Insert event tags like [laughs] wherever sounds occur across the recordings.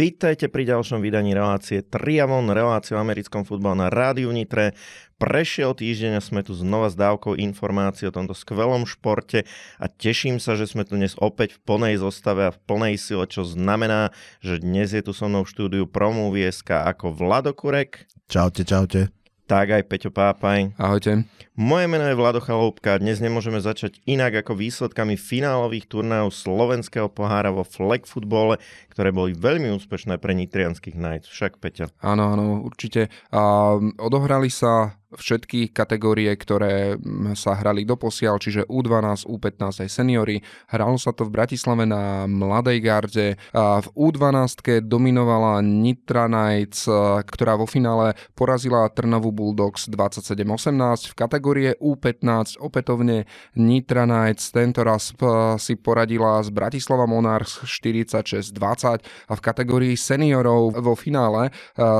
Vítajte pri ďalšom vydaní relácie Triavon, relácie o americkom futbale na rádiu Nitre. Prešiel týždeň a sme tu znova s dávkou informácií o tomto skvelom športe a teším sa, že sme tu dnes opäť v plnej zostave a v plnej sile, čo znamená, že dnes je tu so mnou v štúdiu Promuvieska ako Vlado Kurek. Čaute, čaute tak aj Peťo Pápaj. Ahojte. Moje meno je Vlado Chaloupka. Dnes nemôžeme začať inak ako výsledkami finálových turnajov slovenského pohára vo flag futbole, ktoré boli veľmi úspešné pre nitrianských Knights. Však Peťo. Áno, áno, určite. A odohrali sa všetky kategórie, ktoré sa hrali doposiaľ, čiže U12, U15 aj seniory. Hralo sa to v Bratislave na Mladej garde. A v U12 dominovala Nitra Knights, ktorá vo finále porazila Trnavu Bulldogs 27-18. V kategórie U15 opätovne Nitra Knights tento raz si poradila z Bratislava Monarchs 46-20 a v kategórii seniorov vo finále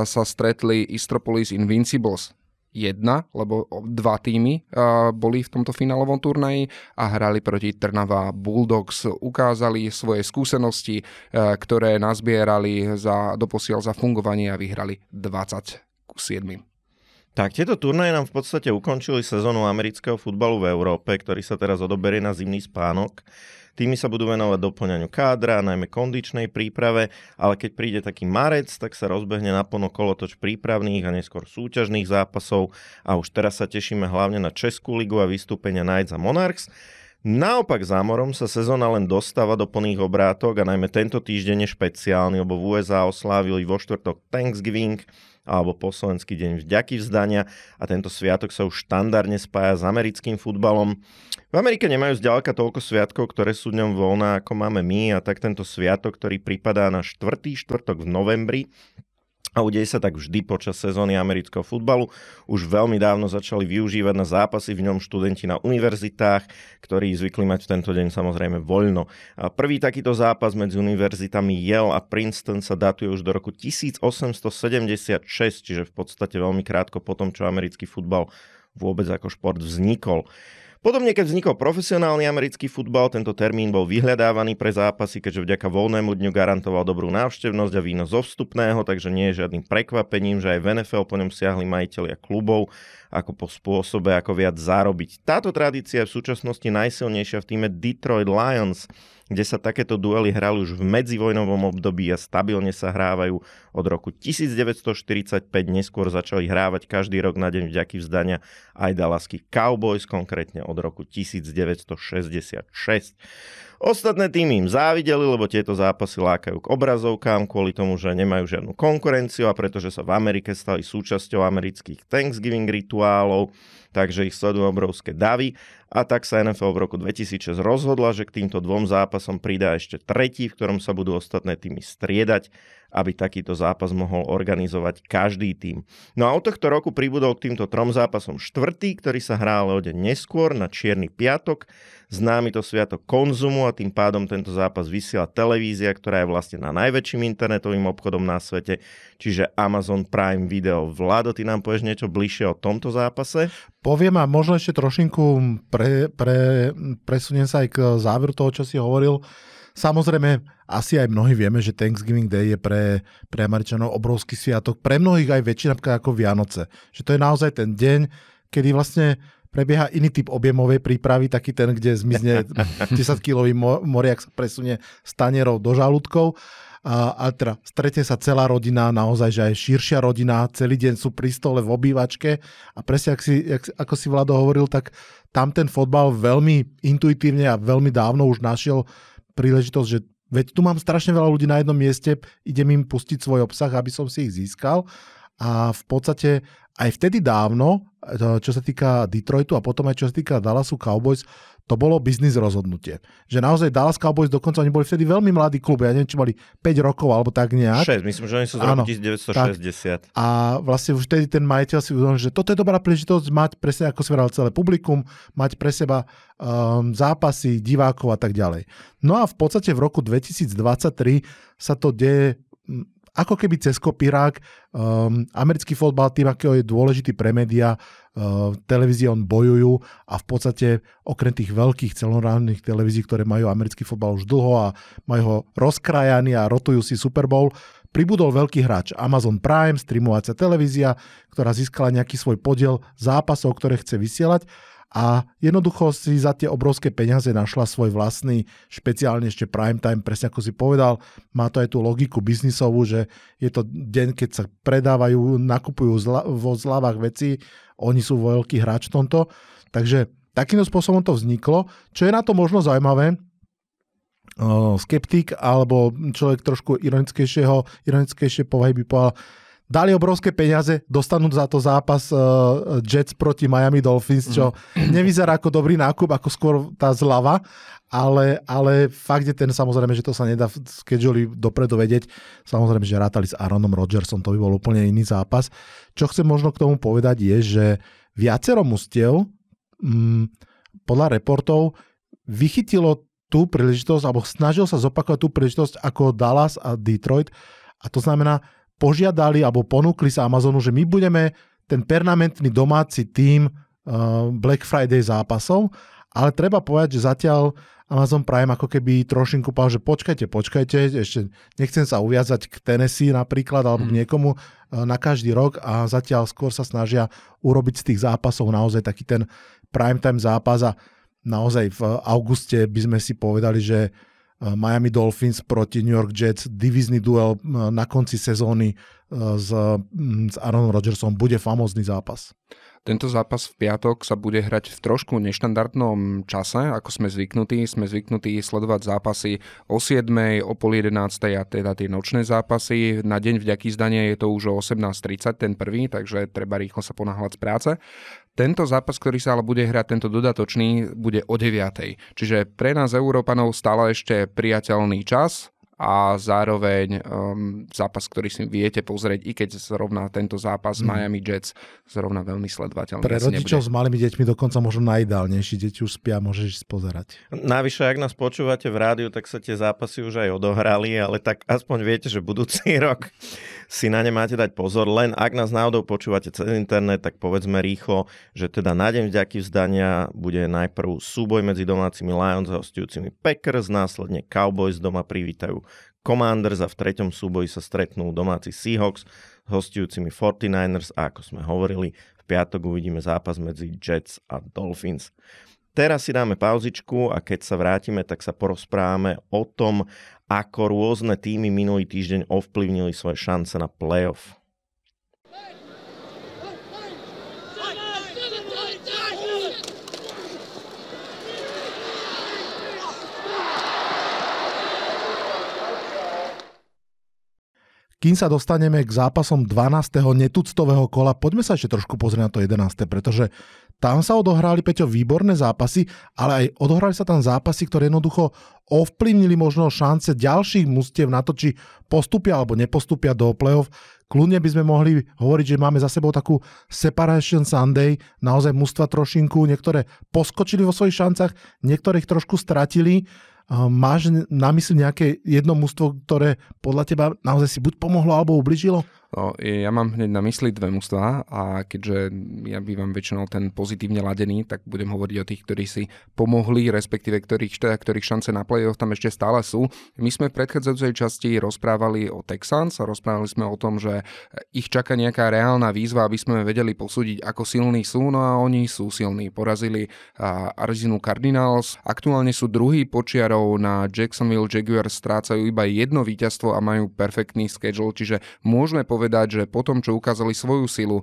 sa stretli Istropolis Invincibles jedna, lebo dva týmy boli v tomto finálovom turnaji a hrali proti Trnava Bulldogs. Ukázali svoje skúsenosti, ktoré nazbierali za, doposiaľ za fungovanie a vyhrali 20 ku 7. Tak, tieto turnaje nám v podstate ukončili sezónu amerického futbalu v Európe, ktorý sa teraz odoberie na zimný spánok. Tými sa budú venovať doplňaniu kádra, najmä kondičnej príprave, ale keď príde taký marec, tak sa rozbehne naplno kolotoč prípravných a neskôr súťažných zápasov a už teraz sa tešíme hlavne na Českú ligu a vystúpenia Knights a Monarchs. Naopak zámorom sa sezóna len dostáva do plných obrátok a najmä tento týždeň je špeciálny, lebo v USA oslávili vo štvrtok Thanksgiving, alebo po deň vďaky vzdania a tento sviatok sa už štandardne spája s americkým futbalom. V Amerike nemajú zďaleka toľko sviatkov, ktoré sú dňom voľná ako máme my a tak tento sviatok, ktorý pripadá na štvrtý štvrtok v novembri, a udeje sa tak vždy počas sezóny amerického futbalu. Už veľmi dávno začali využívať na zápasy v ňom študenti na univerzitách, ktorí zvykli mať v tento deň samozrejme voľno. A prvý takýto zápas medzi univerzitami Yale a Princeton sa datuje už do roku 1876, čiže v podstate veľmi krátko po tom, čo americký futbal vôbec ako šport vznikol. Podobne keď vznikol profesionálny americký futbal, tento termín bol vyhľadávaný pre zápasy, keďže vďaka voľnému dňu garantoval dobrú návštevnosť a výnos zo vstupného, takže nie je žiadnym prekvapením, že aj v NFL po ňom siahli majiteľia klubov ako po spôsobe, ako viac zarobiť. Táto tradícia je v súčasnosti najsilnejšia v týme Detroit Lions, kde sa takéto duely hrali už v medzivojnovom období a stabilne sa hrávajú od roku 1945, neskôr začali hrávať každý rok na deň vďaky vzdania aj Dallasky Cowboys, konkrétne od roku 1966. Ostatné týmy im závideli, lebo tieto zápasy lákajú k obrazovkám kvôli tomu, že nemajú žiadnu konkurenciu a pretože sa v Amerike stali súčasťou amerických Thanksgiving rituálov, takže ich sledujú obrovské davy a tak sa NFL v roku 2006 rozhodla, že k týmto dvom zápasom pridá ešte tretí, v ktorom sa budú ostatné týmy striedať aby takýto zápas mohol organizovať každý tým. No a od tohto roku pribudol k týmto trom zápasom štvrtý, ktorý sa hrá o deň neskôr na Čierny piatok. Známy to sviatok konzumu a tým pádom tento zápas vysiela televízia, ktorá je vlastne na najväčším internetovým obchodom na svete, čiže Amazon Prime Video. Vlado, ty nám povieš niečo bližšie o tomto zápase? Poviem a možno ešte trošinku pre, pre, presuniem sa aj k záveru toho, čo si hovoril. Samozrejme, asi aj mnohí vieme, že Thanksgiving Day je pre, pre Američanov obrovský sviatok. Pre mnohých aj väčšina ako Vianoce. Že to je naozaj ten deň, kedy vlastne prebieha iný typ objemovej prípravy, taký ten, kde zmizne [laughs] 10-kilový moriak sa presunie z tanierov do žalúdkov. A, teda stretne sa celá rodina, naozaj, že aj širšia rodina, celý deň sú pri stole v obývačke a presne ak si, ak, ako si Vlado hovoril, tak tam ten fotbal veľmi intuitívne a veľmi dávno už našiel príležitosť, že veď tu mám strašne veľa ľudí na jednom mieste, idem im pustiť svoj obsah, aby som si ich získal. A v podstate aj vtedy dávno, čo sa týka Detroitu a potom aj čo sa týka Dallasu Cowboys, to bolo biznis rozhodnutie. Že naozaj Dallas Cowboys dokonca oni boli vtedy veľmi mladý klub, ja neviem, či mali 5 rokov alebo tak nejak. 6, myslím, že oni sú z roku 1960. Tak. A vlastne už vtedy ten majiteľ si uvedomil, že toto je dobrá príležitosť mať presne, ako si celé publikum, mať pre seba um, zápasy, divákov a tak ďalej. No a v podstate v roku 2023 sa to deje ako keby cez kopírák. Um, americký fotbal tým, akého je dôležitý pre médiá, uh, televízie on bojujú a v podstate okrem tých veľkých celoránnych televízií, ktoré majú americký fotbal už dlho a majú ho rozkrajaný a rotujú si Super Bowl, pribudol veľký hráč Amazon Prime, streamovacia televízia, ktorá získala nejaký svoj podiel zápasov, ktoré chce vysielať a jednoducho si za tie obrovské peniaze našla svoj vlastný, špeciálne ešte prime time, presne ako si povedal, má to aj tú logiku biznisovú, že je to deň, keď sa predávajú, nakupujú zla, vo zľavách veci, oni sú veľký hráč v tomto, takže takýmto spôsobom to vzniklo. Čo je na to možno zaujímavé, skeptik alebo človek trošku ironickejšieho, ironickejšie povahy by povedal, dali obrovské peniaze, dostanú za to zápas uh, Jets proti Miami Dolphins, čo mm. nevyzerá ako dobrý nákup, ako skôr tá zlava, ale, ale fakt je ten samozrejme, že to sa nedá v schedule dopredu vedieť. Samozrejme, že rátali s Aaronom Rodgersom, to by bol úplne iný zápas. Čo chcem možno k tomu povedať je, že viacero mustiev mm, podľa reportov vychytilo tú príležitosť, alebo snažil sa zopakovať tú príležitosť ako Dallas a Detroit. A to znamená, požiadali alebo ponúkli sa Amazonu, že my budeme ten permanentný domáci tým uh, Black Friday zápasov, ale treba povedať, že zatiaľ Amazon Prime ako keby trošinku povedal, že počkajte, počkajte, ešte nechcem sa uviazať k Tennessee napríklad alebo k mhm. niekomu uh, na každý rok a zatiaľ skôr sa snažia urobiť z tých zápasov naozaj taký ten primetime zápas a naozaj v auguste by sme si povedali, že Eh, Miami Dolphins proti New York Jets, divizný duel eh, na konci sezóny eh, s, mm, s Aaronom Rodgersom bude famózny zápas. Tento zápas v piatok sa bude hrať v trošku neštandardnom čase, ako sme zvyknutí. Sme zvyknutí sledovať zápasy o 7, o pol 11 a teda tie nočné zápasy. Na deň vďaky zdania je to už o 18.30, ten prvý, takže treba rýchlo sa ponáhľať z práce. Tento zápas, ktorý sa ale bude hrať, tento dodatočný, bude o 9. Čiže pre nás Európanov stále ešte priateľný čas, a zároveň um, zápas, ktorý si viete pozrieť, i keď zrovna tento zápas mm. Miami Jets zrovna veľmi sledovateľný. Pre rodičov nebude. s malými deťmi dokonca možno najideálnejší. Deti už spia, môžeš pozerať. Navyše, ak nás počúvate v rádiu, tak sa tie zápasy už aj odohrali, ale tak aspoň viete, že budúci [laughs] rok si na ne máte dať pozor. Len ak nás náhodou počúvate cez internet, tak povedzme rýchlo, že teda na deň vďaky vzdania bude najprv súboj medzi domácimi Lions a hostujúcimi Packers, následne Cowboys doma privítajú Commanders a v treťom súboji sa stretnú domáci Seahawks s hostujúcimi 49ers a ako sme hovorili, v piatok uvidíme zápas medzi Jets a Dolphins. Teraz si dáme pauzičku a keď sa vrátime, tak sa porozprávame o tom, ako rôzne týmy minulý týždeň ovplyvnili svoje šance na playoff. Kým sa dostaneme k zápasom 12. netuctového kola, poďme sa ešte trošku pozrieť na to 11. pretože tam sa odohrali, Peťo, výborné zápasy, ale aj odohrali sa tam zápasy, ktoré jednoducho ovplyvnili možno šance ďalších mustiev na to, či postupia alebo nepostupia do play-off. Kľudne by sme mohli hovoriť, že máme za sebou takú Separation Sunday, naozaj mužstva trošinku, niektoré poskočili vo svojich šancach, niektoré ich trošku stratili Máš na mysli nejaké jedno mústvo, ktoré podľa teba naozaj si buď pomohlo alebo ubližilo? No, ja mám hneď na mysli dve mužstva a keďže ja bývam väčšinou ten pozitívne ladený, tak budem hovoriť o tých, ktorí si pomohli, respektíve ktorých, teda, ktorých šance na play-off tam ešte stále sú. My sme v predchádzajúcej časti rozprávali o Texans a rozprávali sme o tom, že ich čaká nejaká reálna výzva, aby sme vedeli posúdiť, ako silní sú, no a oni sú silní. Porazili Arizona Cardinals, aktuálne sú druhý počiarov na Jacksonville Jaguars, strácajú iba jedno víťazstvo a majú perfektný schedule, čiže môžeme povedať, povedať, že po tom, čo ukázali svoju silu,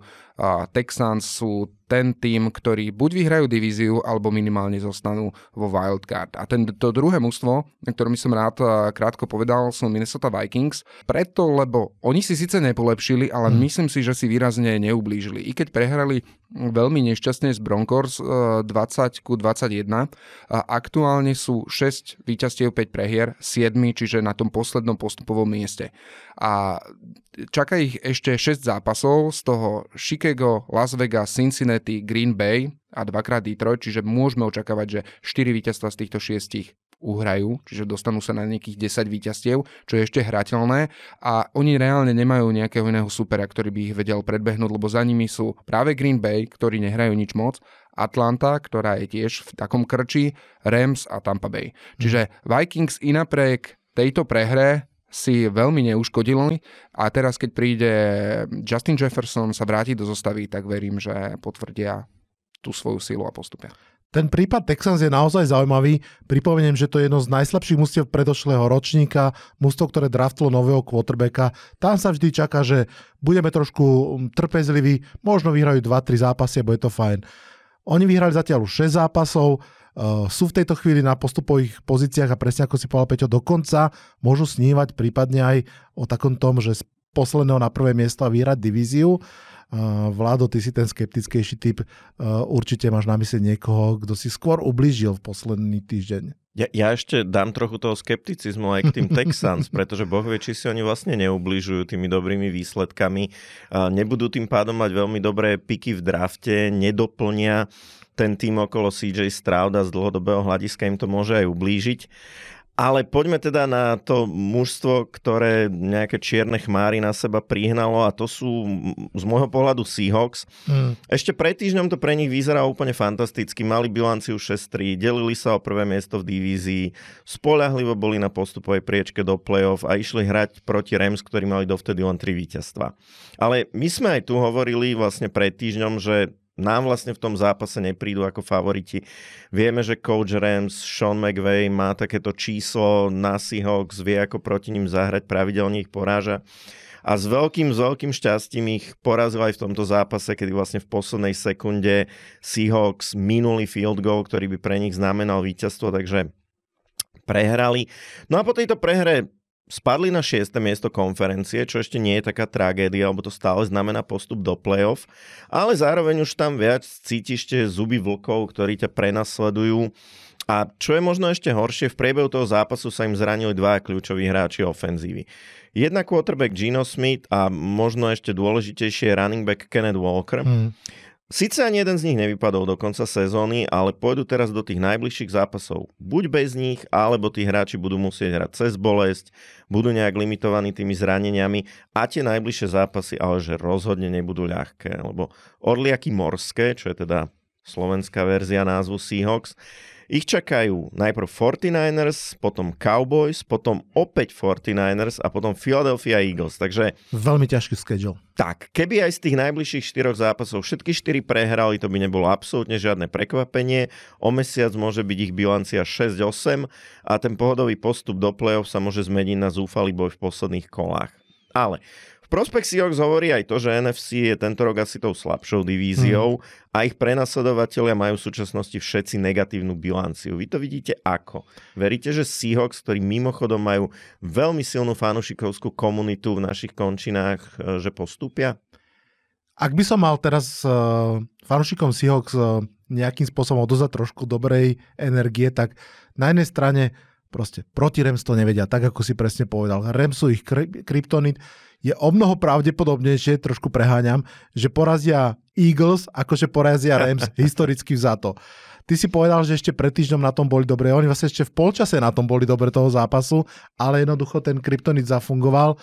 Texans sú ten tým, ktorý buď vyhrajú divíziu, alebo minimálne zostanú vo wildcard. A ten, to druhé mužstvo, ktorom som rád krátko povedal, sú Minnesota Vikings. Preto, lebo oni si síce nepolepšili, ale hmm. myslím si, že si výrazne neublížili. I keď prehrali veľmi nešťastne z Broncos 20 ku 21 a aktuálne sú 6 víťazstiev 5 prehier, 7, čiže na tom poslednom postupovom mieste. A čaká ich ešte 6 zápasov, z toho Chicago, Las Vegas, Cincinnati, Green Bay a dvakrát Detroit, čiže môžeme očakávať, že 4 víťazstva z týchto šiestich uhrajú, čiže dostanú sa na nejakých 10 víťazstiev, čo je ešte hrateľné a oni reálne nemajú nejakého iného supera, ktorý by ich vedel predbehnúť, lebo za nimi sú práve Green Bay, ktorí nehrajú nič moc, Atlanta, ktorá je tiež v takom krči, Rams a Tampa Bay. Čiže Vikings i napriek tejto prehre si veľmi neuškodili a teraz keď príde Justin Jefferson sa vráti do zostavy, tak verím, že potvrdia tú svoju silu a postupia. Ten prípad Texans je naozaj zaujímavý. Pripomeniem, že to je jedno z najslabších mústiev predošlého ročníka, mústvo, ktoré draftlo nového quarterbacka. Tam sa vždy čaká, že budeme trošku trpezliví, možno vyhrajú 2-3 zápasy a bude to fajn. Oni vyhrali zatiaľ už 6 zápasov, sú v tejto chvíli na postupových pozíciách a presne ako si povedal Peťo, dokonca môžu snívať prípadne aj o takom tom, že z posledného na prvé miesto a vyhrať divíziu. Vládo, ty si ten skeptickejší typ, určite máš na mysli niekoho, kto si skôr ublížil v posledný týždeň. Ja, ja ešte dám trochu toho skepticizmu aj k tým [laughs] Texans, pretože Boh vie, či si oni vlastne neubližujú tými dobrými výsledkami. Nebudú tým pádom mať veľmi dobré piky v drafte, nedoplnia ten tým okolo CJ Stroud a z dlhodobého hľadiska im to môže aj ublížiť. Ale poďme teda na to mužstvo, ktoré nejaké čierne chmáry na seba prihnalo a to sú z môjho pohľadu Seahawks. Hmm. Ešte pred týždňom to pre nich vyzerá úplne fantasticky. Mali bilanciu 6-3, delili sa o prvé miesto v divízii, spolahlivo boli na postupovej priečke do play-off a išli hrať proti Rams, ktorí mali dovtedy len 3 víťazstva. Ale my sme aj tu hovorili vlastne pred týždňom, že nám vlastne v tom zápase neprídu ako favoriti. Vieme, že coach Rams, Sean McVay má takéto číslo na Seahawks, vie ako proti ním zahrať, pravidelne ich poráža. A s veľkým, s veľkým šťastím ich porazil aj v tomto zápase, kedy vlastne v poslednej sekunde Seahawks minuli field goal, ktorý by pre nich znamenal víťazstvo, takže prehrali. No a po tejto prehre spadli na 6. miesto konferencie, čo ešte nie je taká tragédia, lebo to stále znamená postup do play-off, ale zároveň už tam viac cítiš tie zuby vlkov, ktorí ťa prenasledujú. A čo je možno ešte horšie, v priebehu toho zápasu sa im zranili dva kľúčoví hráči ofenzívy. Jedna quarterback Gino Smith a možno ešte dôležitejšie running back Kenneth Walker. Hmm. Sice ani jeden z nich nevypadol do konca sezóny, ale pôjdu teraz do tých najbližších zápasov. Buď bez nich, alebo tí hráči budú musieť hrať cez bolesť, budú nejak limitovaní tými zraneniami a tie najbližšie zápasy ale že rozhodne nebudú ľahké, lebo Orliaky morské, čo je teda slovenská verzia názvu Seahawks, ich čakajú najprv 49ers, potom Cowboys, potom opäť 49ers a potom Philadelphia Eagles. Takže... Veľmi ťažký schedule. Tak, keby aj z tých najbližších štyroch zápasov všetky štyri prehrali, to by nebolo absolútne žiadne prekvapenie. O mesiac môže byť ich bilancia 6-8 a ten pohodový postup do play-off sa môže zmeniť na zúfalý boj v posledných kolách. Ale Prospekt Seahawks hovorí aj to, že NFC je tento rok asi tou slabšou divíziou mm. a ich prenasledovatelia majú v súčasnosti všetci negatívnu bilanciu. Vy to vidíte ako? Veríte, že Seahawks, ktorí mimochodom majú veľmi silnú fanušikovskú komunitu v našich končinách, e, že postúpia? Ak by som mal teraz uh, fanúšikom Seahawks uh, nejakým spôsobom odozať trošku dobrej energie, tak na jednej strane proste proti Rams to nevedia, tak ako si presne povedal. Rams sú ich kryptonit, je o mnoho pravdepodobnejšie, trošku preháňam, že porazia Eagles, akože porazia Rams [laughs] historicky vzato. Ty si povedal, že ešte pred týždňom na tom boli dobre. Oni vlastne ešte v polčase na tom boli dobre toho zápasu, ale jednoducho ten kryptonit zafungoval.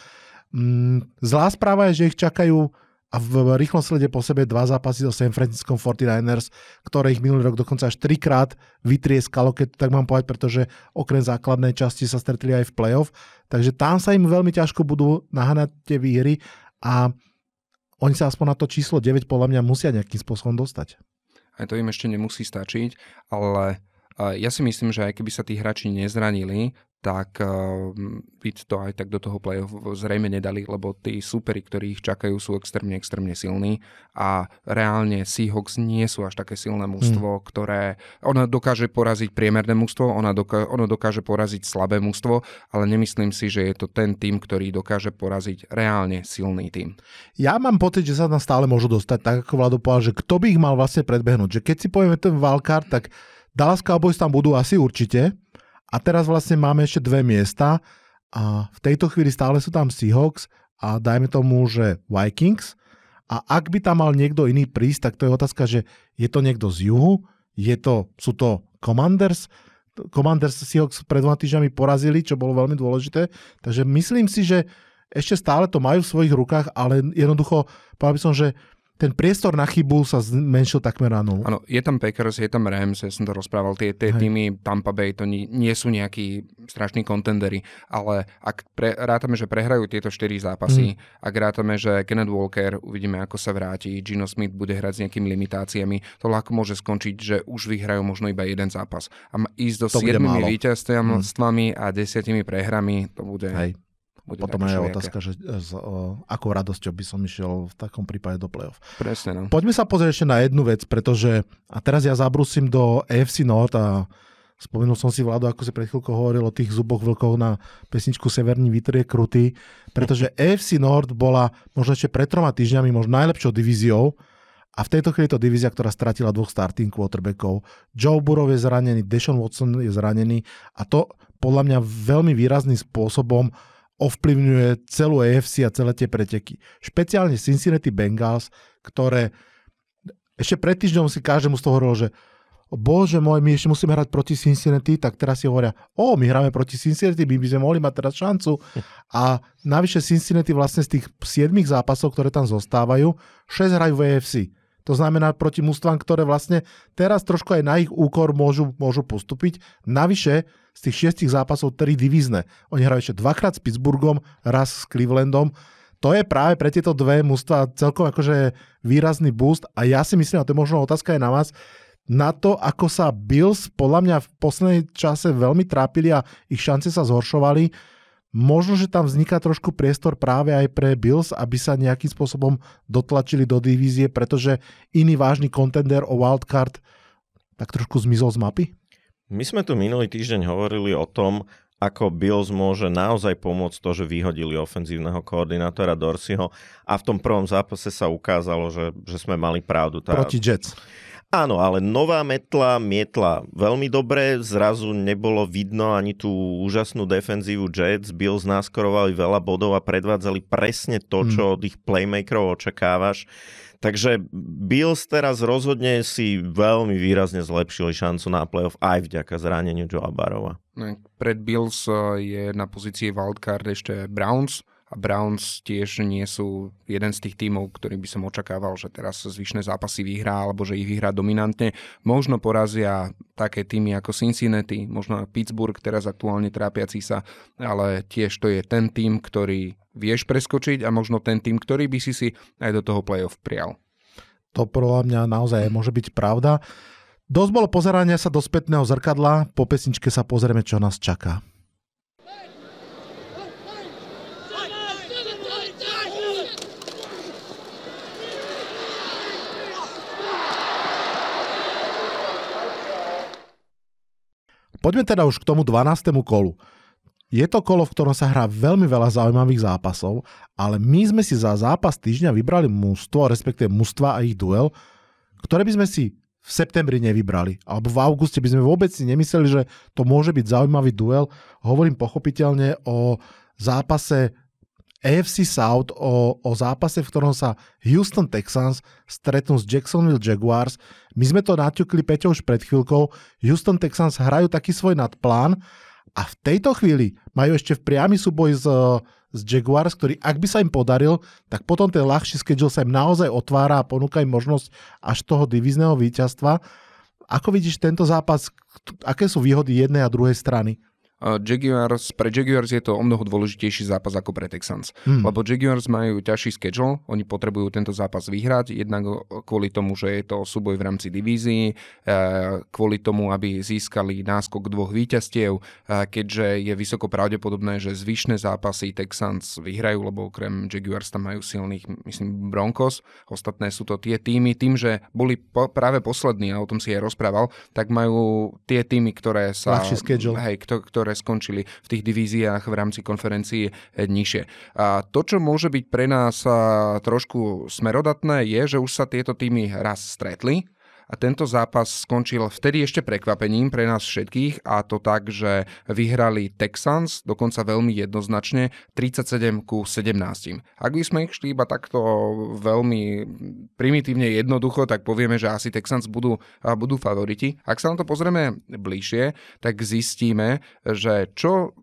Mm, zlá správa je, že ich čakajú a v rýchlom slede po sebe dva zápasy so San Francisco 49ers, ktoré ich minulý rok dokonca až trikrát vytrieskalo, keď tak mám povedať, pretože okrem základnej časti sa stretli aj v playoff. Takže tam sa im veľmi ťažko budú naháňať tie výhry a oni sa aspoň na to číslo 9 podľa mňa musia nejakým spôsobom dostať. Aj to im ešte nemusí stačiť, ale ja si myslím, že aj keby sa tí hráči nezranili, tak ehm, by to aj tak do toho play-off zrejme nedali, lebo tí súperi, ktorí ich čakajú, sú extrémne, extrémne silní a reálne Seahawks nie sú až také silné mužstvo, hmm. ktoré... Ona dokáže poraziť priemerné mužstvo, ona doká, ono dokáže poraziť slabé mužstvo, ale nemyslím si, že je to ten tým, ktorý dokáže poraziť reálne silný tým. Ja mám pocit, že sa tam stále môžu dostať, tak ako Vlado povedal, že kto by ich mal vlastne predbehnúť. Že keď si povieme ten wildcard, tak Dallas Cowboys tam budú asi určite, a teraz vlastne máme ešte dve miesta a v tejto chvíli stále sú tam Seahawks a dajme tomu, že Vikings. A ak by tam mal niekto iný prísť, tak to je otázka, že je to niekto z juhu, je to, sú to Commanders, Commanders Seahawks pred dvoma týždňami porazili, čo bolo veľmi dôležité. Takže myslím si, že ešte stále to majú v svojich rukách, ale jednoducho, povedal by som, že ten priestor na chybu sa zmenšil takmer na nulu. Áno, je tam Packers, je tam Rams, ja som to rozprával, tie, tie týmy Tampa Bay, to nie, nie sú nejakí strašní kontenderi, ale ak pre, rátame, že prehrajú tieto 4 zápasy, mm. ak rátame, že Kenneth Walker, uvidíme, ako sa vráti, Gino Smith bude hrať s nejakými limitáciami, to ľahko môže skončiť, že už vyhrajú možno iba jeden zápas. A ísť do 7 víťazstvami mm. a 10 prehrami, to bude... Hej bude Potom je otázka, že s o, akou radosťou by som išiel v takom prípade do play-off. Presne, no. Poďme sa pozrieť ešte na jednu vec, pretože a teraz ja zabrusím do AFC North a Spomenul som si Vlado, ako si pred chvíľkou hovoril o tých zuboch vlkov na pesničku Severný vítr je krutý, pretože [laughs] AFC North bola možno ešte pred troma týždňami možno najlepšou divíziou a v tejto chvíli je to divízia, ktorá stratila dvoch starting quarterbackov. Joe Burrow je zranený, Deshaun Watson je zranený a to podľa mňa veľmi výrazným spôsobom ovplyvňuje celú AFC a celé tie preteky. Špeciálne Cincinnati Bengals, ktoré ešte pred týždňom si každému z toho hovoril, že bože môj, my ešte musíme hrať proti Cincinnati, tak teraz si hovoria, o, my hráme proti Cincinnati, my by sme mohli mať teraz šancu. A navyše Cincinnati vlastne z tých 7 zápasov, ktoré tam zostávajú, 6 hrajú v AFC. To znamená proti mústvám, ktoré vlastne teraz trošku aj na ich úkor môžu, môžu postúpiť. Navyše z tých šiestich zápasov tri divízne. Oni hrajú ešte dvakrát s Pittsburghom, raz s Clevelandom. To je práve pre tieto dve mústva celkom akože výrazný boost a ja si myslím, a to je možno otázka aj na vás, na to, ako sa Bills podľa mňa v poslednej čase veľmi trápili a ich šance sa zhoršovali, možno, že tam vzniká trošku priestor práve aj pre Bills, aby sa nejakým spôsobom dotlačili do divízie, pretože iný vážny kontender o wildcard tak trošku zmizol z mapy? My sme tu minulý týždeň hovorili o tom, ako Bills môže naozaj pomôcť to, že vyhodili ofenzívneho koordinátora Dorsiho a v tom prvom zápase sa ukázalo, že, že sme mali pravdu. Tá... Proti Jets. Áno, ale nová metla mietla veľmi dobre, zrazu nebolo vidno ani tú úžasnú defenzívu Jets, Bills naskorovali veľa bodov a predvádzali presne to, čo hmm. od ich playmakerov očakávaš. Takže Bills teraz rozhodne si veľmi výrazne zlepšili šancu na playoff aj vďaka zraneniu Joe Barova. Pred Bills eh, je na pozícii wildcard ešte Browns Browns tiež nie sú jeden z tých tímov, ktorý by som očakával, že teraz zvyšné zápasy vyhrá alebo že ich vyhrá dominantne. Možno porazia také týmy ako Cincinnati, možno Pittsburgh, teraz aktuálne trápiaci sa, ale tiež to je ten tým, ktorý vieš preskočiť a možno ten tým, ktorý by si si aj do toho playoff prijal. To podľa mňa naozaj môže byť pravda. Dosť bolo pozerania sa do spätného zrkadla, po pesničke sa pozrieme, čo nás čaká. Poďme teda už k tomu 12. kolu. Je to kolo, v ktorom sa hrá veľmi veľa zaujímavých zápasov, ale my sme si za zápas týždňa vybrali mústvo, respektíve mústva a ich duel, ktoré by sme si v septembri nevybrali. Alebo v auguste by sme vôbec si nemysleli, že to môže byť zaujímavý duel. Hovorím pochopiteľne o zápase AFC South, o, o zápase, v ktorom sa Houston Texans stretnú s Jacksonville Jaguars. My sme to naťukli Peťo už pred chvíľkou. Houston Texans hrajú taký svoj nadplán a v tejto chvíli majú ešte v priamy súboj s, s Jaguars, ktorý ak by sa im podaril, tak potom ten ľahší schedule sa im naozaj otvára a ponúka im možnosť až toho divizného víťazstva. Ako vidíš tento zápas, aké sú výhody jednej a druhej strany? Jaguars, pre Jaguars je to o mnoho dôležitejší zápas ako pre Texans. Hmm. Lebo Jaguars majú ťažší schedule, oni potrebujú tento zápas vyhrať, jednak kvôli tomu, že je to súboj v rámci divízií, kvôli tomu, aby získali náskok dvoch víťazstiev, keďže je vysoko pravdepodobné, že zvyšné zápasy Texans vyhrajú, lebo okrem Jaguars tam majú silných, myslím, Broncos. Ostatné sú to tie týmy, tým, že boli po, práve poslední, a o tom si aj rozprával, tak majú tie týmy, ktoré sa... Hej, ktoré skončili v tých divíziách v rámci konferencií nižšie. A to, čo môže byť pre nás trošku smerodatné, je, že už sa tieto týmy raz stretli a tento zápas skončil vtedy ešte prekvapením pre nás všetkých a to tak, že vyhrali Texans, dokonca veľmi jednoznačne, 37 ku 17. Ak by sme išli iba takto veľmi primitívne jednoducho, tak povieme, že asi Texans budú, budú favoriti. Ak sa na to pozrieme bližšie, tak zistíme, že čo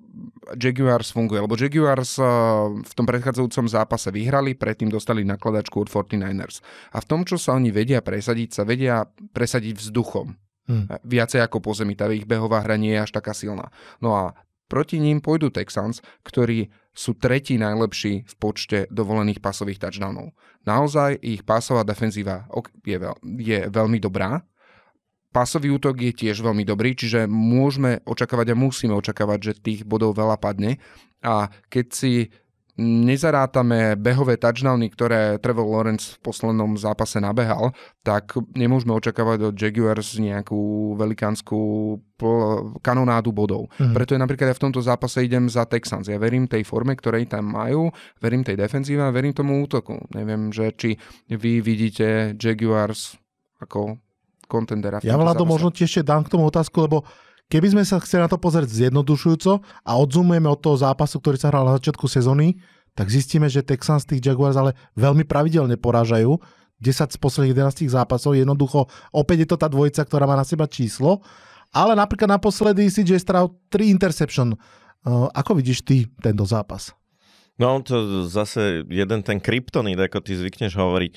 Jaguars funguje, lebo Jaguars uh, v tom predchádzajúcom zápase vyhrali, predtým dostali nakladačku od 49ers. A v tom, čo sa oni vedia presadiť, sa vedia presadiť vzduchom. Hmm. Viacej ako po zemi, tá ich behová hra nie je až taká silná. No a proti ním pôjdu Texans, ktorí sú tretí najlepší v počte dovolených pasových touchdownov. Naozaj ich pásová defenzíva je, veľ, je veľmi dobrá, Pásový útok je tiež veľmi dobrý, čiže môžeme očakávať a musíme očakávať, že tých bodov veľa padne. A keď si nezarátame behové touchdowny, ktoré Trevor Lawrence v poslednom zápase nabehal, tak nemôžeme očakávať od Jaguars nejakú velikánskú kanonádu bodov. Mm-hmm. Preto je napríklad aj v tomto zápase idem za Texans. Ja verím tej forme, ktorej tam majú, verím tej defenzíve a verím tomu útoku. Neviem, že či vy vidíte Jaguars ako kontendera. Ja Vlado možno ti ešte dám k tomu otázku, lebo keby sme sa chceli na to pozrieť zjednodušujúco a odzumujeme od toho zápasu, ktorý sa hral na začiatku sezóny, tak zistíme, že Texans tých Jaguars ale veľmi pravidelne porážajú. 10 z posledných 11 zápasov, jednoducho opäť je to tá dvojica, ktorá má na seba číslo. Ale napríklad naposledy CJ Stroud 3 interception. Uh, ako vidíš ty tento zápas? No, to zase jeden ten kryptonit, ako ty zvykneš hovoriť.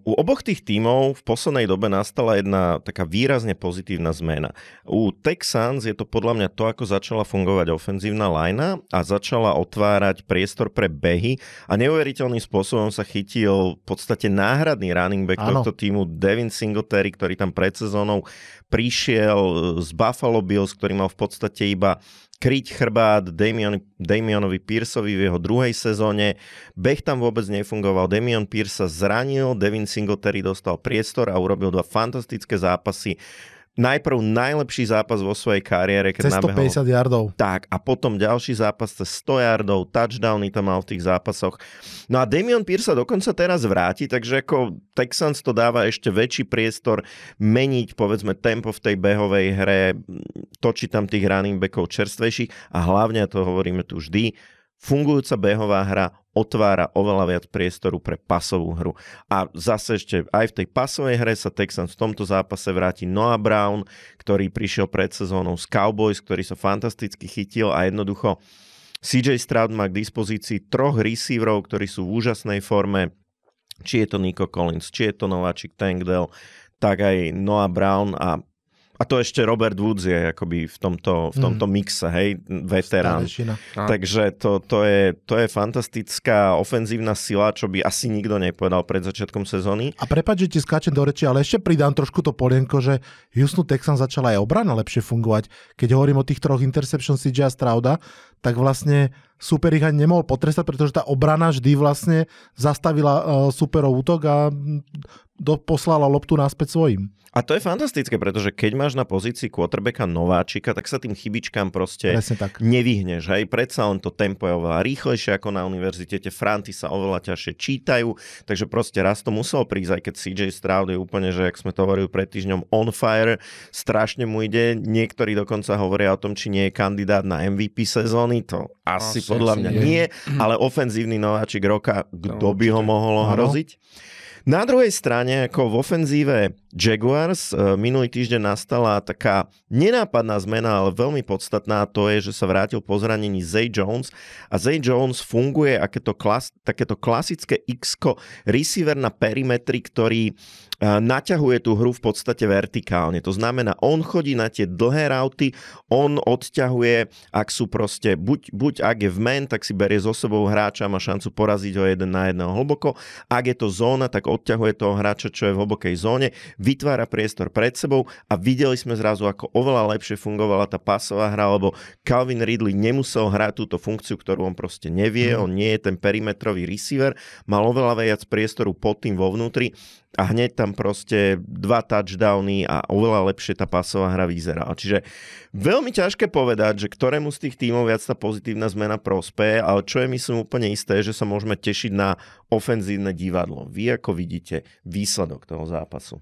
U oboch tých tímov v poslednej dobe nastala jedna taká výrazne pozitívna zmena. U Texans je to podľa mňa to, ako začala fungovať ofenzívna lajna a začala otvárať priestor pre behy a neuveriteľným spôsobom sa chytil v podstate náhradný running back ano. tohto týmu Devin Singletary, ktorý tam pred sezónou prišiel z Buffalo Bills, ktorý mal v podstate iba kryť chrbát Damian, Damionovi Pierceovi v jeho druhej sezóne. Beh tam vôbec nefungoval. Damian Pierce sa zranil, Devin Singletary dostal priestor a urobil dva fantastické zápasy najprv najlepší zápas vo svojej kariére, keď cez 150 nabehol. yardov. Tak, a potom ďalší zápas cez 100 yardov, touchdowny tam mal v tých zápasoch. No a Damian Pierce sa dokonca teraz vráti, takže ako Texans to dáva ešte väčší priestor meniť, povedzme, tempo v tej behovej hre, točiť tam tých running backov čerstvejších a hlavne, to hovoríme tu vždy, fungujúca behová hra otvára oveľa viac priestoru pre pasovú hru. A zase ešte aj v tej pasovej hre sa Texans v tomto zápase vráti Noah Brown, ktorý prišiel pred sezónou z Cowboys, ktorý sa fantasticky chytil a jednoducho CJ Stroud má k dispozícii troch receiverov, ktorí sú v úžasnej forme, či je to Nico Collins, či je to nováčik Tank Dell, tak aj Noah Brown a a to ešte Robert Woods je akoby v tomto, v tomto mm. mixe, hej, veterán. Takže to, to, je, to je fantastická ofenzívna sila, čo by asi nikto nepovedal pred začiatkom sezóny. A prepáč, že ti skáčem do reči, ale ešte pridám trošku to polienko, že Houston Texans začala aj obrana lepšie fungovať. Keď hovorím o tých troch interception CJ Strauda, tak vlastne super ich ani nemohol potrestať, pretože tá obrana vždy vlastne zastavila uh, superov útok a do, poslala loptu naspäť svojim. A to je fantastické, pretože keď máš na pozícii quarterbacka nováčika, tak sa tým chybičkám proste tak. nevyhneš. Hej? Predsa len to tempo je oveľa rýchlejšie ako na univerzite, tie franty sa oveľa ťažšie čítajú, takže proste raz to muselo prísť, aj keď CJ Stroud je úplne, že ak sme to hovorili pred týždňom, on fire, strašne mu ide. Niektorí dokonca hovoria o tom, či nie je kandidát na MVP sezóny, to asi, asi podľa mňa nie, nie ale ofenzívny nováčik roka, kto no, by ho mohol hroziť? Na druhej strane, ako v ofenzíve Jaguars, e, minulý týždeň nastala taká nenápadná zmena, ale veľmi podstatná, to je, že sa vrátil po zranení Zay Jones. A Zay Jones funguje akéto klas, takéto klasické x receiver na perimetri, ktorý naťahuje tú hru v podstate vertikálne. To znamená, on chodí na tie dlhé rauty, on odťahuje, ak sú proste, buď, buď ak je v men, tak si berie so sebou hráča, má šancu poraziť ho jeden na jedného hlboko. Ak je to zóna, tak odťahuje toho hráča, čo je v hlbokej zóne, vytvára priestor pred sebou a videli sme zrazu, ako oveľa lepšie fungovala tá pasová hra, lebo Calvin Ridley nemusel hrať túto funkciu, ktorú on proste nevie, mm. on nie je ten perimetrový receiver, mal oveľa viac priestoru pod tým vo vnútri a hneď tam proste dva touchdowny a oveľa lepšie tá pasová hra vyzerala. Čiže veľmi ťažké povedať, že ktorému z tých tímov viac tá pozitívna zmena prospeje, ale čo je myslím úplne isté, že sa môžeme tešiť na ofenzívne divadlo. Vy ako vidíte výsledok toho zápasu?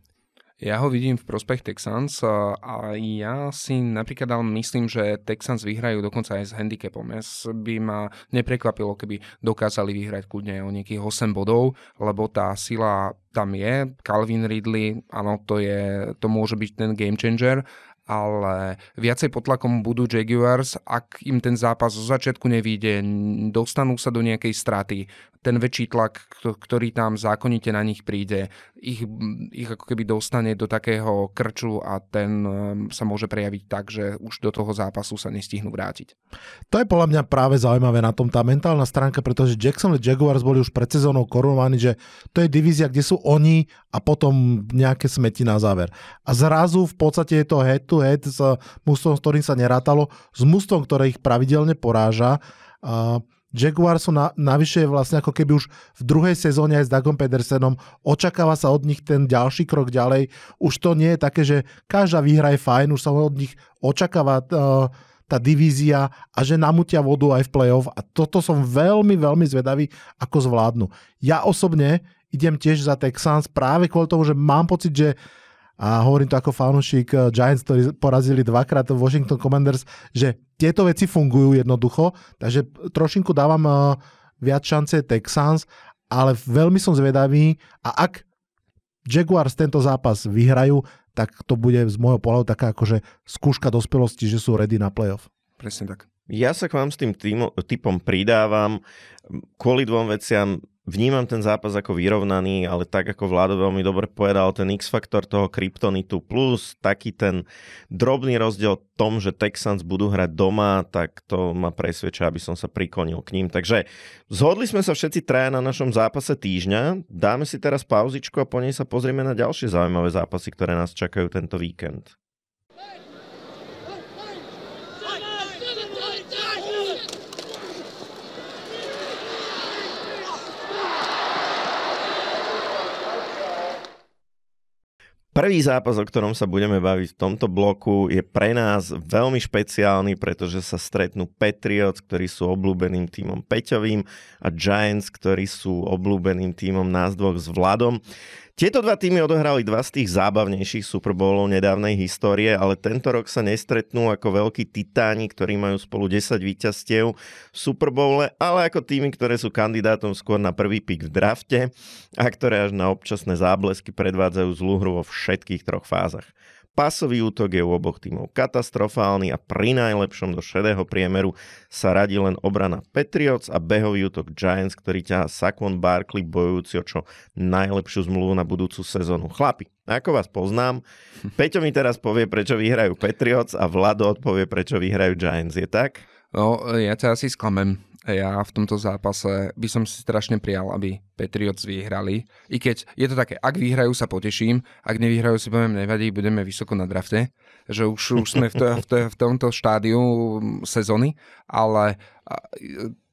Ja ho vidím v prospech Texans a ja si napríklad ale myslím, že Texans vyhrajú dokonca aj s handicapom. Ja by ma neprekvapilo, keby dokázali vyhrať kľudne o nejakých 8 bodov, lebo tá sila tam je. Calvin Ridley, áno, to, je, to môže byť ten game changer ale viacej pod tlakom budú Jaguars, ak im ten zápas zo začiatku nevíde, dostanú sa do nejakej straty, ten väčší tlak, ktorý tam zákonite na nich príde, ich, ich ako keby dostane do takého krču a ten um, sa môže prejaviť tak, že už do toho zápasu sa nestihnú vrátiť. To je podľa mňa práve zaujímavé na tom tá mentálna stránka, pretože Jacksonville Jaguars boli už pred sezónou korunovaní, že to je divízia, kde sú oni a potom nejaké smeti na záver. A zrazu v podstate je to head to head s mústvom, s ktorým sa nerátalo, s mústvom, ktoré ich pravidelne poráža. Uh, Jaguar sú na, navyše vlastne ako keby už v druhej sezóne aj s Dagom Pedersenom očakáva sa od nich ten ďalší krok ďalej. Už to nie je také, že každá výhra je fajn, už sa od nich očakáva uh, tá divízia a že namutia vodu aj v play-off a toto som veľmi, veľmi zvedavý, ako zvládnu. Ja osobne idem tiež za Texans práve kvôli tomu, že mám pocit, že a hovorím to ako fanúšik eh, Giants, ktorí porazili dvakrát Washington Commanders, že tieto veci fungujú jednoducho, takže trošinku dávam eh, viac šance Texans, ale veľmi som zvedavý a ak Jaguars tento zápas vyhrajú, tak to bude z môjho pohľadu taká akože skúška dospelosti, že sú ready na playoff. Presne tak. Ja sa k vám s tým typom pridávam kvôli dvom veciam vnímam ten zápas ako vyrovnaný, ale tak ako Vlado veľmi dobre povedal, ten X-faktor toho kryptonitu plus taký ten drobný rozdiel v tom, že Texans budú hrať doma, tak to ma presvedča, aby som sa priklonil k ním. Takže zhodli sme sa všetci traja na našom zápase týždňa. Dáme si teraz pauzičku a po nej sa pozrieme na ďalšie zaujímavé zápasy, ktoré nás čakajú tento víkend. Prvý zápas, o ktorom sa budeme baviť v tomto bloku, je pre nás veľmi špeciálny, pretože sa stretnú Patriots, ktorí sú obľúbeným týmom Peťovým a Giants, ktorí sú obľúbeným týmom nás dvoch s Vladom. Tieto dva týmy odohrali dva z tých zábavnejších Super Bowlov nedávnej histórie, ale tento rok sa nestretnú ako veľkí titáni, ktorí majú spolu 10 víťazstiev v Super Bowle, ale ako týmy, ktoré sú kandidátom skôr na prvý pik v drafte a ktoré až na občasné záblesky predvádzajú zlú hru vo všetkých troch fázach. Pasový útok je u oboch tímov katastrofálny a pri najlepšom do šedého priemeru sa radí len obrana Patriots a behový útok Giants, ktorý ťahá Saquon Barkley bojujúci o čo najlepšiu zmluvu na budúcu sezónu. Chlapi, ako vás poznám, [laughs] Peťo mi teraz povie, prečo vyhrajú Patriots a Vlado odpovie, prečo vyhrajú Giants. Je tak? No, ja ťa asi sklamem ja v tomto zápase by som si strašne prijal, aby Patriots vyhrali. I keď je to také, ak vyhrajú sa poteším, ak nevyhrajú si poviem nevadí, budeme vysoko na drafte, že už, už sme v, to, v, to, v tomto štádiu sezóny, ale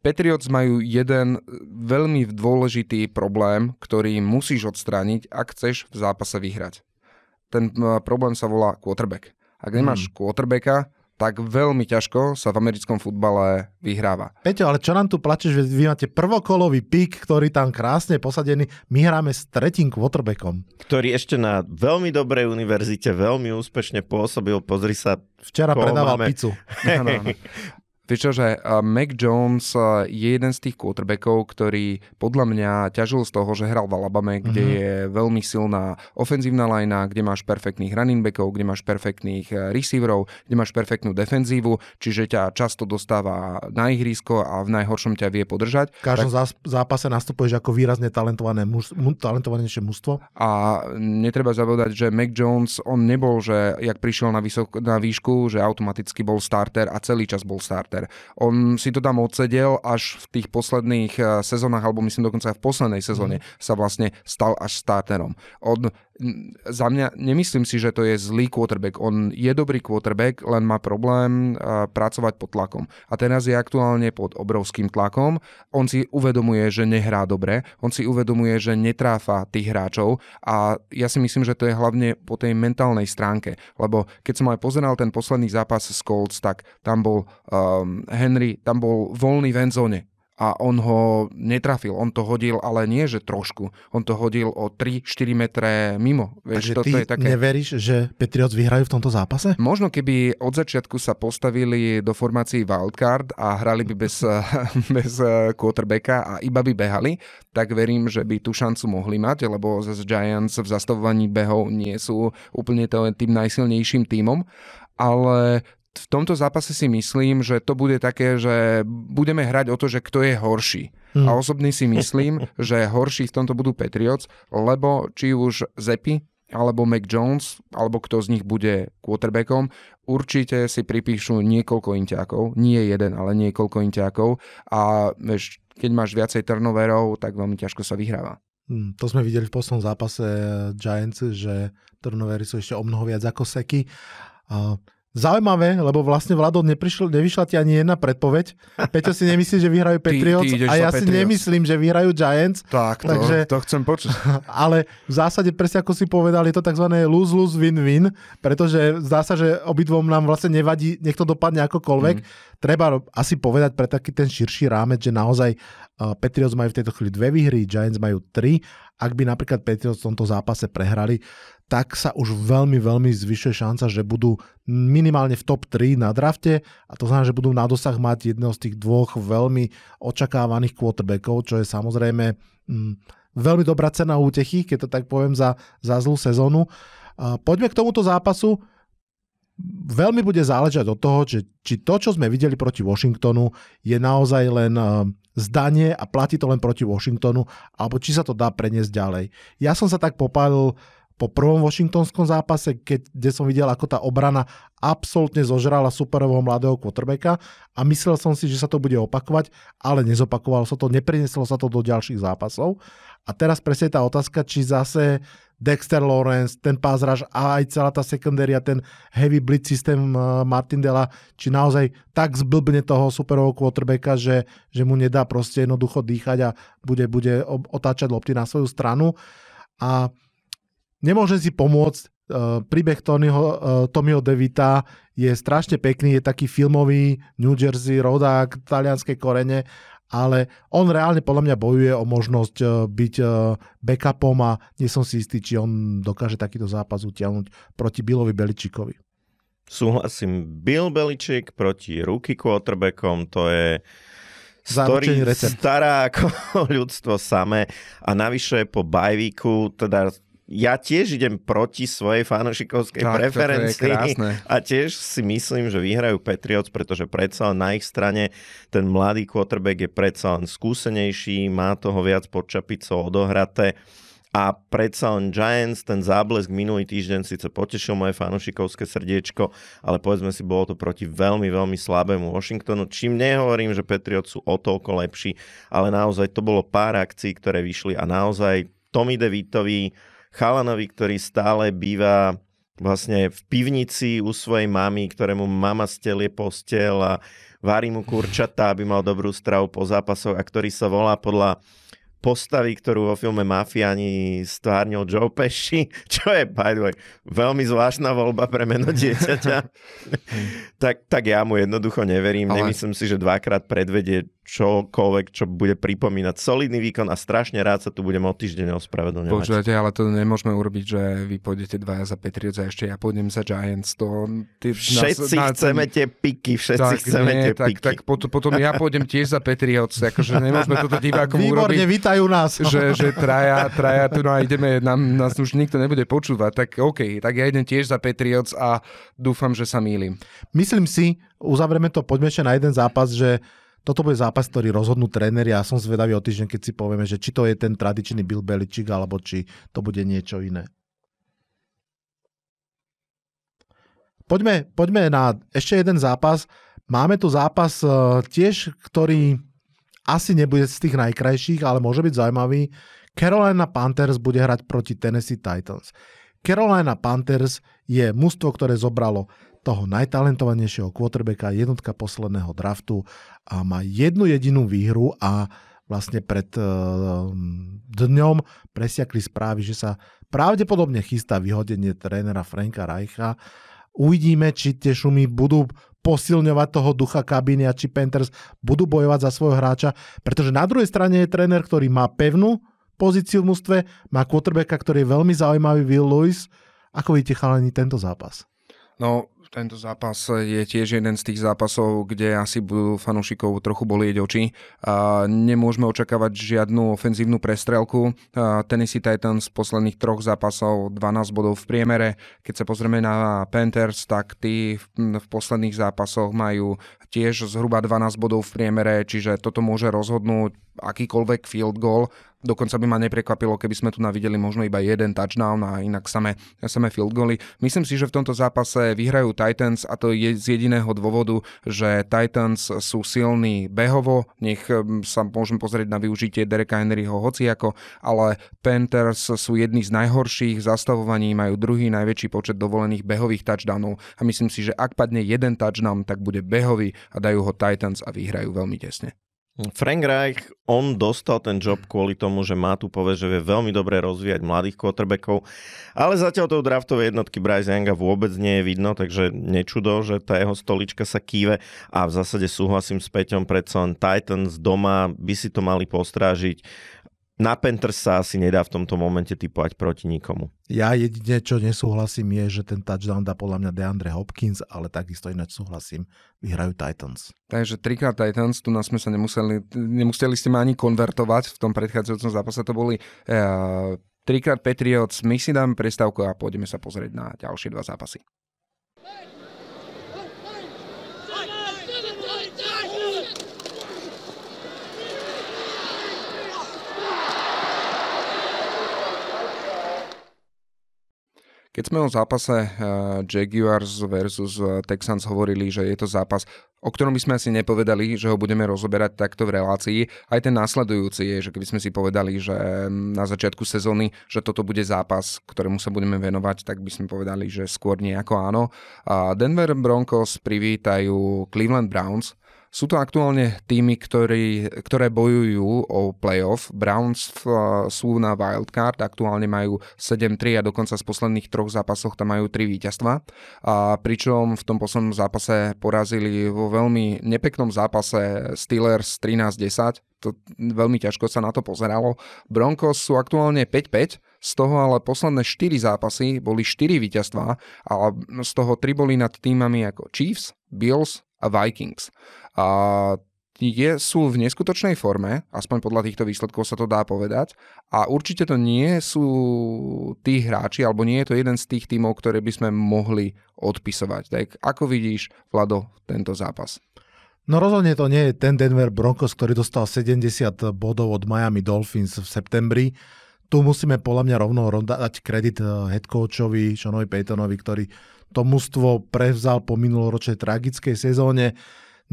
Patriots majú jeden veľmi dôležitý problém, ktorý musíš odstrániť, ak chceš v zápase vyhrať. Ten problém sa volá quarterback. Ak nemáš hmm. quarterbacka, tak veľmi ťažko sa v americkom futbale vyhráva. Peťo, ale čo nám tu plačeš, že vy máte prvokolový pik, ktorý tam krásne posadený, my hráme s tretím quarterbackom. Ktorý ešte na veľmi dobrej univerzite veľmi úspešne pôsobil, pozri sa. Včera predával máme... pizzu. [laughs] Vieš čo, že Mac Jones je jeden z tých quarterbackov, ktorý podľa mňa ťažil z toho, že hral v Alabame, kde mm-hmm. je veľmi silná ofenzívna lajna, kde máš perfektných running backov, kde máš perfektných e, receiverov, kde máš perfektnú defenzívu, čiže ťa často dostáva na ihrisko a v najhoršom ťa vie podržať. V každom tak... zápase nastupuješ ako výrazne talentované muž, talentovanejšie mužstvo. A netreba zabúdať, že Mac Jones, on nebol, že jak prišiel na, vysok, na výšku, že automaticky bol starter a celý čas bol starter charakter. On si to tam odsedel až v tých posledných eh, sezónach, alebo myslím dokonca aj v poslednej sezóne mm. sa vlastne stal až starterom. On za mňa nemyslím si, že to je zlý quarterback. On je dobrý quarterback, len má problém pracovať pod tlakom. A teraz je aktuálne pod obrovským tlakom. On si uvedomuje, že nehrá dobre, on si uvedomuje, že netráfa tých hráčov a ja si myslím, že to je hlavne po tej mentálnej stránke. Lebo keď som aj pozeral ten posledný zápas s Colts, tak tam bol um, Henry, tam bol voľný v endzone a on ho netrafil. On to hodil, ale nie, že trošku. On to hodil o 3-4 metre mimo. Vieš, Takže ty je také... neveríš, že Patriots vyhrajú v tomto zápase? Možno keby od začiatku sa postavili do formácií wildcard a hrali by bez, [laughs] bez quarterbacka a iba by behali, tak verím, že by tú šancu mohli mať, lebo zase Giants v zastavovaní behov nie sú úplne tým najsilnejším tímom ale v tomto zápase si myslím, že to bude také, že budeme hrať o to, že kto je horší. Hmm. A osobne si myslím, [laughs] že horší v tomto budú Patriots, lebo či už Zepi alebo Mac Jones, alebo kto z nich bude quarterbackom, určite si pripíšu niekoľko inťákov, nie jeden, ale niekoľko inťákov a vieš, keď máš viacej turnoverov, tak veľmi ťažko sa vyhráva. Hmm, to sme videli v poslednom zápase Giants, že turnovery sú ešte o mnoho viac ako seky. Uh, Zaujímavé, lebo vlastne Vlado neprišlo, nevyšla ti ani jedna predpoveď. Peťo si nemyslí, že vyhrajú Patriots [laughs] ty, ty a ja si Patriots. nemyslím, že vyhrajú Giants. Tak, to, takže, to chcem počuť. [laughs] Ale v zásade, presne ako si povedal, je to tzv. lose-lose win-win, pretože zdá sa, že obidvom nám vlastne nevadí, nech to dopadne akokoľvek. Mm. Treba asi povedať pre taký ten širší rámec, že naozaj uh, Patriots majú v tejto chvíli dve výhry, Giants majú tri. Ak by napríklad Patriots v tomto zápase prehrali, tak sa už veľmi, veľmi zvyšuje šanca, že budú minimálne v top 3 na drafte a to znamená, že budú na dosah mať jedného z tých dvoch veľmi očakávaných quarterbackov, čo je samozrejme mm, veľmi dobrá cena útechy, keď to tak poviem za, za zlú sezónu. Poďme k tomuto zápasu. Veľmi bude záležať od toho, že, či to, čo sme videli proti Washingtonu, je naozaj len zdanie a platí to len proti Washingtonu, alebo či sa to dá preniesť ďalej. Ja som sa tak popálil po prvom washingtonskom zápase, keď, kde som videl, ako tá obrana absolútne zožrala superového mladého quarterbacka a myslel som si, že sa to bude opakovať, ale nezopakovalo sa to, neprineslo sa to do ďalších zápasov. A teraz presne tá otázka, či zase Dexter Lawrence, ten pázraž a aj celá tá sekundária, ten heavy blitz systém uh, Martindela, či naozaj tak zblbne toho superového quarterbacka, že, že mu nedá proste jednoducho dýchať a bude, bude otáčať lopty na svoju stranu. A nemôžem si pomôcť, Uh, príbeh Tonyho, uh, Tommyho Devita je strašne pekný, je taký filmový New Jersey, rodák, talianské korene, ale on reálne podľa mňa bojuje o možnosť uh, byť backupom a nie som si istý, či on dokáže takýto zápas utiahnuť proti Billovi Beličikovi. Súhlasím, Bill Beličik proti ruky quarterbackom, to je story stará ako [laughs] ľudstvo samé. A navyše po bajvíku, teda ja tiež idem proti svojej fanošikovskej tak, preferencii a tiež si myslím, že vyhrajú Patriots, pretože predsa na ich strane ten mladý quarterback je predsa len skúsenejší, má toho viac pod čapicou odohraté a predsa len Giants, ten záblesk minulý týždeň síce potešil moje fanošikovské srdiečko, ale povedzme si, bolo to proti veľmi, veľmi slabému Washingtonu. Čím nehovorím, že Patriots sú o toľko lepší, ale naozaj to bolo pár akcií, ktoré vyšli a naozaj Tommy DeVitovi chalanovi, ktorý stále býva vlastne v pivnici u svojej mamy, ktorému mama stelie postel a varí mu kurčatá, aby mal dobrú stravu po zápasoch a ktorý sa volá podľa postavy, ktorú vo filme Mafiani stvárnil Joe Pesci, [laughs] čo je, by the way, veľmi zvláštna voľba pre meno dieťaťa, [laughs] tak, tak ja mu jednoducho neverím. Ale... Nemyslím si, že dvakrát predvedie čokoľvek, čo bude pripomínať solidný výkon a strašne rád sa tu budem o týždeň ospravedlňovať. Počúvate, ale to nemôžeme urobiť, že vy pôjdete dvaja za Patriots a ešte ja pôjdem za Giants. To, ty, všetci na, chceme tie piky, všetci tak, chceme nie, tie tak, piky. Tak potom, potom ja pôjdem tiež za Patriots, akože nemôžeme toto divákom Výborne, urobiť. Vítajú nás. Že, že traja, traja tu no a ideme, nám, nás už nikto nebude počúvať, tak OK, tak ja idem tiež za Patriots a dúfam, že sa mýlim. Myslím si, uzavrieme to, poďme ešte na jeden zápas, že toto bude zápas, ktorý rozhodnú tréneri a som zvedavý o týždeň, keď si povieme, že či to je ten tradičný Bill Belichick, alebo či to bude niečo iné. Poďme, poďme na ešte jeden zápas. Máme tu zápas uh, tiež, ktorý asi nebude z tých najkrajších, ale môže byť zaujímavý. Carolina Panthers bude hrať proti Tennessee Titans. Carolina Panthers je mužstvo, ktoré zobralo toho najtalentovanejšieho quarterbacka, jednotka posledného draftu a má jednu jedinú výhru a vlastne pred uh, dňom presiakli správy, že sa pravdepodobne chystá vyhodenie trénera Franka Reicha. Uvidíme, či tie šumy budú posilňovať toho ducha kabíny a či Panthers budú bojovať za svojho hráča, pretože na druhej strane je tréner, ktorý má pevnú pozíciu v mústve, má quarterbacka, ktorý je veľmi zaujímavý, Will Lewis. Ako vidíte chalani tento zápas? No, Tento zápas je tiež jeden z tých zápasov, kde asi budú fanúšikov trochu bolieť oči. Nemôžeme očakávať žiadnu ofenzívnu prestrelku. A Tennessee Titans v posledných troch zápasov 12 bodov v priemere. Keď sa pozrieme na Panthers, tak tí v posledných zápasoch majú tiež zhruba 12 bodov v priemere, čiže toto môže rozhodnúť akýkoľvek field goal. Dokonca by ma neprekvapilo, keby sme tu navideli možno iba jeden touchdown a inak samé, samé field goally. Myslím si, že v tomto zápase vyhrajú Titans a to je z jediného dôvodu, že Titans sú silní behovo, nech hm, sa môžem pozrieť na využitie Dereka Henryho hociako, ale Panthers sú jedni z najhorších zastavovaní, majú druhý najväčší počet dovolených behových touchdownov a myslím si, že ak padne jeden touchdown, tak bude behový a dajú ho Titans a vyhrajú veľmi tesne. Frank Reich, on dostal ten job kvôli tomu, že má tu povie, že vie veľmi dobre rozvíjať mladých quarterbackov, ale zatiaľ toho draftovej jednotky Bryce Younga vôbec nie je vidno, takže nečudo, že tá jeho stolička sa kýve. A v zásade súhlasím s Peťom, predsa Titans doma by si to mali postrážiť na Panthers sa asi nedá v tomto momente typovať proti nikomu. Ja jedine, čo nesúhlasím, je, že ten touchdown dá podľa mňa DeAndre Hopkins, ale takisto ináč súhlasím, vyhrajú Titans. Takže trikrát Titans, tu nás sme sa nemuseli, nemuseli ste ma ani konvertovať v tom predchádzajúcom zápase, to boli uh, trikrát Patriots, my si dáme prestávku a pôjdeme sa pozrieť na ďalšie dva zápasy. Keď sme o zápase uh, Jaguars versus uh, Texans hovorili, že je to zápas, o ktorom by sme asi nepovedali, že ho budeme rozoberať takto v relácii, aj ten následujúci je, že keby sme si povedali, že na začiatku sezóny, že toto bude zápas, ktorému sa budeme venovať, tak by sme povedali, že skôr nejako áno. Denver Broncos privítajú Cleveland Browns, sú to aktuálne týmy, ktorí, ktoré bojujú o playoff. Browns v, sú na wildcard, aktuálne majú 7-3 a dokonca z posledných troch zápasoch tam majú 3 víťazstva. A pričom v tom poslednom zápase porazili vo veľmi nepeknom zápase Steelers 13-10 to veľmi ťažko sa na to pozeralo. Broncos sú aktuálne 5-5, z toho ale posledné 4 zápasy boli 4 víťazstvá a z toho 3 boli nad týmami ako Chiefs, Bills a Vikings. A je, sú v neskutočnej forme, aspoň podľa týchto výsledkov sa to dá povedať. A určite to nie sú tí hráči, alebo nie je to jeden z tých tímov, ktoré by sme mohli odpisovať. Tak ako vidíš, Vlado, tento zápas? No rozhodne to nie je ten Denver Broncos, ktorý dostal 70 bodov od Miami Dolphins v septembri. Tu musíme podľa mňa rovno dať kredit eh, headcoachovi Seanovi Paytonovi, ktorý to mužstvo prevzal po minuloročnej tragickej sezóne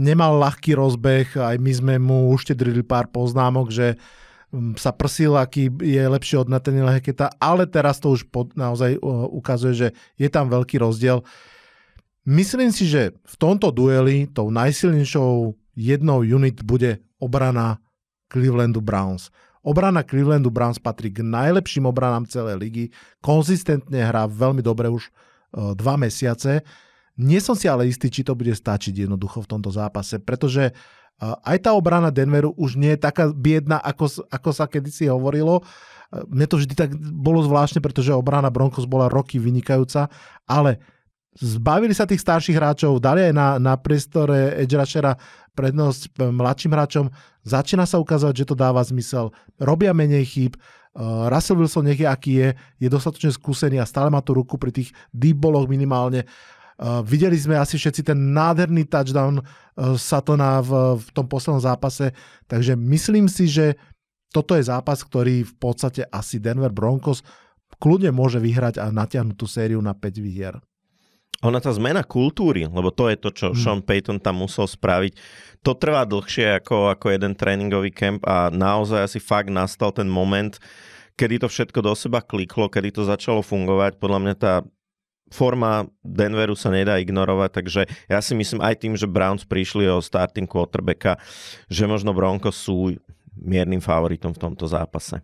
nemal ľahký rozbeh, aj my sme mu uštedrili pár poznámok, že mm, sa prsil, aký je lepší od Nathaniela Heketa, ale teraz to už pod, naozaj ukazuje, že je tam veľký rozdiel. Myslím si, že v tomto dueli tou najsilnejšou jednou unit bude obrana Clevelandu Browns. Obrana Clevelandu Browns patrí k najlepším obranám celej ligy. Konzistentne hrá veľmi dobre už dva mesiace. Nie som si ale istý, či to bude stačiť jednoducho v tomto zápase, pretože aj tá obrana Denveru už nie je taká biedna, ako, ako sa kedysi hovorilo. Mne to vždy tak bolo zvláštne, pretože obrana Broncos bola roky vynikajúca, ale zbavili sa tých starších hráčov, dali aj na, na priestore edge rushera prednosť mladším hráčom, začína sa ukázať, že to dáva zmysel, robia menej chýb, Russell Wilson nech je aký je, je dostatočne skúsený a stále má tú ruku pri tých deep balloch minimálne videli sme asi všetci ten nádherný touchdown uh, Satona v, v tom poslednom zápase, takže myslím si, že toto je zápas, ktorý v podstate asi Denver Broncos kľudne môže vyhrať a natiahnuť tú sériu na 5 výhier. Ona tá zmena kultúry, lebo to je to, čo hmm. Sean Payton tam musel spraviť, to trvá dlhšie ako, ako jeden tréningový kemp a naozaj asi fakt nastal ten moment, kedy to všetko do seba kliklo, kedy to začalo fungovať. Podľa mňa tá forma Denveru sa nedá ignorovať, takže ja si myslím aj tým, že Browns prišli o starting quarterbacka, že možno Broncos sú miernym favoritom v tomto zápase.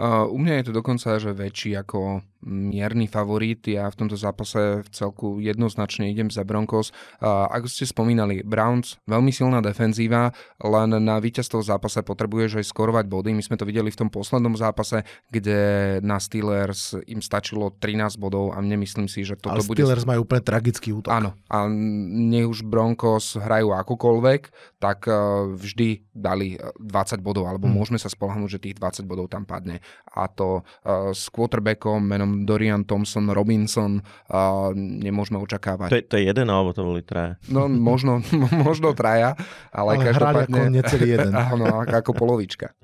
Uh, u mňa je to dokonca že väčší ako mierny favorit. Ja v tomto zápase v celku jednoznačne idem za Broncos. Ako ste spomínali, Browns, veľmi silná defenzíva, len na víťazstvo v zápase potrebuješ aj skorovať body. My sme to videli v tom poslednom zápase, kde na Steelers im stačilo 13 bodov a nemyslím si, že toto Ale bude... Steelers majú úplne tragický útok. Áno, a nech už Broncos hrajú akokoľvek, tak e, vždy dali 20 bodov, alebo hmm. môžeme sa spolahnúť, že tých 20 bodov tam padne. A to uh, s quarterbackom menom Dorian Thompson Robinson uh, nemôžeme očakávať. To je, to je jeden, alebo to boli traja? No možno, [laughs] možno traja, ale, ale každopádne... Ako necelý jeden. [laughs] Áno, ako polovička.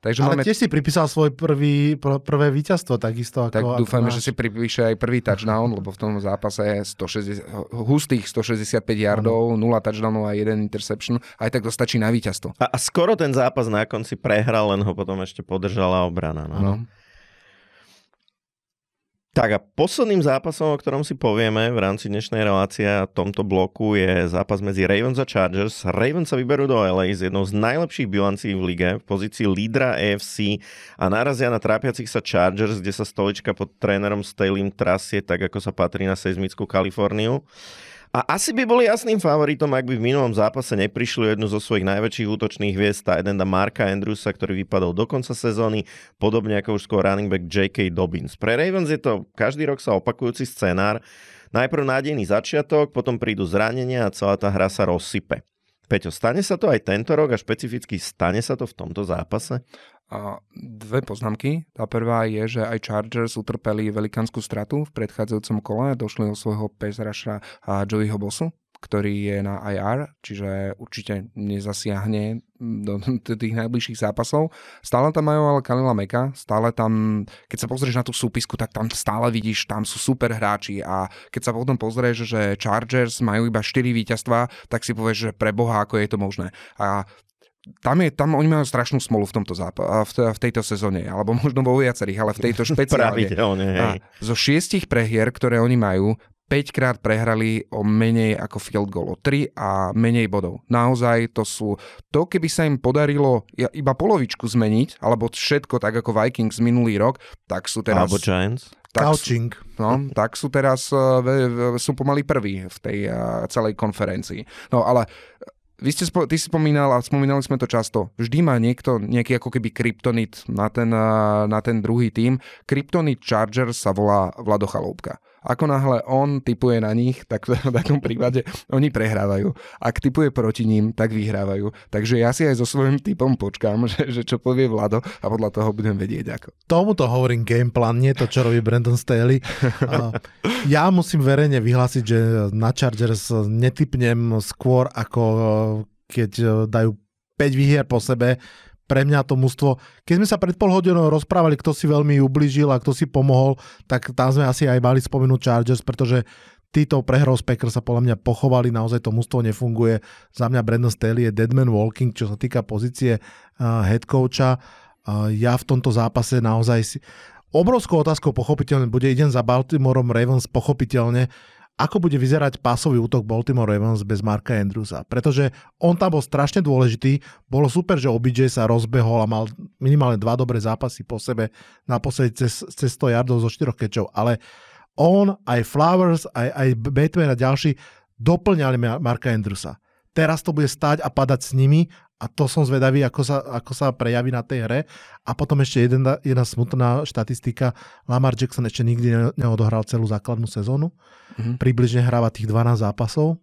Takže Ale máme... tiež si pripísal svoj prvý, pr- prvé víťazstvo, takisto ako... Tak dúfajme, že si pripíše aj prvý touchdown, lebo v tom zápase je 160, hustých 165 yardov, 0 touchdownov a 1 interception. Aj tak to stačí na víťazstvo. A, a skoro ten zápas na konci prehral, len ho potom ešte podržala obrana. No. no. Tak a posledným zápasom, o ktorom si povieme v rámci dnešnej relácie a tomto bloku je zápas medzi Ravens a Chargers. Ravens sa vyberú do LA z jednou z najlepších bilancí v lige v pozícii lídra AFC a narazia na trápiacich sa Chargers, kde sa stolička pod trénerom Staleym trasie tak, ako sa patrí na seizmickú Kaliforniu. A asi by boli jasným favoritom, ak by v minulom zápase neprišli jednu zo svojich najväčších útočných hviezd Tidenda Marka Andrewsa, ktorý vypadol do konca sezóny, podobne ako už skôr running back J.K. Dobbins. Pre Ravens je to každý rok sa opakujúci scenár. Najprv nádejný začiatok, potom prídu zranenia a celá tá hra sa rozsype. Peťo, stane sa to aj tento rok a špecificky stane sa to v tomto zápase? Dve poznámky. Tá prvá je, že aj Chargers utrpeli velikánsku stratu v predchádzajúcom kole. Došli o svojho pesraša Joeyho Bossu, ktorý je na IR, čiže určite nezasiahne do [laughs] tých najbližších zápasov. Stále tam majú ale Kalila Meka, stále tam, keď sa pozrieš na tú súpisku, tak tam stále vidíš, tam sú super hráči a keď sa potom pozrieš, že Chargers majú iba 4 víťazstva, tak si povieš, že pre Boha, ako je to možné. A tam, je, tam oni majú strašnú smolu v tomto zápa- v, v tejto sezóne, alebo možno vo viacerých, ale v tejto [laughs] špeciálne. hej. zo šiestich prehier, ktoré oni majú, 5 krát prehrali o menej ako field goal, o 3 a menej bodov. Naozaj to sú, to keby sa im podarilo iba polovičku zmeniť, alebo všetko tak ako Vikings minulý rok, tak sú teraz... Alebo Giants. Tak sú, no, tak sú teraz, uh, sú pomaly prví v tej uh, celej konferencii. No ale vy ste, spo, ty si spomínal, a spomínali sme to často, vždy má niekto nejaký ako keby kryptonit na ten, na ten druhý tým. Kryptonit Chargers sa volá Vlado Chaloupka. Ako náhle on typuje na nich, tak [laughs] v takom prípade oni prehrávajú. Ak typuje proti ním, tak vyhrávajú. Takže ja si aj so svojím typom počkám, [laughs] že, že čo povie Vlado a podľa toho budem vedieť ako. Tomuto hovorím gameplan, nie to, čo robí Brandon Staley. [laughs] ja musím verejne vyhlásiť, že na Chargers netypnem skôr ako keď dajú 5 výhier po sebe, pre mňa to mužstvo, keď sme sa pred pol hodinou rozprávali, kto si veľmi ubližil a kto si pomohol, tak tam sme asi aj mali spomenúť Chargers, pretože títo prehrou z Packers sa podľa mňa pochovali, naozaj to mužstvo nefunguje. Za mňa Brandon Staley je deadman walking, čo sa týka pozície uh, head coacha. Uh, ja v tomto zápase naozaj si... Obrovskou otázkou pochopiteľne bude, idem za Baltimoreom Ravens pochopiteľne, ako bude vyzerať pásový útok Baltimore Ravens bez Marka Andrewsa. Pretože on tam bol strašne dôležitý, bolo super, že OBJ sa rozbehol a mal minimálne dva dobré zápasy po sebe, naposledy cez, cez 100 yardov zo 4 kečov, ale on, aj Flowers, aj, aj Batman a ďalší doplňali Marka Andrewsa. Teraz to bude stať a padať s nimi a to som zvedavý, ako sa, ako sa prejaví na tej hre. A potom ešte jeden, jedna smutná štatistika. Lamar Jackson ešte nikdy neodohral celú základnú sezónu. Mm-hmm. Približne hráva tých 12 zápasov.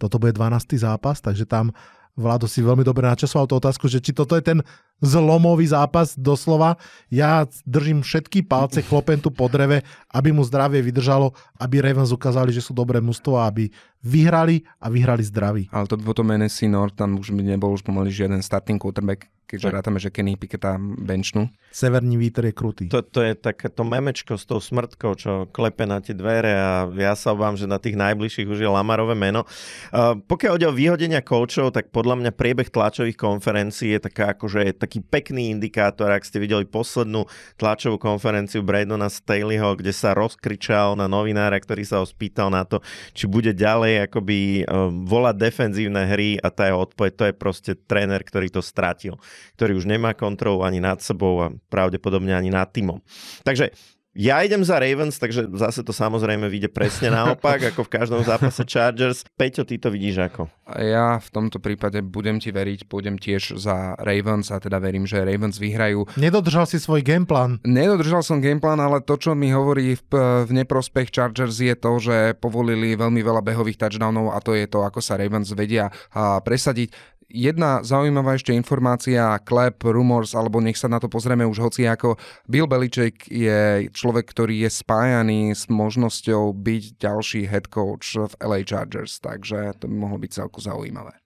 Toto bude 12. zápas, takže tam Vlado si veľmi dobre načasoval tú otázku, že či toto je ten zlomový zápas doslova. Ja držím všetky palce, chlopem tu po dreve, aby mu zdravie vydržalo, aby Ravens ukázali, že sú dobré mužstvo a aby vyhrali a vyhrali zdraví. Ale to by potom NFC North, tam už by nebol už pomaly žiaden starting quarterback, keďže tak. rátame, že Kenny Picketa benchnú. Severný vítr je krutý. To, to je takéto memečko s tou smrtkou, čo klepe na tie dvere a ja sa obávam, že na tých najbližších už je Lamarové meno. Uh, pokiaľ ide o vyhodenia koučov, tak podľa mňa priebeh tlačových konferencií je taká akože taký pekný indikátor, ak ste videli poslednú tlačovú konferenciu Bradona Staleyho, kde sa rozkričal na novinára, ktorý sa ho spýtal na to, či bude ďalej akoby um, volať defenzívne hry a tá jeho odpoveď, to je proste tréner, ktorý to stratil ktorý už nemá kontrolu ani nad sebou a pravdepodobne ani nad týmom. Takže Ja idem za Ravens, takže zase to samozrejme vyjde presne naopak, [laughs] ako v každom zápase Chargers. Peťo, ty to vidíš ako? Ja v tomto prípade budem ti veriť, pôjdem tiež za Ravens a teda verím, že Ravens vyhrajú. Nedodržal si svoj gameplan. Nedodržal som gameplan, ale to, čo mi hovorí v, v neprospech Chargers je to, že povolili veľmi veľa behových touchdownov a to je to, ako sa Ravens vedia presadiť jedna zaujímavá ešte informácia, klep, rumors, alebo nech sa na to pozrieme už hoci ako. Bill Belichick je človek, ktorý je spájaný s možnosťou byť ďalší head coach v LA Chargers, takže to by mohlo byť celku zaujímavé.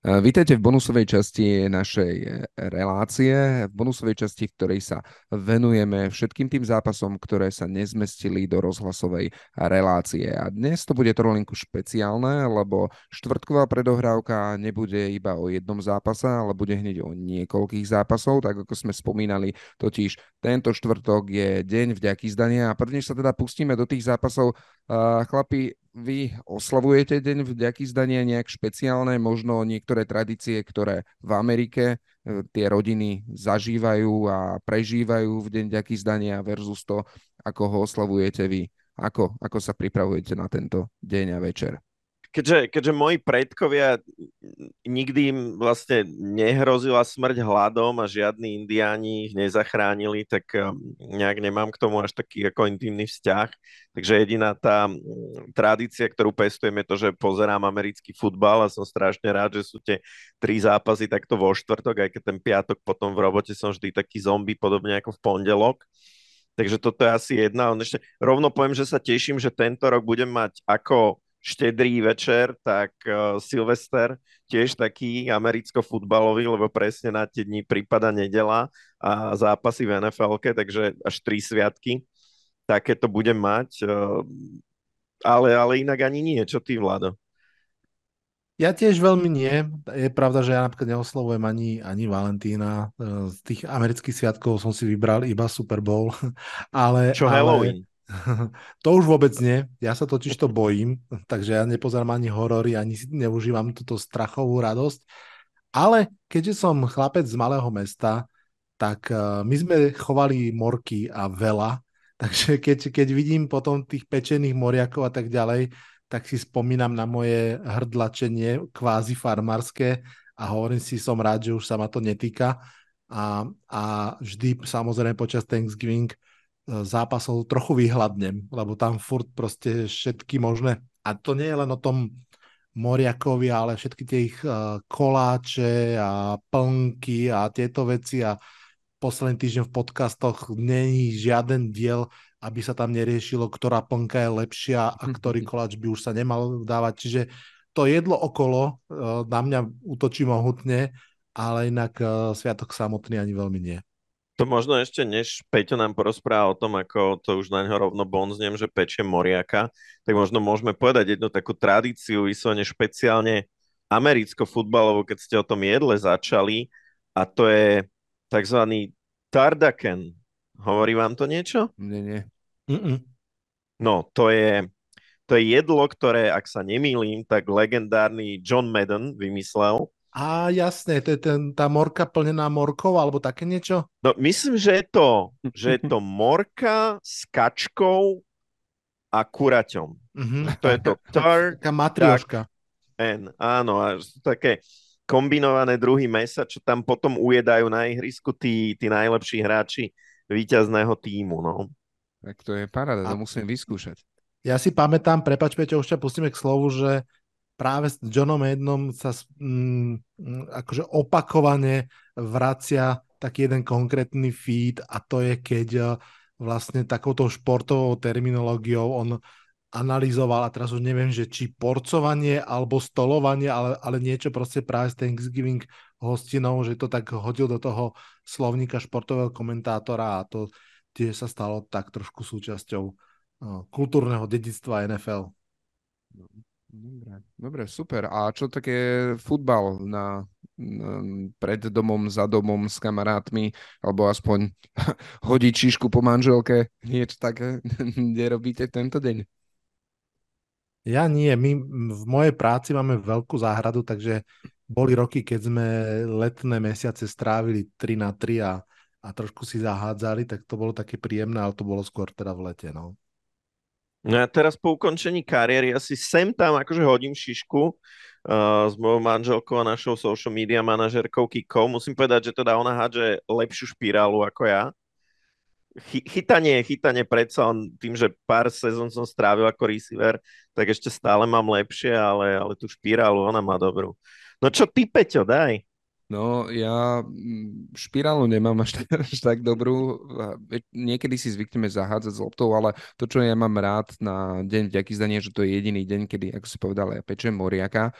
Vítajte v bonusovej časti našej e, relácie, v bonusovej časti, v ktorej sa venujeme všetkým tým zápasom, ktoré sa nezmestili do rozhlasovej relácie. A dnes to bude trolinku špeciálne, lebo štvrtková predohrávka nebude iba o jednom zápase, ale bude hneď o niekoľkých zápasov, tak ako sme spomínali, totiž tento štvrtok je deň vďaky zdania. A prvnež sa teda pustíme do tých zápasov, chlapi, vy oslavujete Deň vďaky zdania nejak špeciálne, možno niektoré tradície, ktoré v Amerike e, tie rodiny zažívajú a prežívajú v Deň vďaky zdania versus to, ako ho oslavujete vy. Ako, ako sa pripravujete na tento deň a večer? Keďže, keďže moji predkovia nikdy im vlastne nehrozila smrť hladom a žiadni indiáni ich nezachránili, tak um, nejak nemám k tomu až taký ako intimný vzťah. Takže jediná tá tradícia, ktorú pestujem, je to, že pozerám americký futbal a som strašne rád, že sú tie tri zápasy takto vo štvrtok, aj keď ten piatok potom v robote som vždy taký zombie, podobne ako v pondelok. Takže toto je asi jedna. Ešte rovno poviem, že sa teším, že tento rok budem mať ako štedrý večer, tak uh, Silvester tiež taký americko-futbalový, lebo presne na tie dni prípada nedela a zápasy v nfl takže až tri sviatky. Také to budem mať. Uh, ale, ale inak ani nie. Čo ty, Vlado? Ja tiež veľmi nie. Je pravda, že ja napríklad neoslovujem ani, ani Valentína. Z tých amerických sviatkov som si vybral iba Super Bowl. [laughs] Ale, Čo ale, Halloween? [laughs] To už vôbec nie. Ja sa totiž to bojím, takže ja nepozerám ani horory, ani neužívam túto strachovú radosť. Ale keďže som chlapec z malého mesta, tak uh, my sme chovali morky a veľa, [laughs] takže keď, keď vidím potom tých pečených moriakov a tak ďalej, tak si spomínam na moje hrdlačenie kvázi farmárske a hovorím si, som rád, že už sa ma to netýka. A, a vždy samozrejme počas Thanksgiving zápasov trochu vyhľadnem, lebo tam furt proste všetky možné, a to nie je len o tom Moriakovi, ale všetky tie ich uh, koláče a plnky a tieto veci a posledný týždeň v podcastoch není žiaden diel, aby sa tam neriešilo, ktorá plnka je lepšia a [laughs] ktorý koláč by už sa nemal dávať. Čiže to jedlo okolo uh, na mňa útočí mohutne, ale inak uh, sviatok samotný ani veľmi nie. To možno ešte, než Peťo nám porozpráva o tom, ako to už na ňo rovno bonznem, že pečie moriaka, tak možno môžeme povedať jednu takú tradíciu, vyslovene špeciálne americko-futbalovú, keď ste o tom jedle začali, a to je tzv. tardaken. Hovorí vám to niečo? Nie, nie. Mm-mm. No, to je, to je jedlo, ktoré, ak sa nemýlim, tak legendárny John Madden vymyslel a jasné, to je ten, tá morka plnená morkou alebo také niečo? No myslím, že je to, že je to [laughs] morka s kačkou a kuraťom. Mm-hmm. To je to [laughs] tur, Taká matrioška. N, áno, a sú také kombinované druhy mesa, čo tam potom ujedajú na ihrisku tí, tí najlepší hráči víťazného týmu. No. Tak to je paráda, to musím vyskúšať. Ja si pamätám, prepač Peťo, už ťa pustíme k slovu, že práve s Johnom Ednom sa mm, akože opakovane vracia taký jeden konkrétny feed a to je, keď uh, vlastne takouto športovou terminológiou on analyzoval a teraz už neviem, že či porcovanie alebo stolovanie, ale, ale niečo proste práve z Thanksgiving hostinou, že to tak hodil do toho slovníka športového komentátora a to tiež sa stalo tak trošku súčasťou uh, kultúrneho dedictva NFL. Dobre, dobre, super. A čo také futbal na, na, pred domom, za domom s kamarátmi, alebo aspoň [laughs] hodiť číšku po manželke, niečo také, [laughs] kde robíte tento deň? Ja nie, my v mojej práci máme veľkú záhradu, takže boli roky, keď sme letné mesiace strávili 3 na 3 a, a trošku si zahádzali, tak to bolo také príjemné, ale to bolo skôr teda v lete, no. No ja teraz po ukončení kariéry asi sem tam akože hodím šišku uh, s mojou manželkou a našou social media manažerkou Kikou. Musím povedať, že teda ona hádže lepšiu špirálu ako ja. Chy, chytanie, chytanie predsa on tým, že pár sezón som strávil ako receiver, tak ešte stále mám lepšie, ale, ale tú špirálu ona má dobrú. No čo ty, Peťo, daj? No, ja mm, špirálu nemám až, až tak dobrú. Niekedy si zvykneme zahádzať s loptou, ale to, čo ja mám rád na deň vďaky zdanie, že to je jediný deň, kedy, ako si povedal, ja pečem moriaka,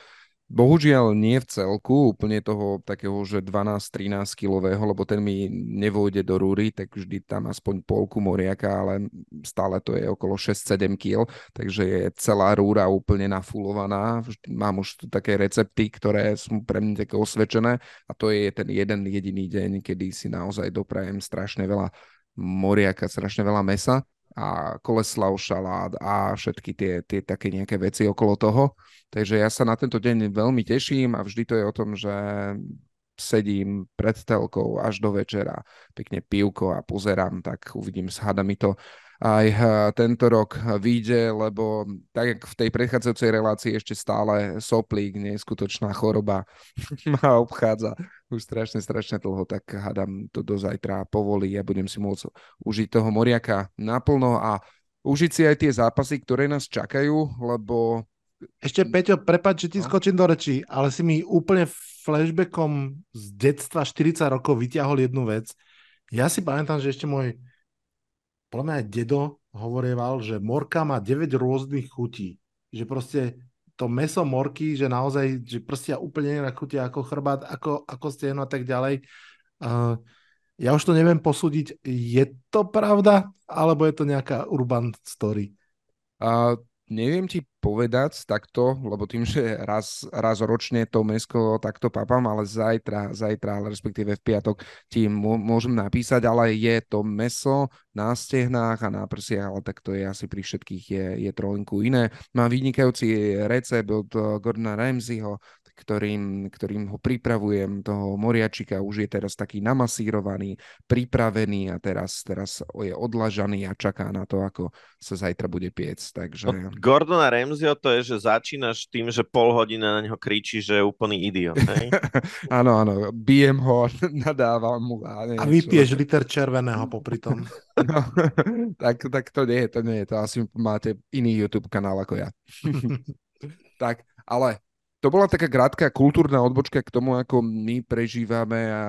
Bohužiaľ nie v celku, úplne toho takého, že 12-13 kilového, lebo ten mi nevôjde do rúry, tak vždy tam aspoň polku moriaka, ale stále to je okolo 6-7 kg, takže je celá rúra úplne nafulovaná. Mám už také recepty, ktoré sú pre mňa také osvedčené a to je ten jeden jediný deň, kedy si naozaj doprajem strašne veľa moriaka, strašne veľa mesa a koleslav šalát a všetky tie, tie také nejaké veci okolo toho. Takže ja sa na tento deň veľmi teším a vždy to je o tom, že sedím pred telkou až do večera, pekne pivko a pozerám, tak uvidím s hadami to aj eh, tento rok vyjde, lebo tak jak v tej predchádzajúcej relácii ešte stále soplík, neskutočná choroba [laughs] ma obchádza už strašne, strašne dlho, tak hádam to do zajtra povolí a budem si môcť užiť toho moriaka naplno a užiť si aj tie zápasy, ktoré nás čakajú, lebo... Ešte, Peťo, prepáč, že ti no? skočím do rečí, ale si mi úplne flashbackom z detstva 40 rokov vyťahol jednu vec. Ja si pamätám, že ešte môj podľa mňa aj dedo hovorieval, že morka má 9 rôznych chutí. Že proste to meso morky, že naozaj, že proste úplne inak chutia ako chrbát, ako, ako steno a tak ďalej. Uh, ja už to neviem posúdiť, je to pravda, alebo je to nejaká urban story? Uh, neviem ti povedať takto, lebo tým, že raz, raz ročne to mesko takto papám, ale zajtra, zajtra, respektíve v piatok ti môžem napísať, ale je to meso na stehnách a na prsiach, ale tak to je asi pri všetkých je, je trolinku iné. Má vynikajúci recept od Gordona Ramseyho, ktorým, ktorým ho pripravujem, toho moriačika, už je teraz taký namasírovaný, pripravený a teraz, teraz je odlažaný a čaká na to, ako sa zajtra bude piec. Takže... No, Gordona Ramseyho to je, že začínaš tým, že pol hodiny na neho kričí, že je úplný idiot. [laughs] áno, áno, bijem ho, [laughs] nadávam mu. A, a vypieš liter červeného popri tom. [laughs] no, tak, tak to nie je, to nie je. To asi máte iný YouTube kanál ako ja. tak, ale to bola taká krátka kultúrna odbočka k tomu, ako my prežívame a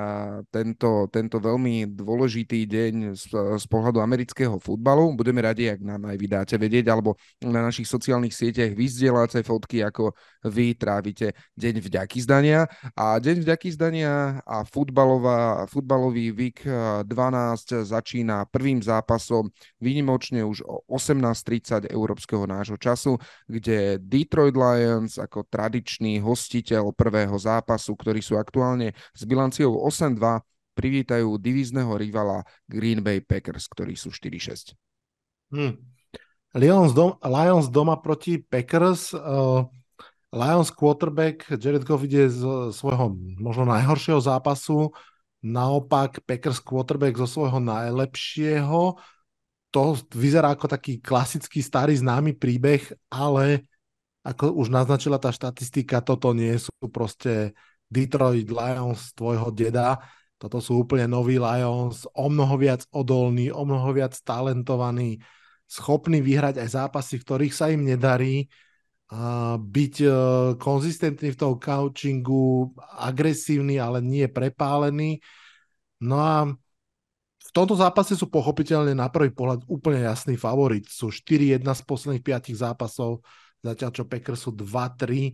tento, tento veľmi dôležitý deň z, z pohľadu amerického futbalu. Budeme radi, ak nám aj vydáte vedieť, alebo na našich sociálnych sieťach vyzdieláte fotky, ako vy trávite Deň vďaky zdania. A Deň vďaky zdania a futbalová, futbalový VIK 12 začína prvým zápasom výnimočne už o 18.30 európskeho nášho času, kde Detroit Lions ako tradičný hostiteľ prvého zápasu, ktorí sú aktuálne s bilanciou 8-2, privítajú divízneho rivala Green Bay Packers, ktorí sú 4-6. Hmm. Lions, dom, Lions doma proti Packers. Uh, Lions quarterback Jared Goff ide z svojho možno najhoršieho zápasu, naopak Packers quarterback zo svojho najlepšieho. To vyzerá ako taký klasický starý známy príbeh, ale ako už naznačila tá štatistika, toto nie sú proste Detroit Lions tvojho deda, toto sú úplne noví Lions, o mnoho viac odolní, o mnoho viac talentovaní, schopní vyhrať aj zápasy, v ktorých sa im nedarí, byť uh, konzistentný v tom coachingu, agresívny, ale nie prepálený. No a v tomto zápase sú pochopiteľne na prvý pohľad úplne jasný favorit. Sú 4-1 z posledných 5 zápasov zatiaľ čo Packers sú 2-3.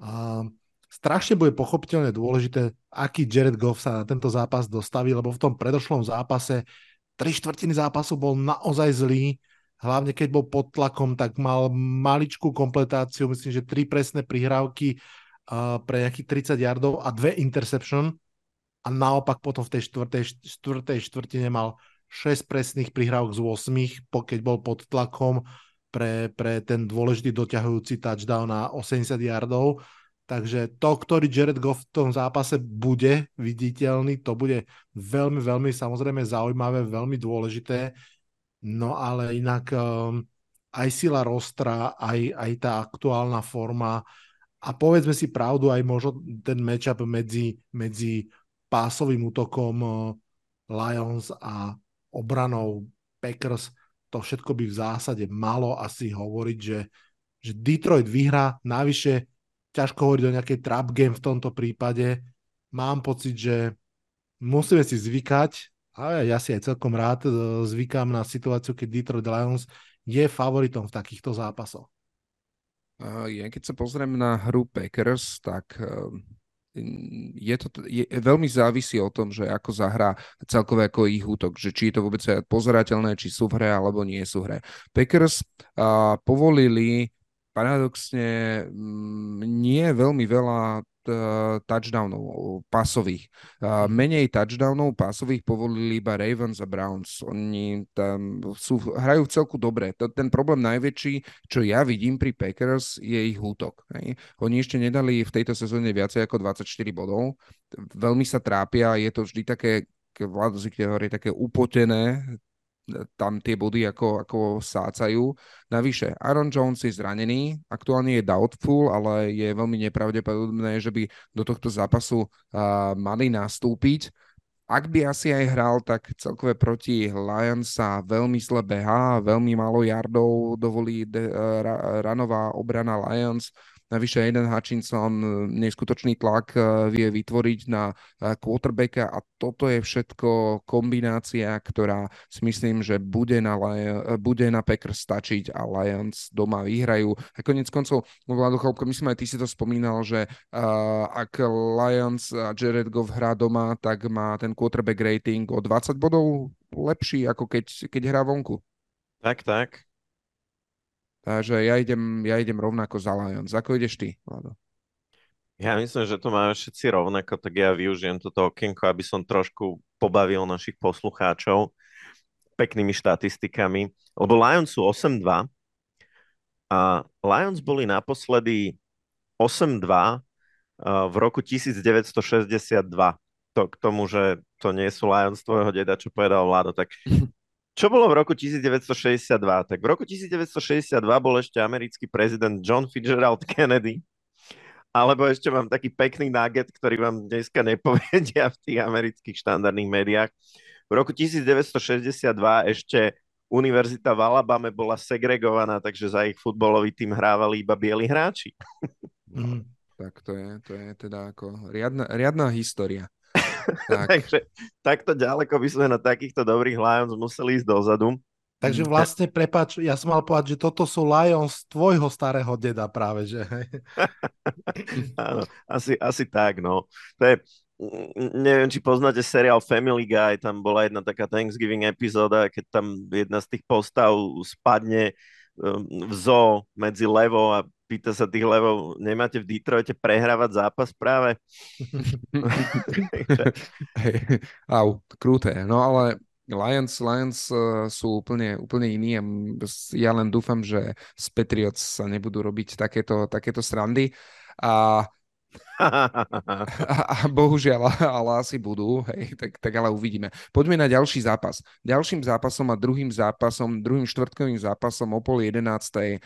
A strašne bude pochopiteľne dôležité, aký Jared Goff sa na tento zápas dostaví, lebo v tom predošlom zápase tri štvrtiny zápasu bol naozaj zlý, hlavne keď bol pod tlakom, tak mal maličkú kompletáciu, myslím, že tri presné prihrávky uh, pre nejakých 30 yardov a dve interception. A naopak potom v tej štvrtej, štvrtej štvrtine mal 6 presných prihrávok z 8, keď bol pod tlakom pre, pre ten dôležitý doťahujúci touchdown na 80 yardov. Takže to, ktorý Jared Goff v tom zápase bude viditeľný, to bude veľmi, veľmi samozrejme zaujímavé, veľmi dôležité. No ale inak um, aj sila rostra, aj, aj tá aktuálna forma a povedzme si pravdu, aj možno ten matchup medzi, medzi pásovým útokom uh, Lions a obranou Packers, to všetko by v zásade malo asi hovoriť, že, že Detroit vyhrá, navyše ťažko hovoriť o nejakej trap game v tomto prípade. Mám pocit, že musíme si zvykať, a ja si aj celkom rád e, zvykám na situáciu, keď Detroit Lions je favoritom v takýchto zápasoch. Ja keď sa pozriem na hru Packers, tak e, je to je, veľmi závisí o tom, že ako zahrá celkové ako ich útok, že či je to vôbec pozerateľné, či sú v hre alebo nie sú v hre. Packers a, povolili paradoxne mm, nie veľmi veľa touchdownov pasových. Mm. Menej touchdownov pasových povolili iba Ravens a Browns. Oni tam sú, hrajú v celku dobre. Ten problém najväčší, čo ja vidím pri Packers, je ich útok. Oni ešte nedali v tejto sezóne viacej ako 24 bodov. Veľmi sa trápia, je to vždy také Vlado Zikte hovorí také upotené tam tie body ako, ako sácajú. Navyše, Aaron Jones je zranený, aktuálne je doubtful, ale je veľmi nepravdepodobné, že by do tohto zápasu uh, mali nastúpiť. Ak by asi aj hral, tak celkové proti Lions sa veľmi zle behá, veľmi málo yardov dovolí de, uh, ranová obrana Lions. Navyše jeden Hutchinson e, neskutočný tlak e, vie vytvoriť na e, quarterbacka a toto je všetko kombinácia, ktorá si myslím, že bude na, bude na Packers stačiť a Lions doma vyhrajú. A konec koncov, Vlado Chalupko, myslím aj ty si to spomínal, že uh, ak Lions a Jared Goff hrá doma, tak má ten quarterback rating o 20 bodov lepší, ako keď, keď hrá vonku. Tak, tak. Takže ja idem, ja idem rovnako za Lions. Ako ideš ty, Vlado? Ja myslím, že to máme všetci rovnako, tak ja využijem toto okienko, aby som trošku pobavil našich poslucháčov peknými štatistikami, lebo Lions sú 8-2 a Lions boli naposledy 8-2 v roku 1962. To k tomu, že to nie sú Lions tvojho deda, čo povedal Vlado, tak [laughs] Čo bolo v roku 1962? Tak v roku 1962 bol ešte americký prezident John Fitzgerald [laughs] Kennedy. Alebo ešte mám taký pekný nugget, ktorý vám dneska nepovedia v tých amerických štandardných médiách. V roku 1962 ešte Univerzita v Alabame bola segregovaná, takže za ich futbalový tým hrávali iba bieli hráči. [laughs] Mm, tak to je, to je teda ako riadna, riadna história. [laughs] Tak. Takže takto ďaleko by sme na takýchto dobrých Lions museli ísť dozadu. Takže mm, vlastne, prepač, ja som mal povedať, že toto sú Lions tvojho starého deda práve, že? [laughs] Áno, asi, asi tak, no. To je, neviem, či poznáte seriál Family Guy, tam bola jedna taká Thanksgiving epizóda, keď tam jedna z tých postav spadne v zoo medzi levou a pýta sa tých levov, nemáte v Detroite prehrávať zápas práve? [laughs] hey, au, krúté. No ale Lions, Lions uh, sú úplne, úplne iní a ja len dúfam, že z Patriots sa nebudú robiť takéto, takéto srandy. A [laughs] a, a bohužiaľ, [laughs] ale asi budú, hej, tak, tak ale uvidíme. Poďme na ďalší zápas. Ďalším zápasom a druhým zápasom, druhým štvrtkovým zápasom o pol jedenáctej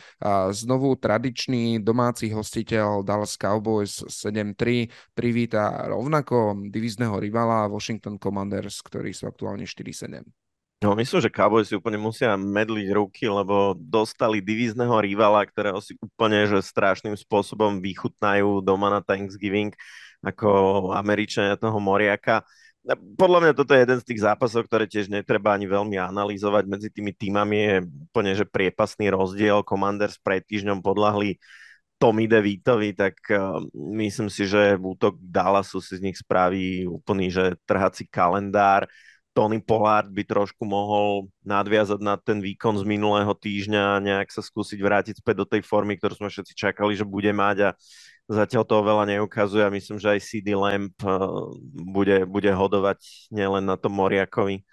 znovu tradičný domáci hostiteľ Dallas Cowboys 7-3 privíta rovnako divizného rivala Washington Commanders, ktorí sú aktuálne 4-7. No, myslím, že Cowboys si úplne musia medliť ruky, lebo dostali divízneho rivala, ktorého si úplne že strašným spôsobom vychutnajú doma na Thanksgiving, ako Američania toho moriaka. Podľa mňa toto je jeden z tých zápasov, ktoré tiež netreba ani veľmi analyzovať. Medzi tými týmami je úplne že priepasný rozdiel. Commanders pred týždňom podľahli Tommy DeVitovi, tak uh, myslím si, že v útok Dallasu si z nich spraví úplný že trhací kalendár. Tony Pollard by trošku mohol nadviazať na ten výkon z minulého týždňa a nejak sa skúsiť vrátiť späť do tej formy, ktorú sme všetci čakali, že bude mať a zatiaľ toho veľa neukazuje a myslím, že aj CD Lamp uh, bude, bude hodovať nielen na tom Moriakovi.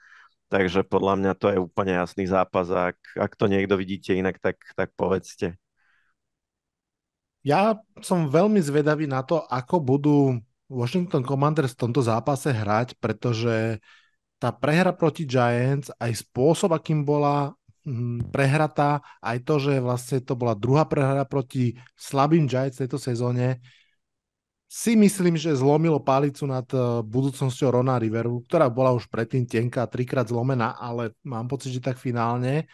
Takže podľa mňa to je úplne jasný zápas a ak, ak to niekto vidíte inak, tak, tak povedzte. Ja som veľmi zvedavý na to, ako budú Washington Commanders v tomto zápase hrať, pretože tá prehra proti Giants, aj spôsob, akým bola hm, prehratá, aj to, že vlastne to bola druhá prehra proti slabým Giants v tejto sezóne, si myslím, že zlomilo palicu nad eh, budúcnosťou Rona Riveru, ktorá bola už predtým tenká, trikrát zlomená, ale mám pocit, že tak finálne.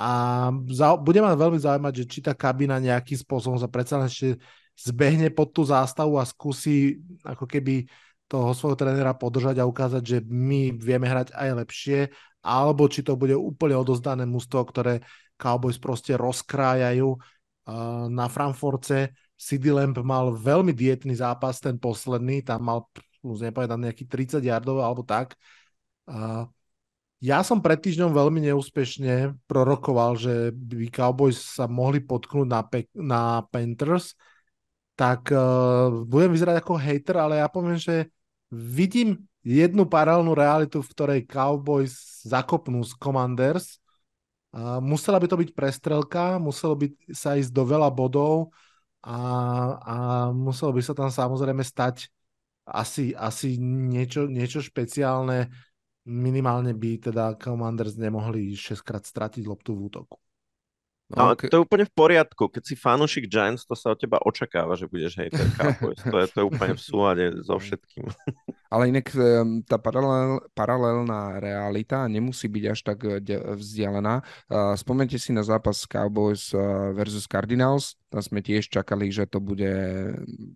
A za, bude ma veľmi zaujímať, že či tá kabina nejakým spôsobom sa predsa ešte zbehne pod tú zástavu a skúsi ako keby toho svojho trénera podržať a ukázať, že my vieme hrať aj lepšie, alebo či to bude úplne odozdané mústvo, ktoré Cowboys proste rozkrájajú uh, na Frankfurte CD Lamp mal veľmi dietný zápas, ten posledný, tam mal, už nepovedám, nejaký 30 yardov alebo tak. Uh, ja som pred týždňom veľmi neúspešne prorokoval, že by Cowboys sa mohli potknúť na, Pe- na Panthers, tak uh, budem vyzerať ako hater, ale ja poviem, že vidím jednu paralelnú realitu, v ktorej Cowboys zakopnú z Commanders. Uh, musela by to byť prestrelka, muselo by sa ísť do veľa bodov, a, a muselo by sa tam samozrejme stať asi, asi niečo, niečo špeciálne. Minimálne by teda Commanders nemohli 6 krát stratiť loptu v útoku. No, okay. to je úplne v poriadku. Keď si fanúšik Giants, to sa od teba očakáva, že budeš hater Cowboys. to, je, to je úplne v súlade so všetkým. Ale inak tá paralel, paralelná realita nemusí byť až tak eh, vzdialená. Spomente si na zápas Cowboys eh, versus Cardinals. Tam sme tiež čakali, že to bude,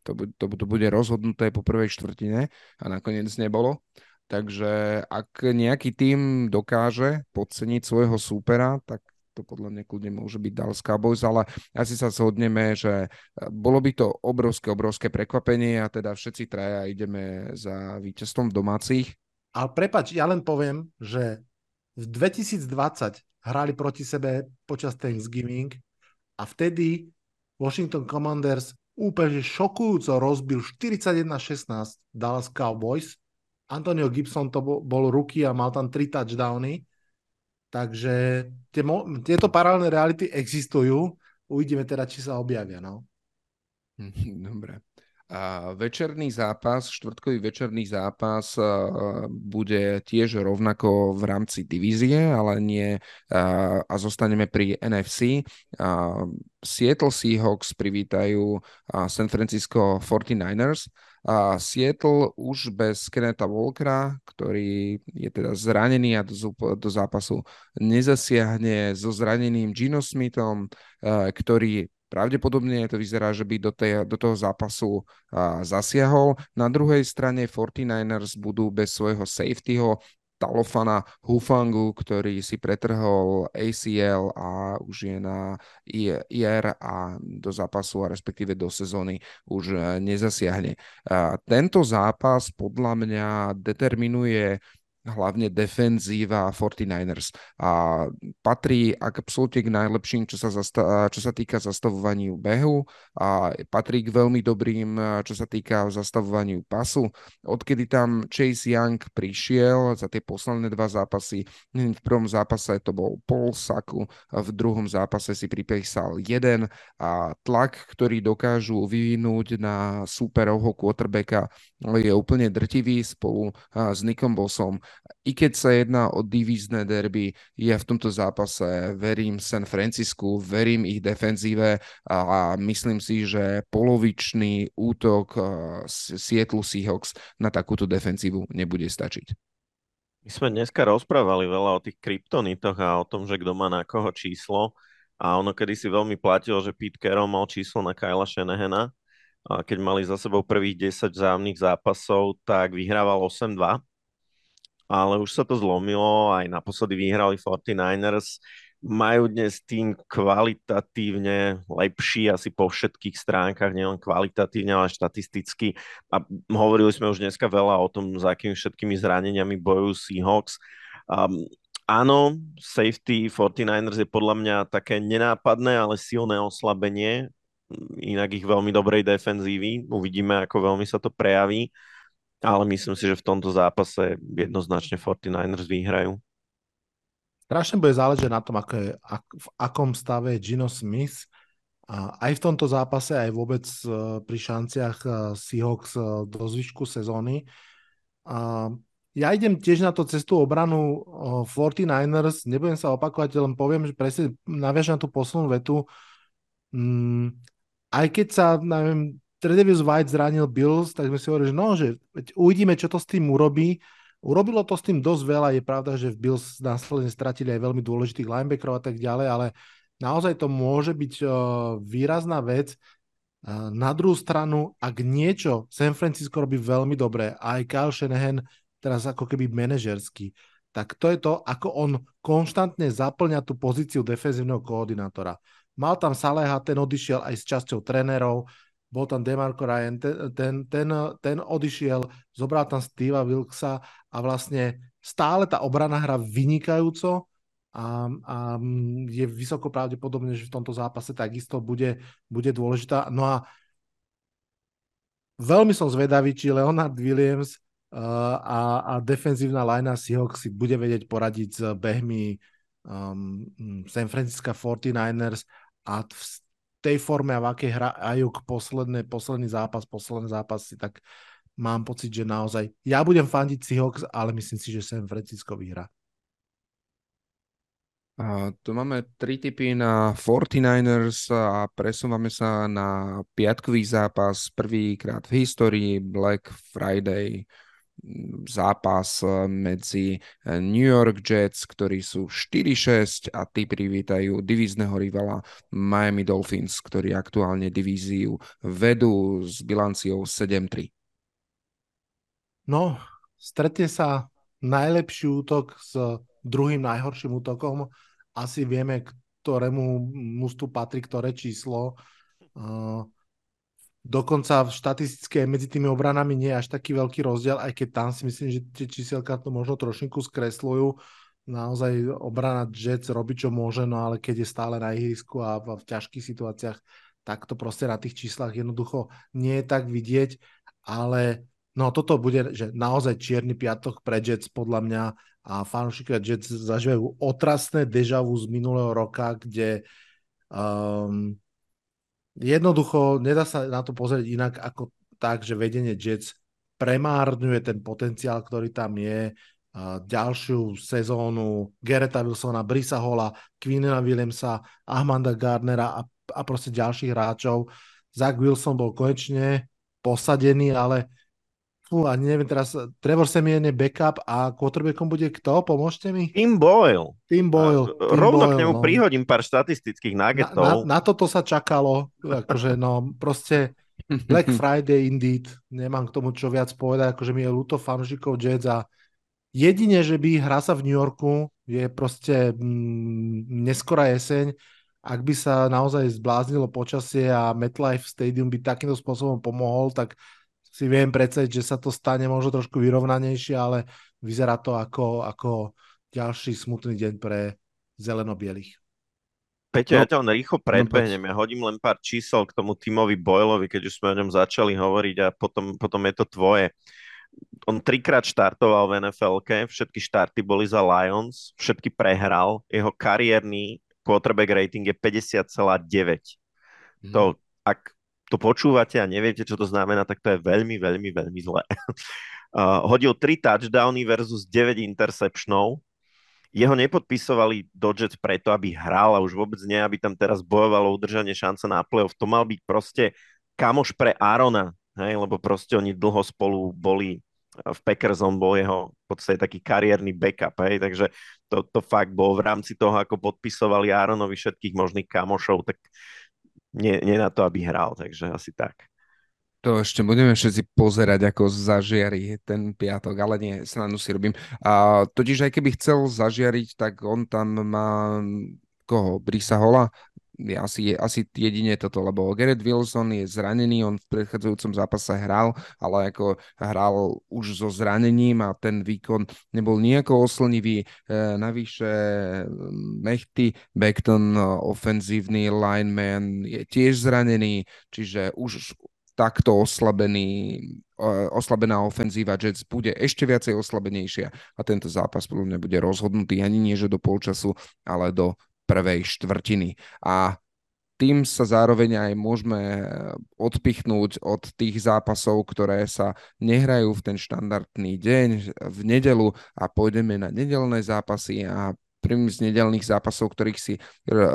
to, to, to bude rozhodnuté po prvej štvrtine a nakoniec nebolo. Takže ak nejaký tým dokáže podceniť svojho súpera, tak to podľa mňa kľudne môže byť Dallas Cowboys, ale asi sa zhodneme, že e, bolo by to obrovské, obrovské prekvapenie a teda všetci traja ideme za víťazstvom domácich. Ale prepač, ja len poviem, že v 2020 hrali proti sebe počas Thanksgiving a vtedy Washington Commanders úplne šokujúco rozbil 41-16 Dallas Cowboys. Antonio Gibson to bol, bol ruky a mal tam 3 touchdowny Takže tie, tieto paralelné reality existujú. Uvidíme teda, či sa objavia. No. [laughs] Dobre. A večerný zápas, štvrtkový večerný zápas uh, bude tiež rovnako v rámci divízie, ale nie uh, a zostaneme pri NFC. Seattle Seahawks privítajú uh, San Francisco 49ers. A Seattle už bez Kenneta Walkera, ktorý je teda zranený a do, do zápasu nezasiahne so zraneným Gino Smithom, uh, ktorý Pravdepodobne to vyzerá, že by do, tej, do toho zápasu a, zasiahol. Na druhej strane 49ers budú bez svojho safetyho Talofana Hufangu, ktorý si pretrhol ACL a už je na IR a do zápasu a respektíve do sezóny už e, nezasiahne. A tento zápas podľa mňa determinuje hlavne defenzíva 49ers. A patrí absolútne k najlepším, čo sa, zasta- čo sa týka zastavovaniu behu a patrí k veľmi dobrým, čo sa týka zastavovaniu pasu. Odkedy tam Chase Young prišiel za tie posledné dva zápasy, v prvom zápase to bol Paul Saku, v druhom zápase si pripísal jeden a tlak, ktorý dokážu vyvinúť na superovho quarterbacka je úplne drtivý spolu s Nikom Bossom i keď sa jedná o divízne derby, ja v tomto zápase verím San Francisku, verím ich defenzíve a myslím si, že polovičný útok Seattle Seahawks na takúto defenzívu nebude stačiť. My sme dneska rozprávali veľa o tých kryptonitoch a o tom, že kto má na koho číslo. A ono kedy si veľmi platilo, že Pete Carroll mal číslo na Kyla Shanahana. Keď mali za sebou prvých 10 vzájomných zápasov, tak vyhrával 8-2 ale už sa to zlomilo, aj naposledy vyhrali 49ers. Majú dnes tým kvalitatívne lepší asi po všetkých stránkach, nielen kvalitatívne, ale štatisticky. A hovorili sme už dneska veľa o tom, za akými všetkými zraneniami bojujú Seahawks. Um, áno, safety 49ers je podľa mňa také nenápadné, ale silné oslabenie, inak ich veľmi dobrej defenzívy. Uvidíme, ako veľmi sa to prejaví ale myslím si, že v tomto zápase jednoznačne 49ers vyhrajú. Strašne bude záležať na tom, ako je, ak, v akom stave je Gino Smith. A aj v tomto zápase, aj vôbec uh, pri šanciach uh, Seahawks uh, do zvyšku sezóny. A ja idem tiež na to cestu obranu 49ers, nebudem sa opakovať, len poviem, že presne naviažem na tú poslednú vetu. Aj keď sa, neviem, Tredevius White zranil Bills, tak sme si hovorili, že no, že uvidíme, čo to s tým urobí. Urobilo to s tým dosť veľa, je pravda, že v Bills následne stratili aj veľmi dôležitých linebackerov a tak ďalej, ale naozaj to môže byť uh, výrazná vec. Uh, na druhú stranu, ak niečo San Francisco robí veľmi dobre, aj Kyle Shanahan teraz ako keby manažerský, tak to je to, ako on konštantne zaplňa tú pozíciu defenzívneho koordinátora. Mal tam Saleha, ten odišiel aj s časťou trénerov, bol tam Demarco Ryan, ten, ten, ten, ten odišiel, zobral tam Steva Wilksa a vlastne stále tá obrana hra vynikajúco a, a je vysoko pravdepodobné, že v tomto zápase takisto bude, bude dôležitá. No a veľmi som zvedavý, či Leonard Williams uh, a, a defenzívna linea Seahawks si bude vedieť poradiť s behmi um, San Francisco 49ers a v tej forme a v akej hra Ajuk posledné, posledný zápas, posledný zápasy, tak mám pocit, že naozaj ja budem fandiť Seahawks, ale myslím si, že San Francisco vyhrá. A tu máme tri typy na 49ers a presúvame sa na piatkový zápas, prvýkrát v histórii Black Friday zápas eh, medzi eh, New York Jets, ktorí sú 4-6 a tí privítajú divízneho rivala Miami Dolphins, ktorí aktuálne divíziu vedú s bilanciou 7-3. No, stretne sa najlepší útok s druhým najhorším útokom. Asi vieme, ktorému mústu patrí ktoré číslo. Uh, Dokonca v štatistické medzi tými obranami nie je až taký veľký rozdiel, aj keď tam si myslím, že tie číselka to možno trošinku skresľujú. Naozaj obrana Jets robí, čo môže, no ale keď je stále na ihrisku a v, ťažkých situáciách, tak to proste na tých číslach jednoducho nie je tak vidieť, ale no toto bude, že naozaj čierny piatok pre Jets podľa mňa a fanúšikovia Jets zažívajú otrasné dežavu z minulého roka, kde um, jednoducho nedá sa na to pozrieť inak ako tak, že vedenie Jets premárňuje ten potenciál, ktorý tam je. ďalšiu sezónu Gereta Wilsona, Brisa Hola, Quinna Williamsa, Ahmanda Gardnera a, a proste ďalších hráčov. Zach Wilson bol konečne posadený, ale fú, ani neviem teraz, Trevor Semien je backup a quarterbackom bude kto? Pomôžte mi? Tim Boyle. Tim Boyle. Tim Rovno Boyle, k nemu no. prihodím pár štatistických nuggetov. Na, na, na toto sa čakalo, akože no proste Black [laughs] Friday indeed, nemám k tomu čo viac povedať, akože mi je ľúto fanúšikov Jets a jedine, že by hra sa v New Yorku je proste mm, neskorá jeseň, ak by sa naozaj zbláznilo počasie a MetLife Stadium by takýmto spôsobom pomohol, tak si viem predstaviť, že sa to stane možno trošku vyrovnanejšie, ale vyzerá to ako, ako ďalší smutný deň pre zeleno-bielých. Peťo, no, ja ťa len rýchlo no, predbehnem, ja hodím len pár čísel k tomu Timovi Boylovi, keď už sme o ňom začali hovoriť a potom, potom je to tvoje. On trikrát štartoval v nfl všetky štarty boli za Lions, všetky prehral, jeho kariérny quarterback rating je 50,9. Mm. To, ak to počúvate a neviete, čo to znamená, tak to je veľmi, veľmi, veľmi zlé. [laughs] uh, hodil 3 touchdowny versus 9 interceptionov. Jeho nepodpisovali do Jets preto, aby hral a už vôbec nie, aby tam teraz bojovalo udržanie šance na playoff. To mal byť proste kamoš pre Arona, hej, lebo proste oni dlho spolu boli v Packers, on bol jeho v podstate taký kariérny backup, hej, takže to, to fakt bol v rámci toho, ako podpisovali Aaronovi všetkých možných kamošov, tak nie, nie na to, aby hral, takže asi tak. To ešte budeme všetci pozerať, ako zažiari ten piatok, ale nie, snadno si robím. A totiž aj keby chcel zažiariť, tak on tam má koho? Brisa Hola? Asi, asi jedine toto, lebo Garrett Wilson je zranený, on v predchádzajúcom zápase hral, ale ako hral už so zranením a ten výkon nebol nejako oslnivý. E, navyše Mechty Beckton, ofenzívny lineman, je tiež zranený, čiže už takto oslabený, oslabená ofenzíva Jets bude ešte viacej oslabenejšia a tento zápas podľa mňa bude rozhodnutý ani nie, že do polčasu, ale do prvej štvrtiny. A tým sa zároveň aj môžeme odpichnúť od tých zápasov, ktoré sa nehrajú v ten štandardný deň v nedelu a pôjdeme na nedelné zápasy a Prvým z nedelných zápasov, ktorých si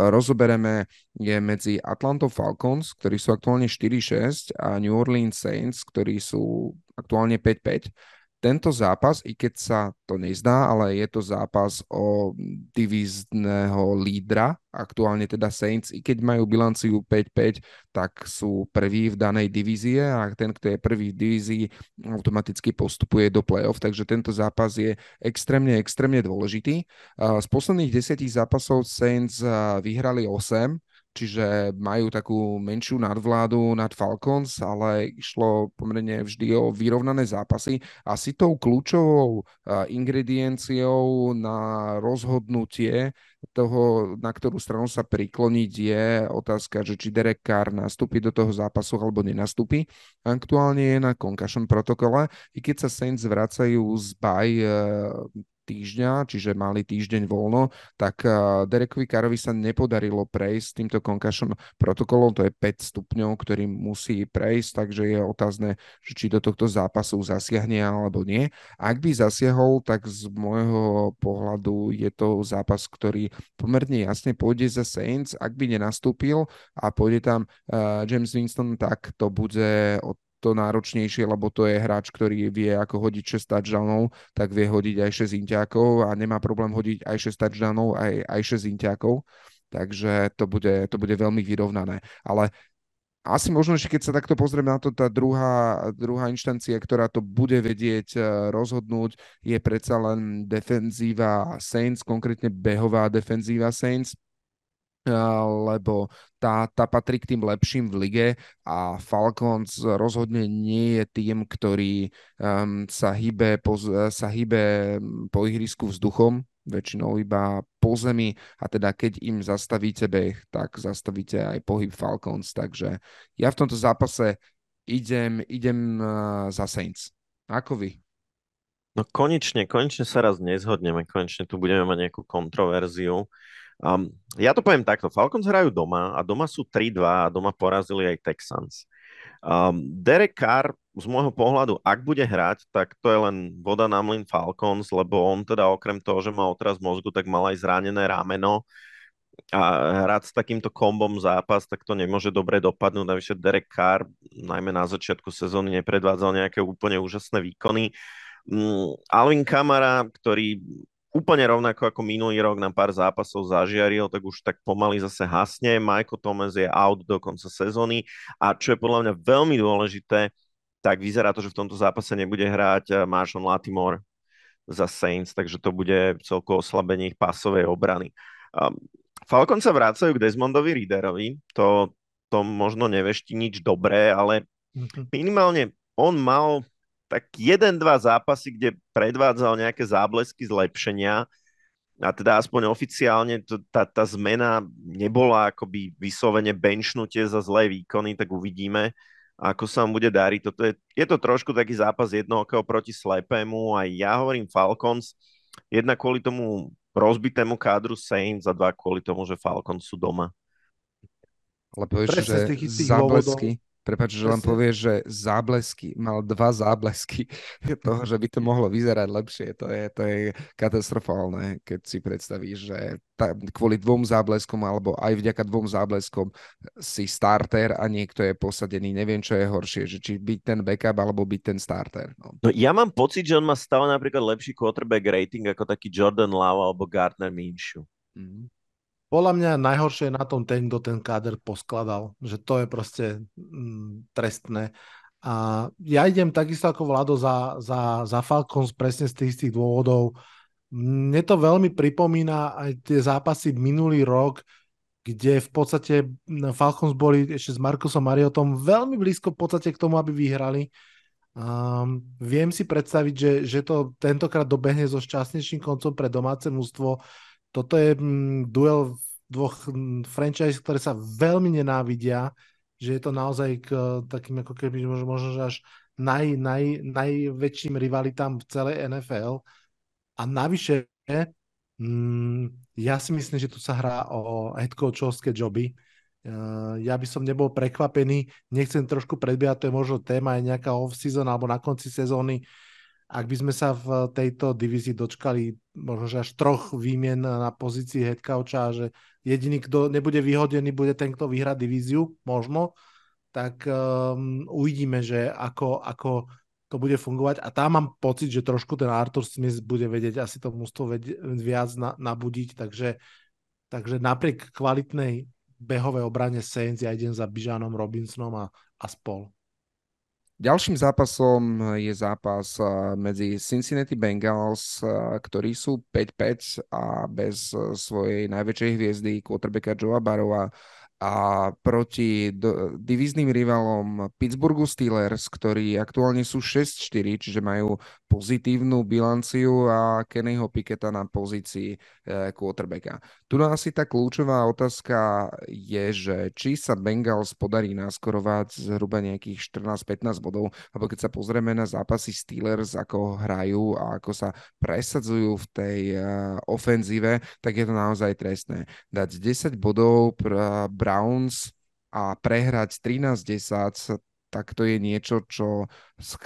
rozobereme, je medzi Atlantou Falcons, ktorí sú aktuálne 4-6 a New Orleans Saints, ktorí sú aktuálne 5-5 tento zápas, i keď sa to nezdá, ale je to zápas o divízneho lídra, aktuálne teda Saints, i keď majú bilanciu 5-5, tak sú prví v danej divízie a ten, kto je prvý v divízii, automaticky postupuje do play-off, takže tento zápas je extrémne, extrémne dôležitý. Z posledných desiatich zápasov Saints vyhrali 8, čiže majú takú menšiu nadvládu nad Falcons, ale išlo pomerne vždy o vyrovnané zápasy. Asi tou kľúčovou ingredienciou na rozhodnutie toho, na ktorú stranu sa prikloniť, je otázka, že či Derek Carr nastúpi do toho zápasu alebo nenastúpi. Aktuálne je na concussion protokole, i keď sa Saints vracajú z baj týždňa, čiže mali týždeň voľno, tak eh, Derekovi Karovi sa nepodarilo prejsť týmto concussion protokolom, to je 5 stupňov, ktorý musí prejsť, takže je otázne, či do tohto zápasu zasiahne alebo nie. Ak by zasiahol, tak z môjho pohľadu je to zápas, ktorý pomerne jasne pôjde za Saints. Ak by nenastúpil a pôjde tam uh, James Winston, tak to bude od to náročnejšie, lebo to je hráč, ktorý vie ako hodiť 6 touchdownov, tak vie hodiť aj 6 intiakov a nemá problém hodiť aj 6 touchdownov, aj, aj 6 intiakov. Takže to bude, to bude veľmi vyrovnané. Ale asi možno, že keď sa takto pozrieme na to, tá druhá, druhá inštancia, ktorá to bude vedieť eh, rozhodnúť, je predsa len defenzíva Saints, konkrétne behová defenzíva Saints lebo tá, tá patrí k tým lepším v lige a Falcons rozhodne nie je tým, ktorý um, sa, hýbe po, sa hýbe po ihrisku vzduchom, väčšinou iba po zemi a teda keď im zastavíte beh, tak zastavíte aj pohyb Falcons, takže ja v tomto zápase idem, idem uh, za Saints. Ako vy? No konečne, konečne sa raz nezhodneme, konečne tu budeme mať nejakú kontroverziu. Um, ja to poviem takto. Falcons hrajú doma a doma sú 3-2 a doma porazili aj Texans. Um, Derek Carr z môjho pohľadu, ak bude hrať, tak to je len voda na mlin Falcons, lebo on teda okrem toho, že má otraz mozgu, tak mal aj zranené rameno a hrať s takýmto kombom zápas, tak to nemôže dobre dopadnúť. Navyše Derek Carr najmä na začiatku sezóny nepredvádzal nejaké úplne úžasné výkony. Um, Alvin Kamara, ktorý úplne rovnako ako minulý rok nám pár zápasov zažiaril, tak už tak pomaly zase hasne. Michael Thomas je out do konca sezóny a čo je podľa mňa veľmi dôležité, tak vyzerá to, že v tomto zápase nebude hrať eh, Marshall Latimore za Saints, takže to bude celkovo oslabenie ich pasovej obrany. Um, Falcon sa vracajú k Desmondovi Readerovi, to, to možno nevešti nič dobré, ale mhm. minimálne on mal tak jeden, dva zápasy, kde predvádzal nejaké záblesky zlepšenia a teda aspoň oficiálne to, tá, tá zmena nebola akoby vyslovene benchnutie za zlé výkony, tak uvidíme, ako sa vám bude dariť. Toto je, je to trošku taký zápas jednoho proti slepému a ja hovorím Falcons, jedna kvôli tomu rozbitému kádru Saints a dva kvôli tomu, že Falcons sú doma. Ale povieš, že záblesky, Prepač, že len povieš, že záblesky, mal dva záblesky [laughs] toho, že by to mohlo vyzerať lepšie. To je, to je katastrofálne, keď si predstavíš, že tá, kvôli dvom zábleskom alebo aj vďaka dvom zábleskom si starter a niekto je posadený. Neviem, čo je horšie, že či byť ten backup alebo byť ten starter. No. no ja mám pocit, že on má stále napríklad lepší quarterback rating ako taký Jordan Love alebo Gardner Minshew. Mm-hmm. Podľa mňa najhoršie je na tom ten, kto ten káder poskladal, že to je proste mm, trestné. A ja idem takisto ako Vlado za, za, za Falcons presne z tých istých dôvodov. Mne to veľmi pripomína aj tie zápasy minulý rok, kde v podstate mm, Falcons boli ešte s Markusom Mariotom veľmi blízko v podstate k tomu, aby vyhrali. Um, viem si predstaviť, že, že to tentokrát dobehne so šťastnejším koncom pre domáce mústvo toto je mm, duel dvoch mm, franchise, ktoré sa veľmi nenávidia. že je to naozaj k takým ako keby možno, až naj, naj, najväčším rivalitám v celej NFL. A navyše, mm, ja si myslím, že tu sa hrá o head coachovské joby. Uh, ja by som nebol prekvapený, nechcem trošku predbiehať, to je možno téma aj nejaká off-season alebo na konci sezóny, ak by sme sa v tejto divízii dočkali možno že až troch výmien na pozícii head coacha, že jediný, kto nebude vyhodený, bude ten, kto vyhrá divíziu, možno, tak um, uvidíme, že ako, ako to bude fungovať. A tam mám pocit, že trošku ten Arthur Smith bude vedieť asi to mústvo viac na, nabudiť, takže, takže napriek kvalitnej behovej obrane Saints ja idem za Bižanom Robinsonom a, a spol. Ďalším zápasom je zápas medzi Cincinnati Bengals, ktorí sú 5-5 a bez svojej najväčšej hviezdy quarterbacka Joea Barova a proti do, divíznym rivalom Pittsburghu Steelers, ktorí aktuálne sú 6-4, čiže majú pozitívnu bilanciu a Kennyho Piketa na pozícii e, quarterbacka. Tu asi tá kľúčová otázka je, že či sa Bengals podarí naskorovať zhruba nejakých 14-15 bodov, alebo keď sa pozrieme na zápasy Steelers, ako hrajú a ako sa presadzujú v tej uh, ofenzíve, tak je to naozaj trestné. Dať 10 bodov Browns a prehrať 13-10, tak to je niečo, čo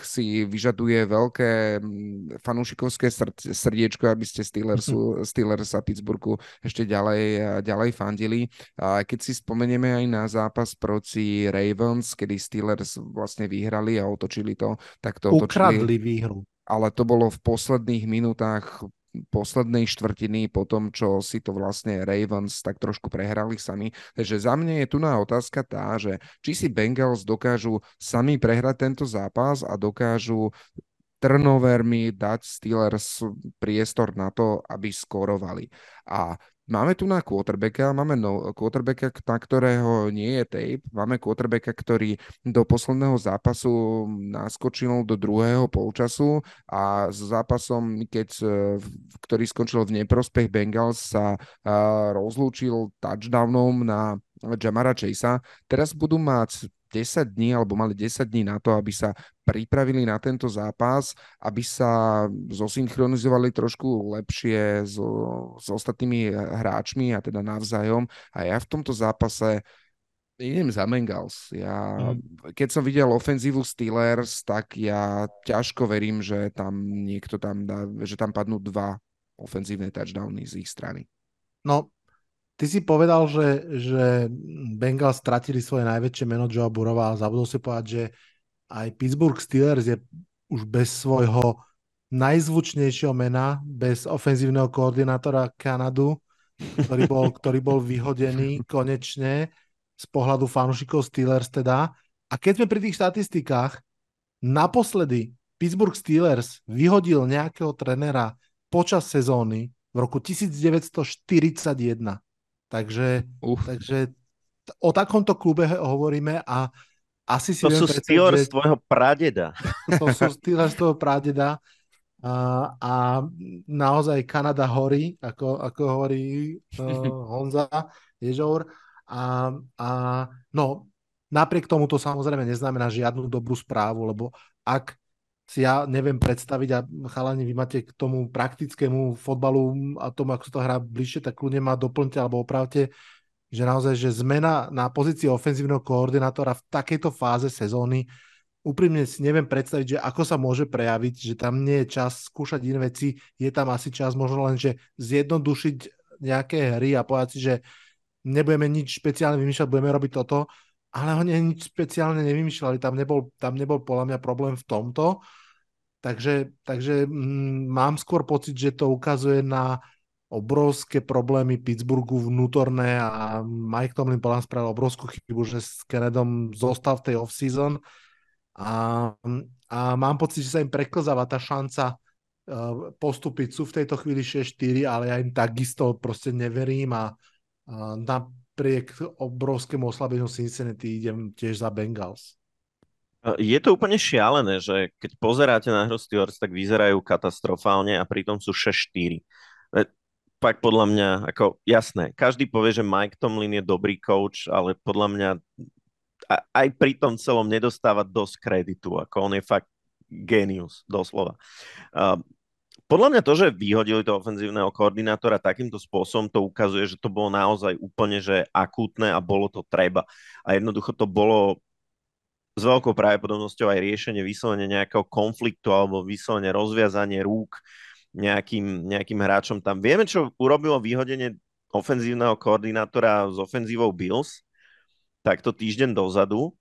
si vyžaduje veľké mm, fanúšikovské srdiečko, aby ste Steelersu, mhm. Steelers a Pittsburghu ešte ďalej, ďalej fandili. A keď si spomenieme aj na zápas proti Ravens, kedy Steelers vlastne vyhrali a otočili to, tak to otočili. Ukradli výhru ale to bolo v posledných minútach poslednej štvrtiny po tom, čo si to vlastne Ravens tak trošku prehrali sami. Takže za mňa je tu na otázka tá, že či si Bengals dokážu sami prehrať tento zápas a dokážu turnovermi dať Steelers priestor na to, aby skorovali. A Máme tu na quarterbacka, máme no, quarterbacka, na ktorého nie je tape, máme quarterbacka, ktorý do posledného zápasu naskočil do druhého polčasu a s zápasom, keď, e, ktorý skončil v neprospech Bengals, sa rozlúčil touchdownom na Jamara Chasea. Teraz budú mať 10 dní, alebo mali 10 dní na to, aby sa pripravili na tento zápas, aby sa zosynchronizovali trošku lepšie s, s ostatnými hráčmi a teda navzájom. A ja v tomto zápase idem za Bengals. Ja, mm. Keď som videl ofenzívu Steelers, tak ja ťažko verím, že tam niekto tam dá, že tam padnú dva ofenzívne touchdowny z ich strany. No, Ty si povedal, že, že Bengals stratili svoje najväčšie meno Joe Burova a zabudol si povedať, že aj Pittsburgh Steelers je už bez svojho najzvučnejšieho mena, bez ofenzívneho koordinátora Kanadu, ktorý bol, [laughs] ktorý bol vyhodený konečne z pohľadu fanúšikov Steelers teda. A keď sme pri tých štatistikách, naposledy Pittsburgh Steelers vyhodil nejakého trenera počas sezóny v roku 1941. Takže, takže o takomto klube hovoríme a asi si To sú Steelers že... tvojho pradeda. [laughs] To sú Steelers tvojho pradeda a, a naozaj Kanada horí, ako, ako hovorí uh, [laughs] Honza Ježour. A, a no, napriek tomu to samozrejme neznamená žiadnu dobrú správu, lebo ak si ja neviem predstaviť a chalani, vy máte k tomu praktickému fotbalu a tomu, ako sa to hrá bližšie, tak kľudne ma doplňte alebo opravte, že naozaj, že zmena na pozícii ofenzívneho koordinátora v takejto fáze sezóny úprimne si neviem predstaviť, že ako sa môže prejaviť, že tam nie je čas skúšať iné veci, je tam asi čas možno len, že zjednodušiť nejaké hry a povedať si, že nebudeme nič špeciálne vymýšľať, budeme robiť toto, ale oni nič špeciálne nevymýšľali, tam nebol, tam nebol podľa mňa problém v tomto. Takže, takže mm, mám skôr pocit, že to ukazuje na obrovské problémy Pittsburghu vnútorné a Mike Tomlin podľa spravil obrovskú chybu, že s Kennedom zostal v tej off-season a, a mám pocit, že sa im preklzáva tá šanca uh, postúpiť. Sú v tejto chvíli 6-4, ale ja im takisto proste neverím a, a na, napriek obrovskému oslabeniu Cincinnati idem tiež za Bengals. Je to úplne šialené, že keď pozeráte na hru Steelers, tak vyzerajú katastrofálne a pritom sú 6-4. Pak podľa mňa, ako jasné, každý povie, že Mike Tomlin je dobrý coach, ale podľa mňa aj pri tom celom nedostáva dosť kreditu, ako on je fakt genius, doslova. Uh, podľa mňa to, že vyhodili toho ofenzívneho koordinátora takýmto spôsobom, to ukazuje, že to bolo naozaj úplne že akútne a bolo to treba. A jednoducho to bolo s veľkou pravdepodobnosťou aj riešenie vyslovene nejakého konfliktu alebo vyslovene rozviazanie rúk nejakým, nejakým hráčom tam. Vieme, čo urobilo vyhodenie ofenzívneho koordinátora s ofenzívou Bills, takto týždeň dozadu.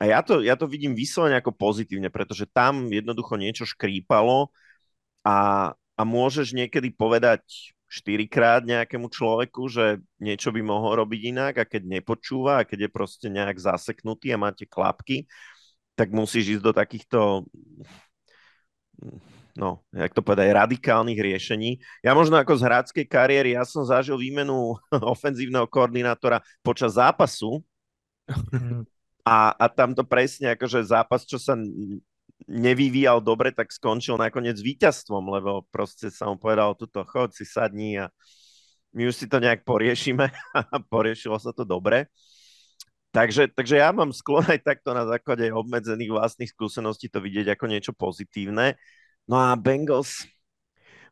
A ja to, ja to vidím vyslovene ako pozitívne, pretože tam jednoducho niečo škrípalo a, a môžeš niekedy povedať štyrikrát nejakému človeku, že niečo by mohol robiť inak a keď nepočúva a keď je proste nejak zaseknutý a máte klapky, tak musíš ísť do takýchto no, jak to povedať, radikálnych riešení. Ja možno ako z hráckej kariéry, ja som zažil výmenu [laughs] ofenzívneho koordinátora počas zápasu [laughs] a, a tam to presne akože zápas, čo sa nevyvíjal dobre, tak skončil nakoniec víťazstvom, lebo proste sa mu povedal, tuto chod si sadni a my už si to nejak poriešime [laughs] a poriešilo sa to dobre. Takže, takže ja mám sklon aj takto na základe obmedzených vlastných skúseností to vidieť ako niečo pozitívne. No a Bengals,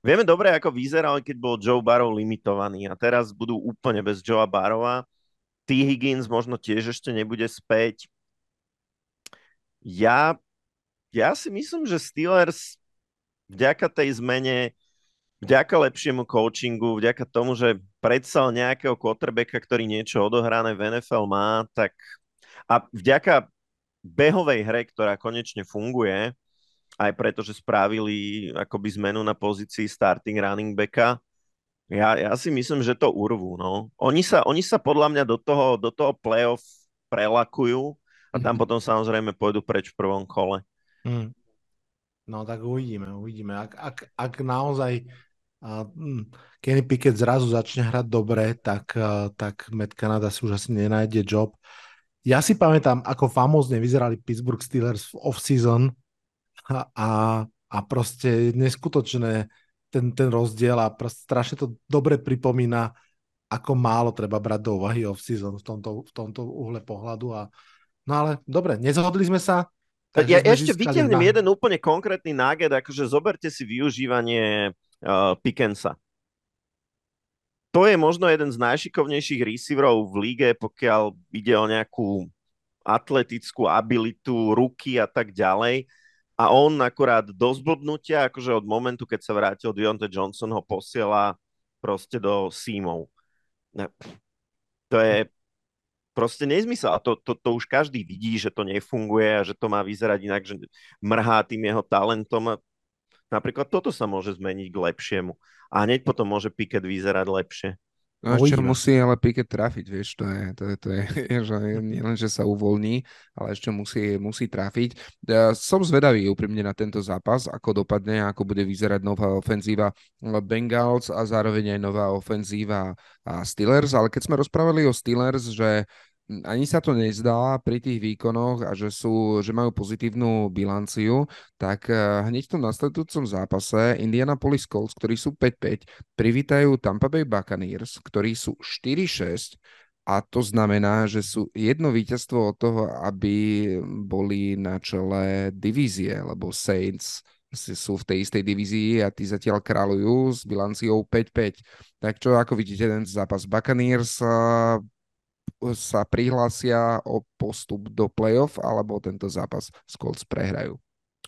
vieme dobre, ako vyzerali, keď bol Joe Barrow limitovaný a teraz budú úplne bez Joea Barrowa. T. Higgins možno tiež ešte nebude späť. Ja, ja si myslím, že Steelers vďaka tej zmene, vďaka lepšiemu coachingu, vďaka tomu, že predsal nejakého quarterbacka, ktorý niečo odohrané v NFL má, tak a vďaka behovej hre, ktorá konečne funguje, aj preto, že spravili akoby zmenu na pozícii starting running backa. Ja, ja si myslím, že to urvú. No. Oni, sa, oni sa podľa mňa do toho, do toho playoff prelakujú a tam mm-hmm. potom samozrejme pôjdu preč v prvom kole. Mm. No tak uvidíme, uvidíme. Ak, ak, ak naozaj uh, Kenny Pickett zrazu začne hrať dobre, tak, uh, tak Matt Canada si už asi nenájde job. Ja si pamätám, ako famózne vyzerali Pittsburgh Steelers v off-season, a, a proste neskutočné ten, ten rozdiel a strašne to dobre pripomína, ako málo treba brať do úvahy off-season v tomto, v tomto uhle pohľadu. A, no ale dobre, nezhodli sme sa. Ja ešte vytiahnem na... jeden úplne konkrétny náged, akože zoberte si využívanie uh, Pickensa. To je možno jeden z najšikovnejších receiverov v líge, pokiaľ ide o nejakú atletickú abilitu, ruky a tak ďalej a on akurát do zblbnutia, akože od momentu, keď sa vrátil Deontay Johnson, ho posiela proste do símov. To je proste nezmysel. A to, to, to už každý vidí, že to nefunguje a že to má vyzerať inak, že mrhá tým jeho talentom. Napríklad toto sa môže zmeniť k lepšiemu. A hneď potom môže Piket vyzerať lepšie. No ešte musí ale Piket trafiť, vieš, to je, to je, to je [laughs] že nie len, že sa uvoľní, ale ešte musí, musí trafiť. Ja som zvedavý úprimne na tento zápas, ako dopadne, ako bude vyzerať nová ofenzíva Bengals a zároveň aj nová ofenzíva Steelers, ale keď sme rozprávali o Steelers, že ani sa to nezdá pri tých výkonoch a že, sú, že majú pozitívnu bilanciu, tak eh, hneď v tom nasledujúcom zápase Indianapolis Colts, ktorí sú 5-5, privítajú Tampa Bay Buccaneers, ktorí sú 4-6 a to znamená, že sú jedno víťazstvo od toho, aby boli na čele divízie, lebo Saints sú v tej istej divízii a tí zatiaľ kráľujú s bilanciou 5-5. Tak čo ako vidíte ten zápas Buccaneers eh, sa prihlásia o postup do playoff, alebo tento zápas s Colts prehrajú.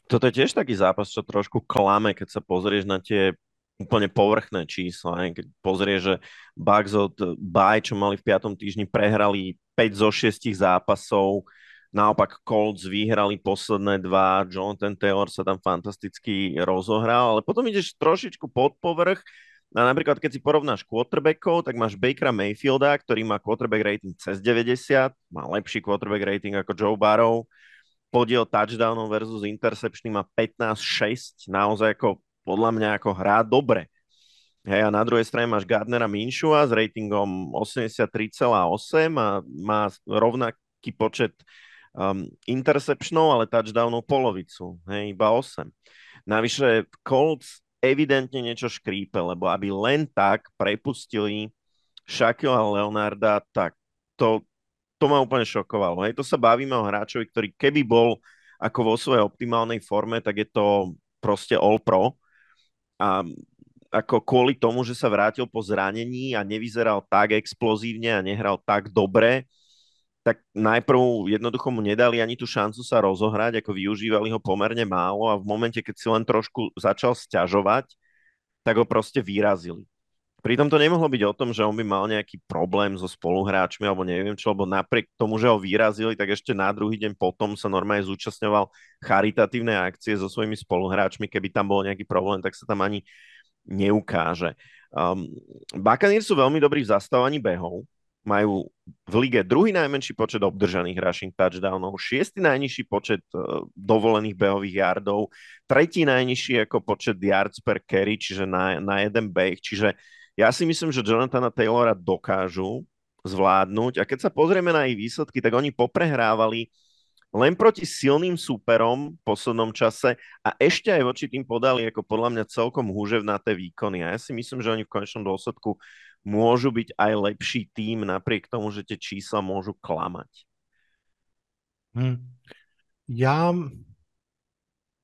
Toto je tiež taký zápas, čo trošku klame, keď sa pozrieš na tie úplne povrchné čísla. Keď pozrieš, že Bucks od Bay, čo mali v 5. týždni, prehrali 5 zo 6 zápasov, naopak Colts vyhrali posledné dva, Jonathan Taylor sa tam fantasticky rozohral, ale potom ideš trošičku pod povrch, a napríklad, keď si porovnáš quarterbackov, tak máš Bakera Mayfielda, ktorý má quarterback rating cez 90, má lepší quarterback rating ako Joe Barrow, podiel touchdownov versus interception má 15-6, naozaj ako podľa mňa ako hrá dobre. Hej, a na druhej strane máš Gardnera Minshua s ratingom 83,8 a má rovnaký počet um, interceptionov, ale touchdownov polovicu, hej, iba 8. Navyše Colts evidentne niečo škrípe, lebo aby len tak prepustili Shaquilla Leonarda, tak to, to ma úplne šokovalo. Hej, to sa bavíme o hráčovi, ktorý keby bol ako vo svojej optimálnej forme, tak je to proste all pro. A ako kvôli tomu, že sa vrátil po zranení a nevyzeral tak explozívne a nehral tak dobre, tak najprv jednoducho mu nedali ani tú šancu sa rozohrať, ako využívali ho pomerne málo a v momente, keď si len trošku začal sťažovať, tak ho proste vyrazili. Pritom to nemohlo byť o tom, že on by mal nejaký problém so spoluhráčmi alebo neviem čo, lebo napriek tomu, že ho vyrazili, tak ešte na druhý deň potom sa normálne zúčastňoval charitatívne akcie so svojimi spoluhráčmi. Keby tam bol nejaký problém, tak sa tam ani neukáže. Um, Buccaneers sú veľmi dobrí v zastávaní behov, majú v lige druhý najmenší počet obdržaných rushing touchdownov, šiestý najnižší počet uh, dovolených behových yardov, tretí najnižší ako počet yards per carry, čiže na, na jeden beh, čiže ja si myslím, že Jonathana Taylora dokážu zvládnuť a keď sa pozrieme na ich výsledky, tak oni poprehrávali len proti silným súperom v poslednom čase a ešte aj voči tým podali ako podľa mňa celkom húževnaté výkony. A ja si myslím, že oni v konečnom dôsledku môžu byť aj lepší tým, napriek tomu, že tie čísla môžu klamať. Hm. Ja,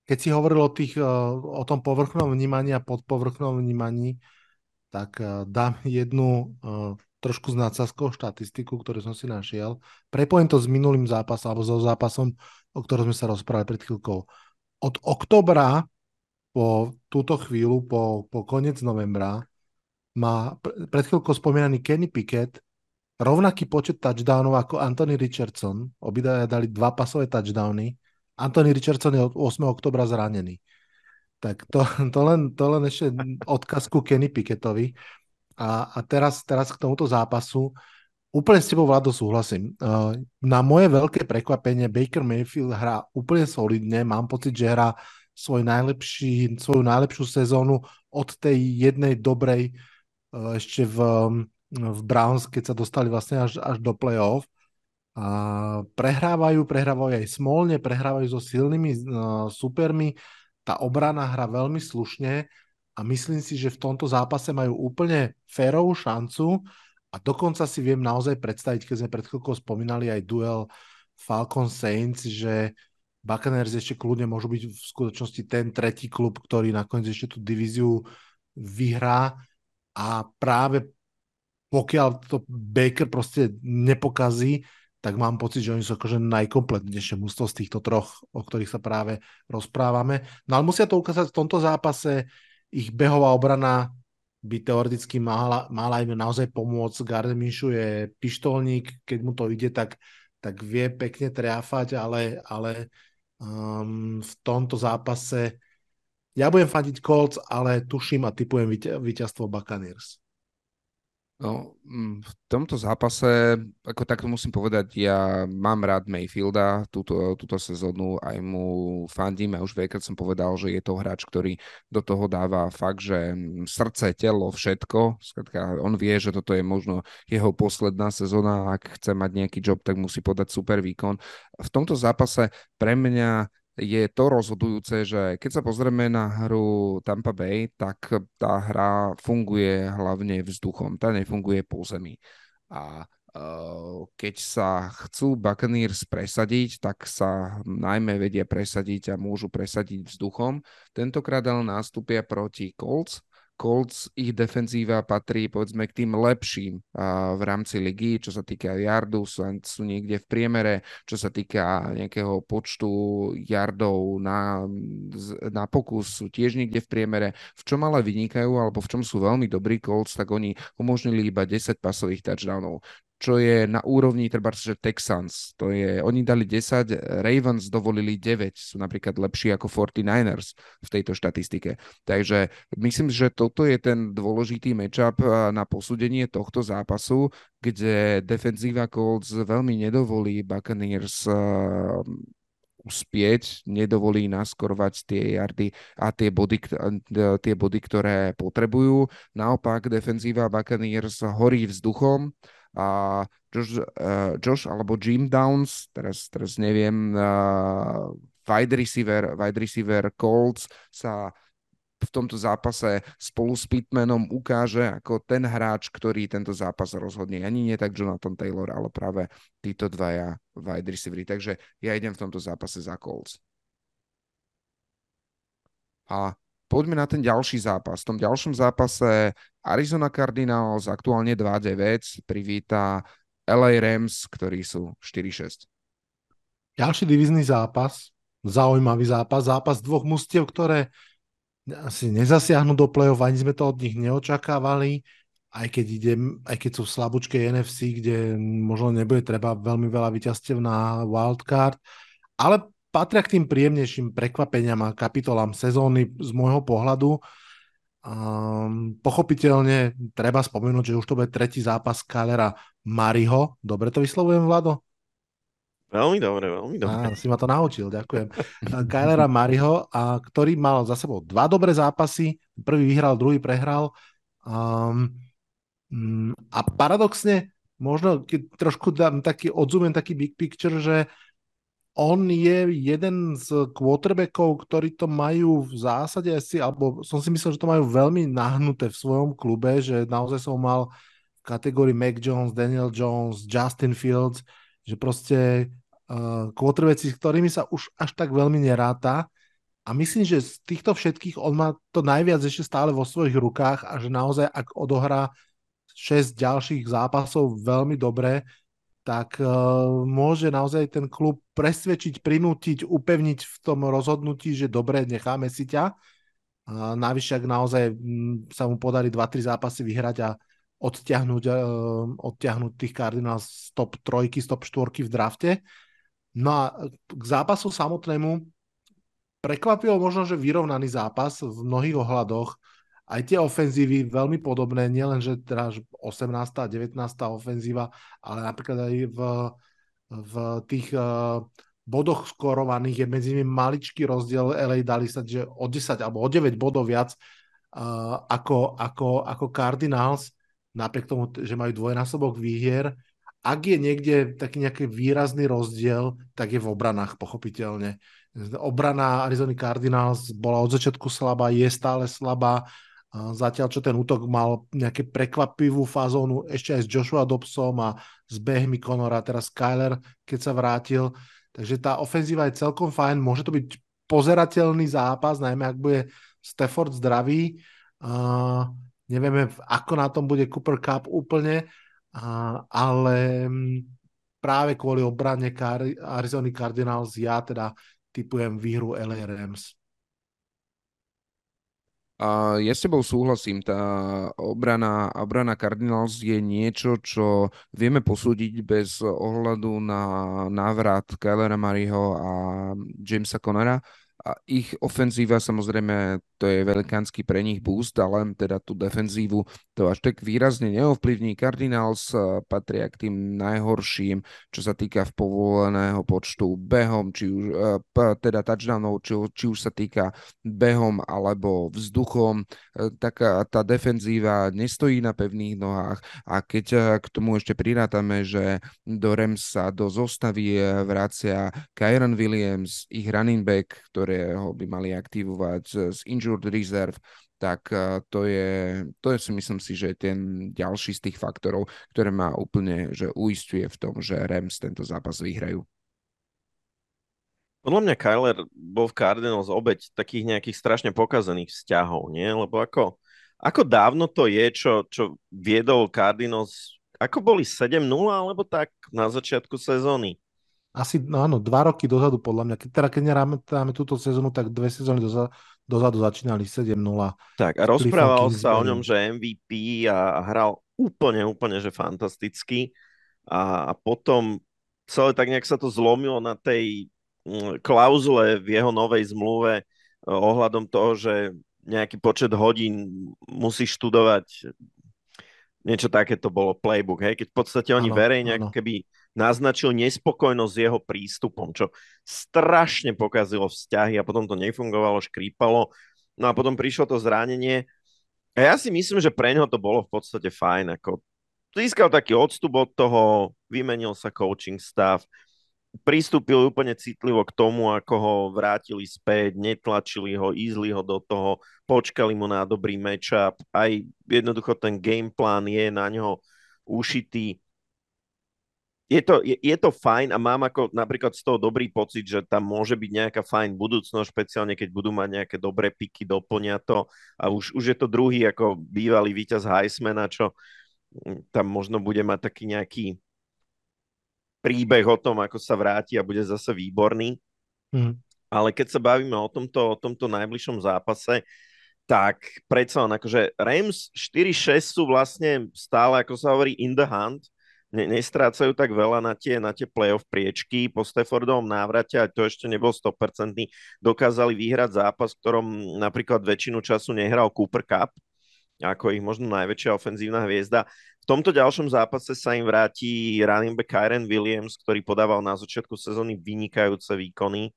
keď si hovoril o, tých, eh, o tom povrchnom vnímaní a podpovrchnom vnímaní, tak eh, dám jednu eh, trošku s nadsázkou štatistiku, ktorú som si našiel. Prepojím to s minulým zápasom, alebo so zápasom, o ktorom sme sa rozprávali pred chvíľkou. Od oktobra po túto chvíľu, po, po koniec novembra, má pred chvíľkou spomínaný Kenny Pickett rovnaký počet touchdownov ako Anthony Richardson. Obidvaja dali dva pasové touchdowny. Anthony Richardson je od 8. oktobra zranený. Tak to, to, len, to len ešte odkaz ku Kenny Pickettovi. A, a teraz, teraz k tomuto zápasu. Úplne s tebou, Vlado, súhlasím. Na moje veľké prekvapenie Baker Mayfield hrá úplne solidne. Mám pocit, že hrá svoj najlepší, svoju najlepšiu sezónu od tej jednej dobrej ešte v, v Browns, keď sa dostali vlastne až, až do play-off. A prehrávajú, prehrávajú aj smolne, prehrávajú so silnými uh, supermi. Tá obrana hra veľmi slušne a myslím si, že v tomto zápase majú úplne férovú šancu a dokonca si viem naozaj predstaviť, keď sme pred chvíľkou spomínali aj duel Falcon Saints, že Buccaneers ešte kľudne môžu byť v skutočnosti ten tretí klub, ktorý nakoniec ešte tú divíziu vyhrá a práve pokiaľ to Baker proste nepokazí, tak mám pocit, že oni sú akože najkompletnejšie mústvo z týchto troch, o ktorých sa práve rozprávame. No ale musia to ukázať v tomto zápase. Ich behová obrana by teoreticky mala, mala im naozaj pomôcť. Gardner Minshew je pištolník, keď mu to ide, tak, tak vie pekne triafať, ale, ale um, v tomto zápase ja budem fadiť Colts, ale tuším a typujem víťazstvo Buccaneers. No, mm, v tomto zápase, ako tak musím povedať, ja mám rád Mayfielda túto, túto sezónu, aj mu fandím, a už keď som povedal, že je to hráč, ktorý do toho dáva fakt, že srdce, telo, všetko. Skratka, on vie, že toto je možno jeho posledná sezóna, ak chce mať nejaký job, tak musí podať super výkon. V tomto zápase pre mňa je to rozhodujúce, že keď sa pozrieme na hru Tampa Bay, tak tá hra funguje hlavne vzduchom, tá nefunguje po zemi. A uh, keď sa chcú Buccaneers presadiť, tak sa najmä vedia presadiť a môžu presadiť vzduchom. Tentokrát ale nástupia proti Colts, Colts, ich defenzíva patrí povedzme k tým lepším v rámci ligy, čo sa týka yardu, sú, sú niekde v priemere, čo sa týka nejakého počtu yardov na, na pokus, sú tiež niekde v priemere. V čom ale vynikajú, alebo v čom sú veľmi dobrí Colts, tak oni umožnili iba 10 pasových touchdownov, čo je na úrovni treba, že Texans. To je, oni dali 10, Ravens dovolili 9, sú napríklad lepší ako 49ers v tejto štatistike. Takže myslím, že toto je ten dôležitý matchup na posúdenie tohto zápasu, kde defenzíva Colts veľmi nedovolí Buccaneers uspieť, nedovolí naskorovať tie jardy a tie body, tie body, ktoré potrebujú. Naopak defenzíva Buccaneers horí vzduchom, a Josh, uh, Josh alebo Jim Downs, teraz, teraz neviem, uh, wide receiver, wide receiver Colts sa v tomto zápase spolu s Pitmanom ukáže ako ten hráč, ktorý tento zápas rozhodne. Ani nie tak Jonathan Taylor, ale práve títo dvaja wide receivery. Takže ja idem v tomto zápase za Colts. A poďme na ten ďalší zápas. V tom ďalšom zápase Arizona Cardinals aktuálne 2-9 privíta LA Rams, ktorí sú 4-6. Ďalší divizný zápas, zaujímavý zápas, zápas dvoch mustiev, ktoré asi nezasiahnu do play-off, ani sme to od nich neočakávali, aj keď, ide, aj keď sú v slabúčke NFC, kde možno nebude treba veľmi veľa vyťazstiev na wildcard, ale patria k tým príjemnejším prekvapeniam a kapitolám sezóny z môjho pohľadu. Um, pochopiteľne treba spomenúť, že už to bude tretí zápas Kylera Mariho. Dobre to vyslovujem, Vlado? Veľmi dobre, veľmi dobre. Á, si ma to naučil, ďakujem. Kylera Mariho, a ktorý mal za sebou dva dobré zápasy. Prvý vyhral, druhý prehral. Um, a paradoxne, možno keď trošku dám taký, odzumiem taký big picture, že on je jeden z quarterbackov, ktorí to majú v zásade asi, alebo som si myslel, že to majú veľmi nahnuté v svojom klube, že naozaj som mal v kategórii Mac Jones, Daniel Jones, Justin Fields, že proste uh, quarterbacki, s ktorými sa už až tak veľmi neráta. A myslím, že z týchto všetkých on má to najviac ešte stále vo svojich rukách a že naozaj, ak odohrá 6 ďalších zápasov veľmi dobre, tak uh, môže naozaj ten klub presvedčiť, prinútiť, upevniť v tom rozhodnutí, že dobre, necháme si ťa. A navyše, ak naozaj m, sa mu podarí 2-3 zápasy vyhrať a odtiahnuť, uh, odtiahnuť tých Cardinals z top trojky, z top štvorky v drafte, No a k zápasu samotnému prekvapilo možno, že vyrovnaný zápas v mnohých ohľadoch. Aj tie ofenzívy veľmi podobné, nielen, že teda 18. a 19. ofenzíva, ale napríklad aj v, v tých uh, bodoch skorovaných je medzi nimi maličký rozdiel. LA dali sa, že o 10 alebo o 9 bodov viac uh, ako, ako, ako Cardinals, napriek tomu, že majú dvojnásobok výhier ak je niekde taký nejaký výrazný rozdiel, tak je v obranách, pochopiteľne. Obrana Arizona Cardinals bola od začiatku slabá, je stále slabá. Zatiaľ, čo ten útok mal nejaké prekvapivú fazónu ešte aj s Joshua Dobsom a s behmi Conora, teraz Kyler, keď sa vrátil. Takže tá ofenzíva je celkom fajn, môže to byť pozerateľný zápas, najmä ak bude Stafford zdravý. Uh, nevieme, ako na tom bude Cooper Cup úplne, a, ale mm, práve kvôli obrane Car- Arizona Cardinals ja teda typujem výhru LA Rams. Ja s tebou súhlasím, tá obrana, obrana Cardinals je niečo, čo vieme posúdiť bez ohľadu na návrat Kylera Mariho a Jamesa Connora. A ich ofenzíva samozrejme to je velikánsky pre nich boost, ale teda tú defenzívu to až tak výrazne neovplyvní. Cardinals eh, patria k tým najhorším, čo sa týka v povoleného počtu behom, či už eh, teda touchdownov, či, či už sa týka behom alebo vzduchom, eh, tak tá defenzíva nestojí na pevných nohách a keď k tomu ešte prirátame, že do Remsa do zostavy vracia Kyron Williams, ich running back, ktorého by mali aktivovať z injury injured reserve, tak eh, to je, to je si myslím si, že ten ďalší z tých faktorov, ktoré ma úplne že uistuje v tom, že Rams tento zápas vyhrajú. Podľa mňa Kyler bol v Cardinals obeď takých nejakých strašne pokazených vzťahov, nie? Lebo ako, ako dávno to je, čo, čo viedol Cardinals, ako boli 7-0 alebo tak na začiatku sezóny? Asi, no áno, dva roky dozadu podľa mňa. Keď, teda keď neráme túto sezónu, tak dve sezóny dozadu, dozadu začínali 7-0. Tak a rozprával sa o ňom, že MVP a, a hral úplne, úplne, že fantasticky. A, a potom celé tak nejak sa to zlomilo na tej mm, klauzule v jeho novej zmluve eh, ohľadom toho, že nejaký počet hodín musí študovať niečo také to bolo playbook, hej? keď v podstate oni ano, verejne ano. keby naznačil nespokojnosť s jeho prístupom, čo strašne pokazilo vzťahy a potom to nefungovalo, škrípalo. No a potom prišlo to zranenie. A ja si myslím, že pre neho to bolo v podstate fajn. Ako získal taký odstup od toho, vymenil sa coaching stav. pristúpil úplne citlivo k tomu, ako ho vrátili späť, netlačili ho, ízli ho do toho, počkali mu na dobrý matchup, aj jednoducho ten game plan je na ňo ušitý je to, je, je to fajn a mám ako napríklad z toho dobrý pocit, že tam môže byť nejaká fajn budúcnosť, špeciálne keď budú mať nejaké dobré piky, doplňa to a už, už je to druhý ako bývalý víťaz Heismana, čo mm, tam možno bude mať taký nejaký príbeh o tom, ako sa vráti a bude zase výborný. Mm. Ale keď sa bavíme o tomto, o tomto najbližšom zápase, tak predsa len akože Rams 4-6 sú vlastne stále, ako sa hovorí, in the hunt ne, nestrácajú tak veľa na tie, na tie playoff priečky. Po Staffordovom návrate, a to ešte nebol 100%, dokázali vyhrať zápas, v ktorom napríklad väčšinu času nehral Cooper Cup, ako ich možno najväčšia ofenzívna hviezda. V tomto ďalšom zápase sa im vráti running back Kyren Williams, ktorý podával na začiatku sezóny vynikajúce výkony.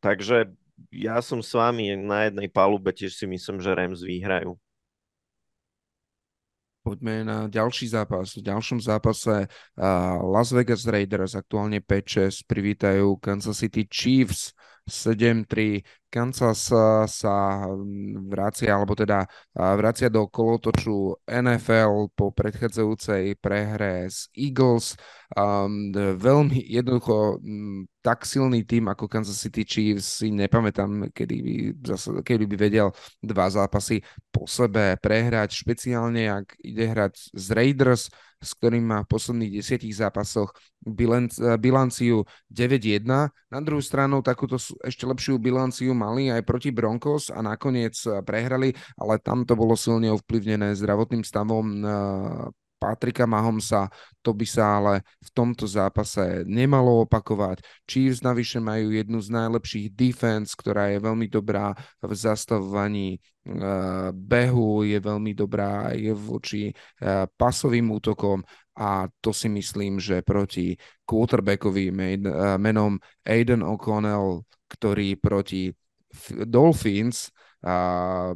Takže ja som s vami na jednej palube, tiež si myslím, že Rams vyhrajú. Poďme na ďalší zápas. V ďalšom zápase Las Vegas Raiders aktuálne 5-6 privítajú Kansas City Chiefs 7-3. Kansas sa vracia, alebo teda vracia do kolotoču NFL po predchádzajúcej prehre z Eagles. Um, veľmi jednoducho um, tak silný tým ako Kansas City Chiefs si nepamätám, kedy by, zase, kedy by vedel dva zápasy po sebe prehrať, špeciálne ak ide hrať z Raiders, s ktorým má v posledných desiatich zápasoch bilanciu 9-1. Na druhú stranu takúto ešte lepšiu bilanciu mali aj proti Broncos a nakoniec prehrali, ale tam to bolo silne ovplyvnené zdravotným stavom Patrika Mahomsa, to by sa ale v tomto zápase nemalo opakovať. Chiefs navyše majú jednu z najlepších defense, ktorá je veľmi dobrá v zastavovaní uh, behu, je veľmi dobrá aj voči pasovým útokom a to si myslím, že proti quarterbackovi menom Aiden O'Connell, ktorý proti Dolphins a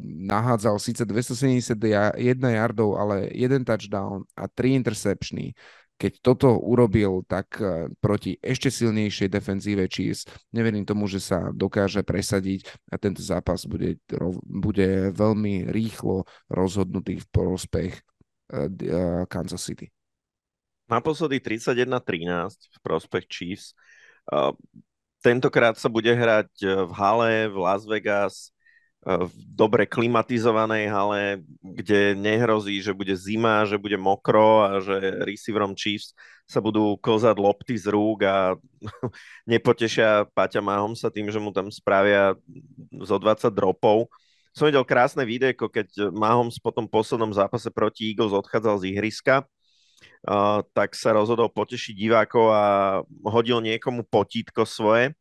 nahádzal síce 271 yardov, ale jeden touchdown a tri interceptiony. Keď toto urobil, tak e, proti ešte silnejšej defenzíve Chiefs, neverím tomu, že sa dokáže presadiť a tento zápas bude, bude veľmi rýchlo rozhodnutý v prospech e, e, Kansas City. Naposledy 31-13 v prospech Chiefs. Tentokrát sa bude hrať v hale v Las Vegas v dobre klimatizovanej hale, kde nehrozí, že bude zima, že bude mokro a že receiverom Chiefs sa budú kozať lopty z rúk a [laughs] nepotešia Paťa sa tým, že mu tam spravia zo 20 dropov. Som videl krásne videjko, keď Mahomes po tom poslednom zápase proti Eagles odchádzal z ihriska, uh, tak sa rozhodol potešiť divákov a hodil niekomu potítko svoje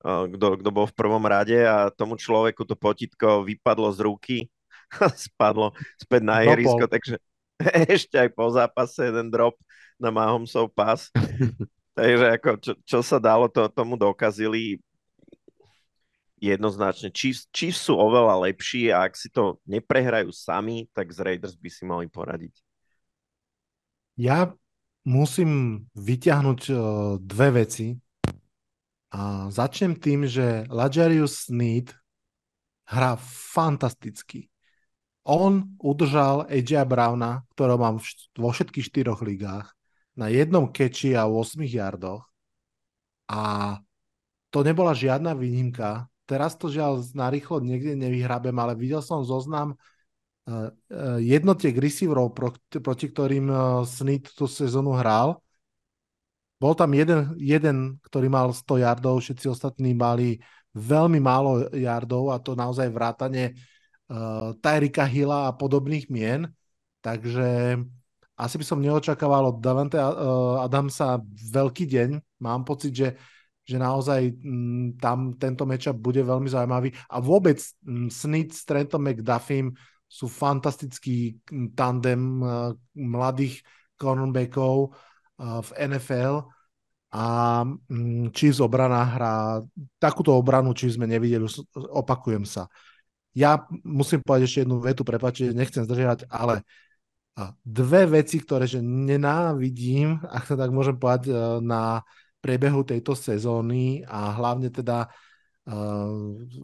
kto, kto bol v prvom rade a tomu človeku to potitko vypadlo z ruky a [laughs] spadlo späť na ihrisko, takže [laughs] ešte aj po zápase jeden drop na Mahomsov pas. [laughs] takže ako, čo, čo sa dalo, to tomu dokazili jednoznačne. Chiefs, Chiefs sú oveľa lepší a ak si to neprehrajú sami, tak z Raiders by si mali poradiť. Ja musím vyťahnuť uh, dve veci, a začnem tým, že Lajarius Sneed hrá fantasticky. On udržal AJ Browna, ktorého mám vo všetkých štyroch ligách, na jednom keči a 8 yardoch. A to nebola žiadna výnimka. Teraz to žiaľ narýchlo niekde nevyhrabem, ale videl som zoznam jednotiek receiverov, proti ktorým uh, Sneed tú sezónu hral bol tam jeden, jeden, ktorý mal 100 yardov, všetci ostatní mali veľmi málo yardov a to naozaj vrátane uh, Tyrika Hilla a podobných mien. Takže asi by som neočakával od Davante Adamsa veľký deň. Mám pocit, že, že naozaj m, tam tento matchup bude veľmi zaujímavý. A vôbec m, Snit s Trentom McDuffim sú fantastický tandem mladých cornerbackov v NFL a Chiefs obrana hrá, takúto obranu či sme nevideli, opakujem sa. Ja musím povedať ešte jednu vetu, prepáčte, nechcem zdržiavať, ale dve veci, ktoré že nenávidím, ak sa tak môžem povedať, e, na priebehu tejto sezóny a hlavne teda uh,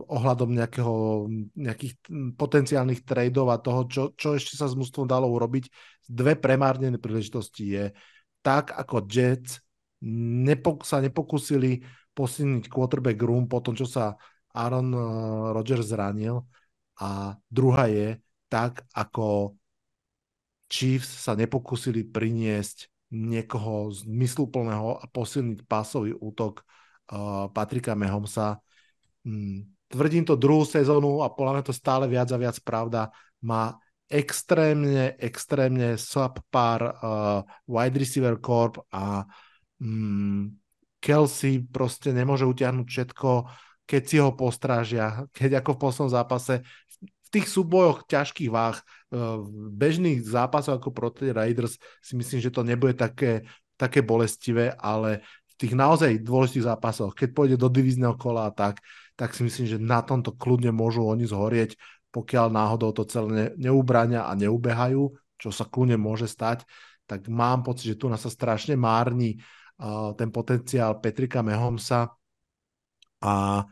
ohľadom nejakého, nejakých potenciálnych tradeov a toho, čo, čo ešte sa s mústvom dalo urobiť. Dve premárnené príležitosti je tak, ako Jets nepok- sa nepokúsili posilniť quarterback room po tom, čo sa Aaron uh, Rodgers zranil a druhá je tak, ako Chiefs sa nepokúsili priniesť niekoho zmysluplného a posilniť pásový útok uh, Patrika Mahomesa. Hmm, tvrdím to druhú sezónu a podľa mňa to stále viac a viac pravda. Má extrémne, extrémne subpar uh, wide receiver corp a um, Kelsey proste nemôže utiahnuť všetko, keď si ho postrážia, keď ako v poslednom zápase v tých súbojoch ťažkých váh, v bežných zápasoch ako proti Raiders si myslím, že to nebude také, také bolestivé, ale v tých naozaj dôležitých zápasoch, keď pôjde do divízneho kola a tak, tak si myslím, že na tomto kľudne môžu oni zhorieť, pokiaľ náhodou to celé neubráňa a neubehajú, čo sa kľudne môže stať, tak mám pocit, že tu nás sa strašne márni uh, ten potenciál Petrika Mehomsa a,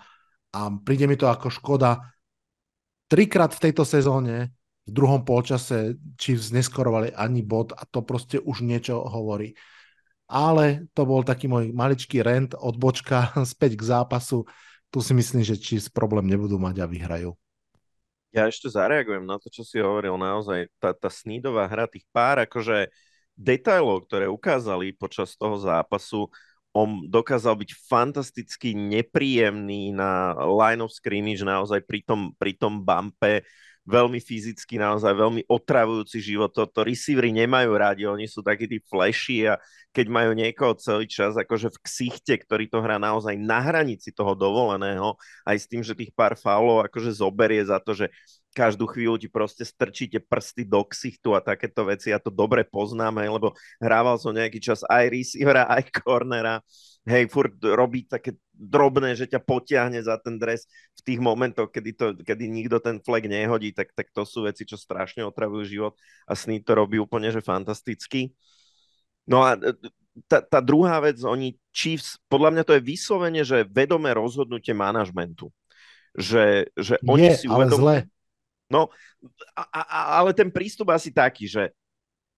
a príde mi to ako škoda, trikrát v tejto sezóne v druhom polčase Chiefs neskorovali ani bod a to proste už niečo hovorí. Ale to bol taký môj maličký rent, odbočka [laughs] späť k zápasu. Tu si myslím, že Chiefs problém nebudú mať a vyhrajú. Ja ešte zareagujem na to, čo si hovoril. Naozaj tá, tá snídová hra, tých pár akože detailov, ktoré ukázali počas toho zápasu, on dokázal byť fantasticky nepríjemný na line of scrimmage, naozaj pri tom, pri tom bumpe, veľmi fyzicky, naozaj veľmi otravujúci život. To, to receivery nemajú radi, oni sú takí tí flashy a keď majú niekoho celý čas akože v ksichte, ktorý to hrá naozaj na hranici toho dovoleného, aj s tým, že tých pár faulov akože zoberie za to, že každú chvíľu ti proste strčíte prsty do ksichtu a takéto veci. Ja to dobre poznám, hej, lebo hrával som nejaký čas aj receivera, aj cornera. Hej, furt robí také drobné, že ťa potiahne za ten dres v tých momentoch, kedy, to, kedy nikto ten flag nehodí, tak, tak to sú veci, čo strašne otravujú život a Snead to robí úplne, že fantasticky. No a e, tá, tá druhá vec, oni Chiefs, podľa mňa to je vyslovene, že vedomé rozhodnutie manažmentu. Že, že oni Nie, si ale zle. No, a, a, ale ten prístup asi taký, že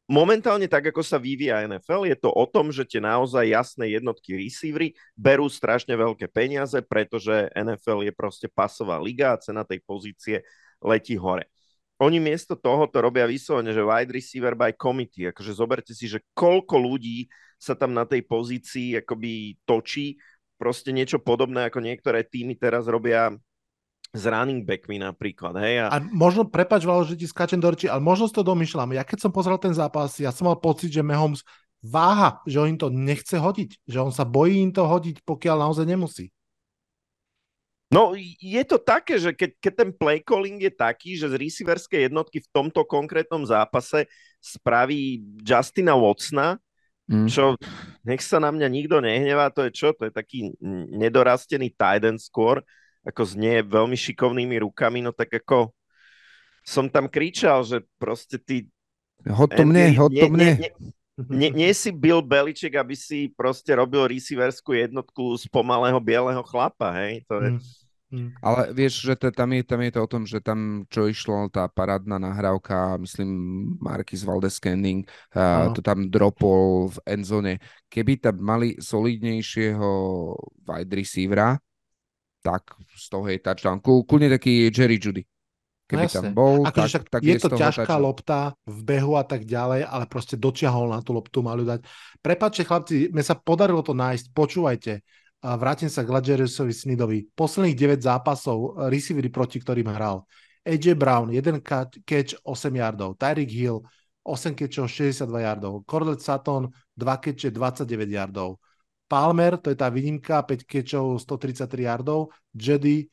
momentálne tak, ako sa vyvíja NFL, je to o tom, že tie naozaj jasné jednotky receivery berú strašne veľké peniaze, pretože NFL je proste pasová liga a cena tej pozície letí hore. Oni miesto toho to robia vyslovene, že wide receiver by committee, akože zoberte si, že koľko ľudí sa tam na tej pozícii akoby točí, proste niečo podobné, ako niektoré týmy teraz robia s running backmi napríklad, hej. A, a možno, prepač, Valo, že ti skáčem do reči, ale možno si to domýšľam. Ja keď som pozrel ten zápas, ja som mal pocit, že Mahomes váha, že on im to nechce hodiť, že on sa bojí im to hodiť, pokiaľ naozaj nemusí. No je to také, že keď, keď ten play calling je taký, že z receiverskej jednotky v tomto konkrétnom zápase spraví Justina Watsona, mm. čo nech sa na mňa nikto nehnevá, to je čo? To je taký nedorastený tight end skôr, ako znie veľmi šikovnými rukami, no tak ako som tam kričal, že proste ty... Hod to mne, hod to mne. Nie, nie, nie si Bill Beliček, aby si proste robil receiverskú jednotku z pomalého bieleho chlapa, hej? To je... Mm. Ale vieš, že to, tam, je, tam je to o tom, že tam, čo išlo, tá parádna nahrávka, myslím, Marquis Valdez Scanning, uh, to tam dropol v endzone. Keby tam mali solidnejšieho wide receivera, tak z toho je touchdown. Kľudne taký Jerry Judy. Keby no tam bol, Ako, tak, však tak je, je to ťažká touchdown. lopta v behu a tak ďalej, ale proste dočiahol na tú loptu, mali dať. Prepačte chlapci, mne sa podarilo to nájsť, počúvajte, a vrátim sa k Ladžerisovi Snidovi. Posledných 9 zápasov, receivery proti ktorým hral. AJ Brown, 1 catch, 8 yardov. Tyreek Hill, 8 catchov, 62 yardov. Corlett Sutton, 2 catche, 29 yardov. Palmer, to je tá výnimka, 5 kečov, 133 yardov, Jedy,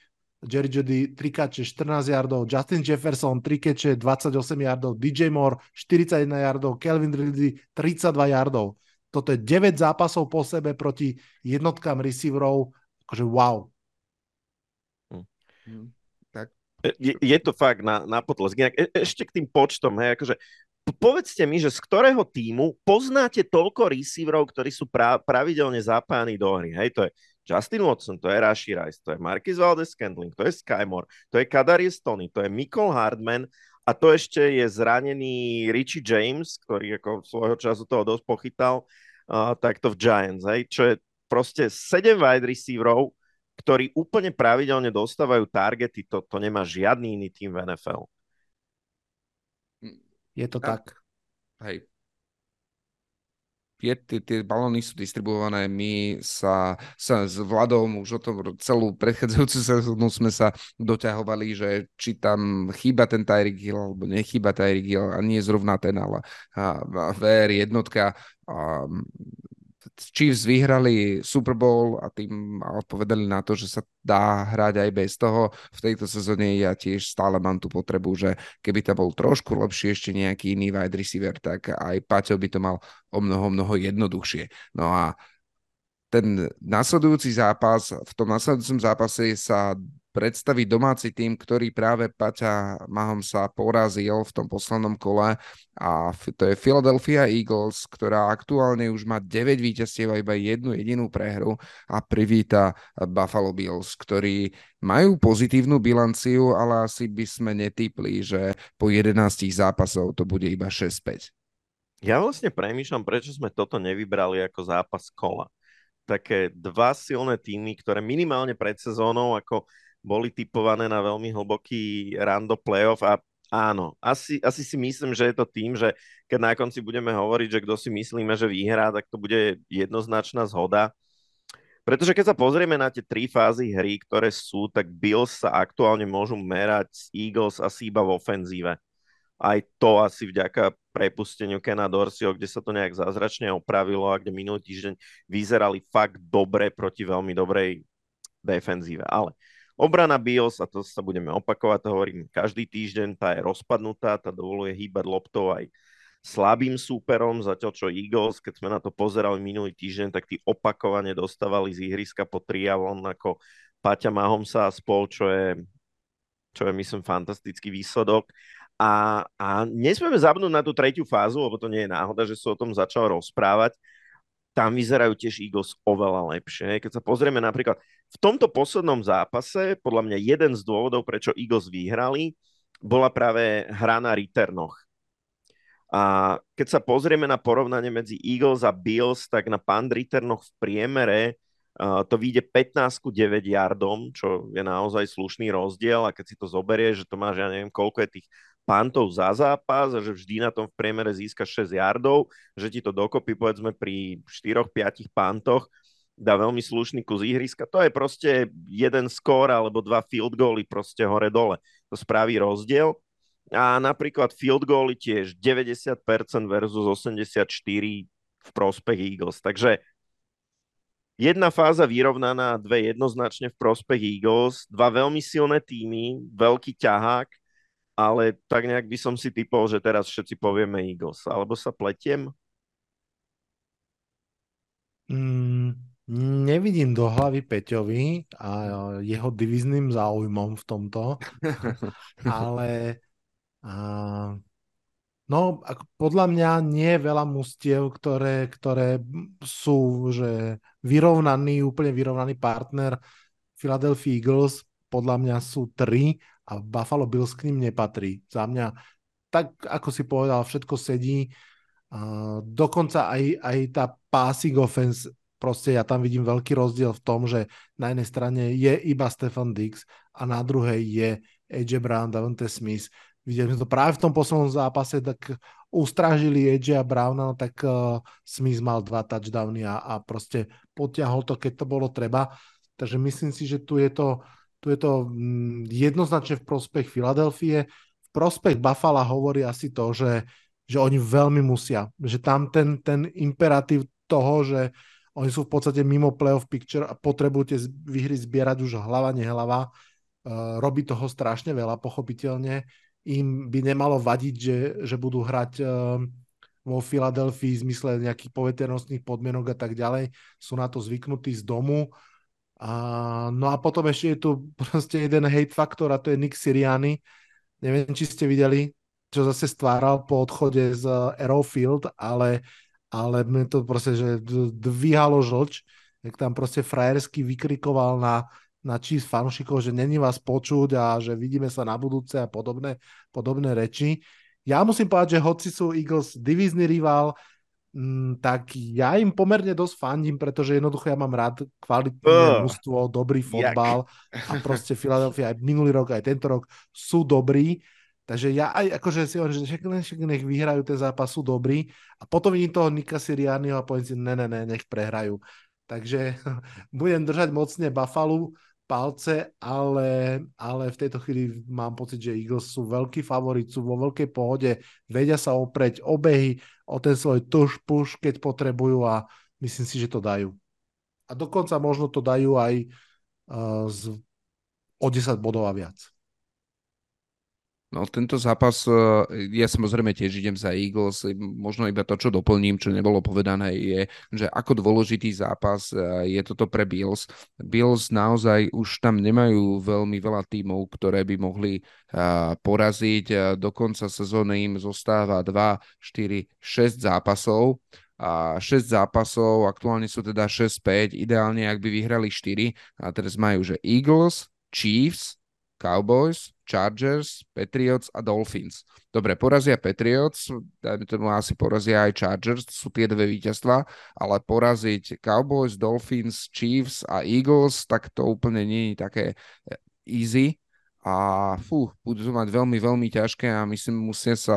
Jerry Jedy 3 keče, 14 yardov, Justin Jefferson 3 keče, 28 yardov, DJ Moore 41 yardov, Kelvin Ridley 32 yardov. Toto je 9 zápasov po sebe proti jednotkám receiverov, akože wow. Hm. Hm. Tak. Je, je to fakt na, na potlesk. E, ešte k tým počtom, hej, akože povedzte mi, že z ktorého týmu poznáte toľko receiverov, ktorí sú pra, pravidelne zapájani do hry. Hej, to je Justin Watson, to je Rashi Rice, to je Marquis Valdez Scandling, to je Skymore, to je Kadarius Tony, to je Mikol Hardman a to ešte je zranený Richie James, ktorý ako svojho času toho dosť pochytal, uh, takto v Giants, hej, čo je proste 7 wide receiverov, ktorí úplne pravidelne dostávajú targety, to, to nemá žiadny iný tým v NFL. Je to ja. tak. Hej, tie, tie, tie balóny sú distribuované, my sa, sa s Vladom už o tom celú predchádzajúcu sezónu sme sa doťahovali, že či tam chýba ten Tyreek Hill, alebo nechýba Tyreek Hill a nie zrovna ten, ale a, a VR jednotka a, Chiefs vyhrali Super Bowl a tým odpovedali na to, že sa dá hrať aj bez toho. V tejto sezóne ja tiež stále mám tú potrebu, že keby to bol trošku lepší ešte nejaký iný wide receiver, tak aj Paťo by to mal o mnoho, mnoho jednoduchšie. No a ten nasledujúci zápas, v tom nasledujúcom zápase sa predstaviť domáci tým, ktorý práve Paťa Mahom sa porazil v tom poslednom kole a to je Philadelphia Eagles, ktorá aktuálne už má 9 víťazstiev a iba jednu jedinú prehru a privíta Buffalo Bills, ktorí majú pozitívnu bilanciu, ale asi by sme netypli, že po 11 zápasov to bude iba 6-5. Ja vlastne premýšľam, prečo sme toto nevybrali ako zápas kola také dva silné týmy, ktoré minimálne pred sezónou ako boli typované na veľmi hlboký run do playoff a áno, asi, asi si myslím, že je to tým, že keď na konci budeme hovoriť, že kto si myslíme, že vyhrá, tak to bude jednoznačná zhoda. Pretože keď sa pozrieme na tie tri fázy hry, ktoré sú, tak Bills sa aktuálne môžu merať s Eagles asi iba v ofenzíve. Aj to asi vďaka prepusteniu Kena Dorseyho, kde sa to nejak zázračne opravilo a kde minulý týždeň vyzerali fakt dobre proti veľmi dobrej defenzíve. Ale Obrana BIOS, a to sa budeme opakovať, to hovorím každý týždeň, tá je rozpadnutá, tá dovoluje hýbať loptou aj slabým súperom, zatiaľ čo Eagles, keď sme na to pozerali minulý týždeň, tak tí opakovane dostávali z ihriska po triavon ako Paťa Mahomsa a spol, čo je, čo je myslím fantastický výsledok. A, a nesmieme zabnúť na tú tretiu fázu, lebo to nie je náhoda, že sa o tom začal rozprávať tam vyzerajú tiež Eagles oveľa lepšie. Keď sa pozrieme napríklad v tomto poslednom zápase, podľa mňa jeden z dôvodov, prečo Eagles vyhrali, bola práve hra na returnoch. A keď sa pozrieme na porovnanie medzi Eagles a Bills, tak na punt returnoch v priemere to vyjde 15 ku 9 yardom, čo je naozaj slušný rozdiel a keď si to zoberie, že to máš, ja neviem, koľko je tých pantov za zápas že vždy na tom v priemere získa 6 yardov, že ti to dokopy povedzme pri 4-5 pantoch dá veľmi slušný kus ihriska. To je proste jeden skór alebo dva field goaly proste hore-dole. To spraví rozdiel. A napríklad field goaly tiež 90% versus 84 v prospech Eagles. Takže jedna fáza vyrovnaná, dve jednoznačne v prospech Eagles, dva veľmi silné týmy, veľký ťahák ale tak nejak by som si typol, že teraz všetci povieme Eagles. Alebo sa pletiem? Mm, nevidím do hlavy Peťovi a jeho divizným záujmom v tomto, [laughs] ale a, no, podľa mňa nie je veľa mustiev, ktoré, ktoré sú že vyrovnaný, úplne vyrovnaný partner Philadelphia Eagles, podľa mňa sú tri a Buffalo Bills k ním nepatrí. Za mňa, tak ako si povedal, všetko sedí. Uh, dokonca aj, aj tá passing offense, proste ja tam vidím veľký rozdiel v tom, že na jednej strane je iba Stefan Dix a na druhej je AJ Brown, Davante Smith. Videli sme to práve v tom poslednom zápase, tak ustrážili AJ a Browna, no tak uh, Smith mal dva touchdowny a, a proste potiahol to, keď to bolo treba. Takže myslím si, že tu je to tu je to mm, jednoznačne v prospech Filadelfie. V prospech Buffalo hovorí asi to, že, že oni veľmi musia. Že tam ten, ten imperatív toho, že oni sú v podstate mimo playoff picture a potrebujú tie výhry zbierať už hlava, nehlava. Uh, robí toho strašne veľa, pochopiteľne. Im by nemalo vadiť, že, že budú hrať uh, vo Filadelfii v zmysle nejakých poveternostných podmienok a tak ďalej. Sú na to zvyknutí z domu. A, no a potom ešte je tu proste jeden hate faktor a to je Nick Siriani. Neviem, či ste videli čo zase stváral po odchode z Arrowfield, ale, ale mne to proste, že dvíhalo žlč, jak tam proste frajersky vykrikoval na, na čís fanúšikov, že není vás počuť a že vidíme sa na budúce a podobné, podobné reči. Ja musím povedať, že hoci sú Eagles divízny rival, tak ja im pomerne dosť fandím, pretože jednoducho ja mám rád kvalitné uh, dobrý fotbal a proste Philadelphia aj minulý rok, aj tento rok sú dobrí. Takže ja aj akože si hovorím, že však, však nech vyhrajú ten zápas, sú dobrí a potom vidím toho Nika Sirianiho a poviem si, ne, ne, ne, nech prehrajú. Takže [laughs] budem držať mocne Buffalo, palce, ale, ale v tejto chvíli mám pocit, že Eagles sú veľký favorit, sú vo veľkej pohode, vedia sa opreť obehy o ten svoj tuš puš, keď potrebujú a myslím si, že to dajú. A dokonca možno to dajú aj uh, z, o 10 bodov a viac. No tento zápas, e, ja samozrejme tiež idem za Eagles, možno iba to, čo doplním, čo nebolo povedané, je, že ako dôležitý zápas e, je toto pre Bills. Bills naozaj už tam nemajú veľmi veľa tímov, ktoré by mohli e, poraziť. Do konca sezóny im zostáva 2, 4, 6 zápasov a 6 zápasov, aktuálne sú teda 6-5, ideálne ak by vyhrali 4 a teraz majú, že Eagles, Chiefs, Cowboys, Chargers, Patriots a Dolphins. Dobre, porazia Patriots, dajme tomu asi porazia aj Chargers, sú tie dve víťazstva, ale poraziť Cowboys, Dolphins, Chiefs a Eagles, tak to úplne nie je také eh, easy a fú, budú to mať veľmi, veľmi ťažké a myslím, musia sa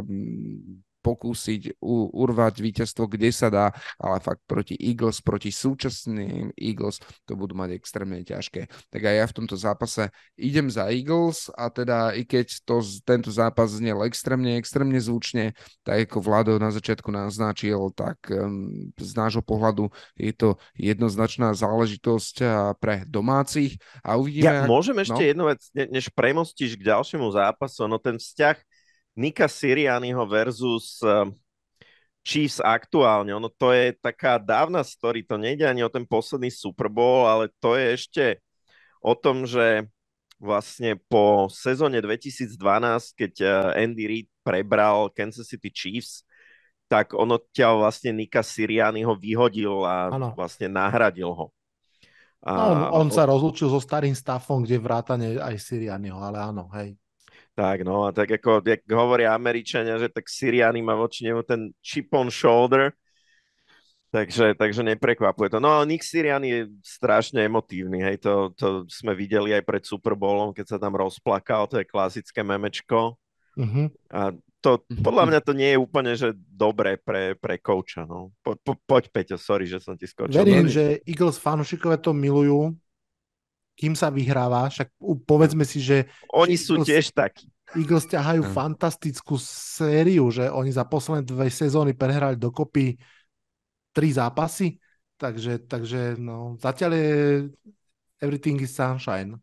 mm, pokúsiť u, urvať víťazstvo, kde sa dá, ale fakt proti Eagles, proti súčasným Eagles to budú mať extrémne ťažké. Tak aj ja v tomto zápase idem za Eagles a teda i keď to, tento zápas znel extrémne, extrémne zvučne, tak ako Vlado na začiatku naznačil, tak um, z nášho pohľadu je to jednoznačná záležitosť pre domácich a uvidíme... Ja môžem ešte no? jednu vec, než premostíš k ďalšiemu zápasu, no ten vzťah Nika Sirianiho versus eh, Chiefs aktuálne. Ono to je taká dávna story, to nejde ani o ten posledný Super Bowl, ale to je ešte o tom, že vlastne po sezóne 2012, keď eh, Andy Reid prebral Kansas City Chiefs, tak ono ťa vlastne Nika Sirianiho vyhodil a ano. vlastne nahradil ho. A... No, on, on sa rozlúčil so starým staffom, kde vrátane aj Sirianiho, ale áno, hej. Tak no, a tak ako jak hovoria Američania, že tak Syriani má voči nemu ten chip on shoulder, takže, takže neprekvapuje to. No ale Nick Siriani je strašne emotívny, hej, to, to sme videli aj pred Super Bowlom, keď sa tam rozplakal, to je klasické memečko. Uh-huh. A to, podľa mňa to nie je úplne, že dobré pre, pre kouča, no. Po, po, poď, Peťo, sorry, že som ti skočil. Verím, že Eagles fanúšikové to milujú, kým sa vyhráva, však povedzme si, že... Oni sú Eagles, tiež takí. Eagles ťahajú hmm. fantastickú sériu, že oni za posledné dve sezóny prehrali dokopy tri zápasy, takže, takže no, zatiaľ je everything is sunshine.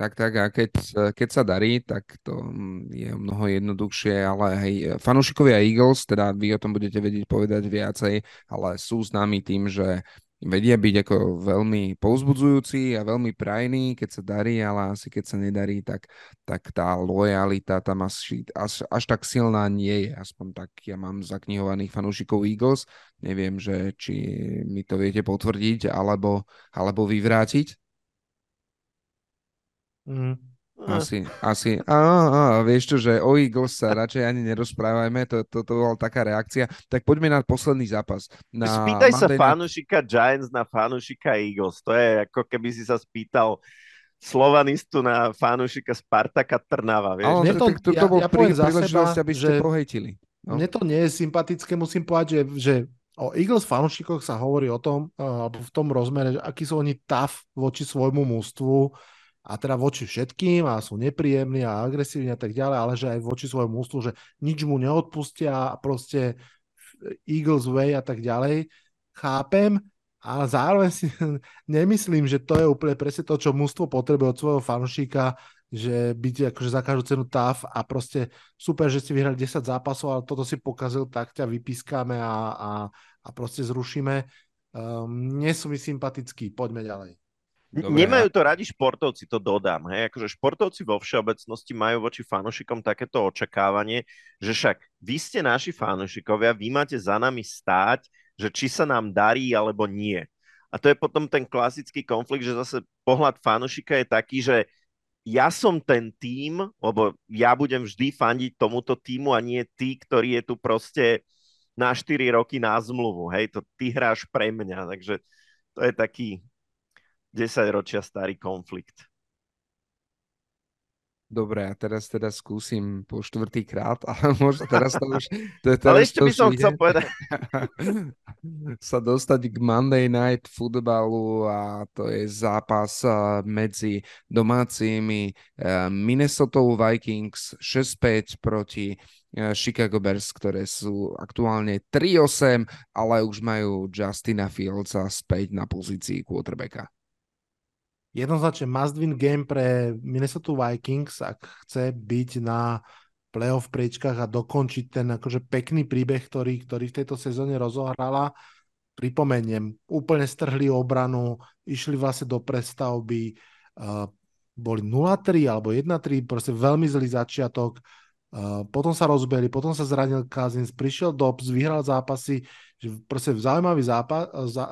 Tak, tak a keď, keď sa darí, tak to je mnoho jednoduchšie, ale hej, fanúšikovia Eagles, teda vy o tom budete vedieť povedať viacej, ale sú známi tým, že vedia byť ako veľmi povzbudzujúci a veľmi prajný, keď sa darí, ale asi keď sa nedarí, tak, tak tá lojalita tam asi, až, až tak silná nie je. Aspoň tak ja mám zaknihovaných fanúšikov Eagles. Neviem, že či mi to viete potvrdiť alebo, alebo vyvrátiť. Mm. Asi, asi. Á, á, vieš čo, že o Eagles sa radšej ani nerozprávajme, to, to, to bola taká reakcia. Tak poďme na posledný zápas. Na Spýtaj Monday sa fanúšika Giants na fanúšika Eagles. To je ako keby si sa spýtal slovanistu na fanúšika Spartaka Trnava, vieš? Ale to, to, to, to bol ja, ja prí, príležitosť, aby ste že pohejtili. No? Mne to nie je sympatické, musím povedať, že, že o Eagles fanúšikoch sa hovorí o tom, alebo v tom rozmere, že akí sú oni tough voči svojmu mústvu, a teda voči všetkým a sú nepríjemní a agresívni a tak ďalej, ale že aj voči svojmu ústvu, že nič mu neodpustia a proste Eagles way a tak ďalej. Chápem, ale zároveň si [laughs] nemyslím, že to je úplne presne to, čo mústvo potrebuje od svojho fanúšika, že byť akože za každú cenu táv a proste super, že si vyhrali 10 zápasov, ale toto si pokazil, tak ťa vypískame a, a, a proste zrušíme. Um, nie sú mi sympatickí, poďme ďalej. Dobre, Nemajú to radi športovci, to dodám. Hej? Akože športovci vo všeobecnosti majú voči fanúšikom takéto očakávanie, že však vy ste naši fanúšikovia, vy máte za nami stáť, že či sa nám darí alebo nie. A to je potom ten klasický konflikt, že zase pohľad fanúšika je taký, že ja som ten tým, lebo ja budem vždy fandiť tomuto týmu a nie ty, ktorý je tu proste na 4 roky na zmluvu. Hej, to ty hráš pre mňa, takže to je taký 10 ročia starý konflikt. Dobre, a teraz teda skúsim po štvrtý krát, [laughs] ale možno teraz to už... To, [laughs] teraz ale ešte by som chcel povedať. [laughs] sa dostať k Monday Night Footballu a to je zápas medzi domácimi Minnesota Vikings 6-5 proti Chicago Bears, ktoré sú aktuálne 3-8, ale už majú Justina Fieldsa späť na pozícii quarterbacka jednoznačne must win game pre Minnesota Vikings, ak chce byť na playoff priečkách a dokončiť ten akože pekný príbeh, ktorý, ktorý v tejto sezóne rozohrala. Pripomeniem, úplne strhli obranu, išli vlastne do prestavby, uh, boli 0-3 alebo 1-3, proste veľmi zlý začiatok, uh, potom sa rozbeli, potom sa zranil Kazins, prišiel Dobbs, vyhral zápasy, že proste zaujímavý zápas, za,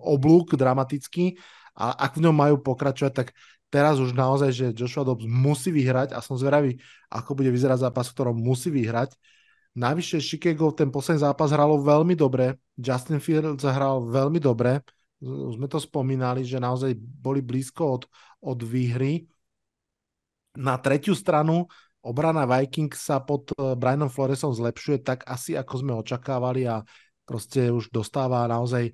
oblúk dramatický a ak v ňom majú pokračovať, tak teraz už naozaj, že Joshua Dobbs musí vyhrať a som zvedavý, ako bude vyzerať zápas, v ktorom musí vyhrať. Navyše Chicago ten posledný zápas hralo veľmi dobre, Justin Fields hral veľmi dobre, už sme to spomínali, že naozaj boli blízko od, od výhry. Na tretiu stranu obrana Vikings sa pod eh, Brianom Floresom zlepšuje tak asi, ako sme očakávali a proste už dostáva naozaj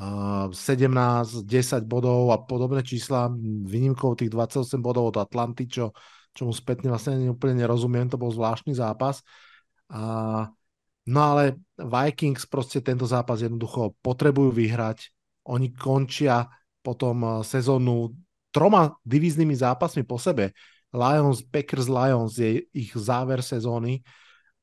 17, 10 bodov a podobné čísla, výnimkou tých 28 bodov od Atlanty, čo, čo mu spätne vlastne úplne nerozumiem, to bol zvláštny zápas. A, no ale Vikings proste tento zápas jednoducho potrebujú vyhrať. Oni končia potom sezónu troma divíznymi zápasmi po sebe. Lions, Packers, Lions je ich záver sezóny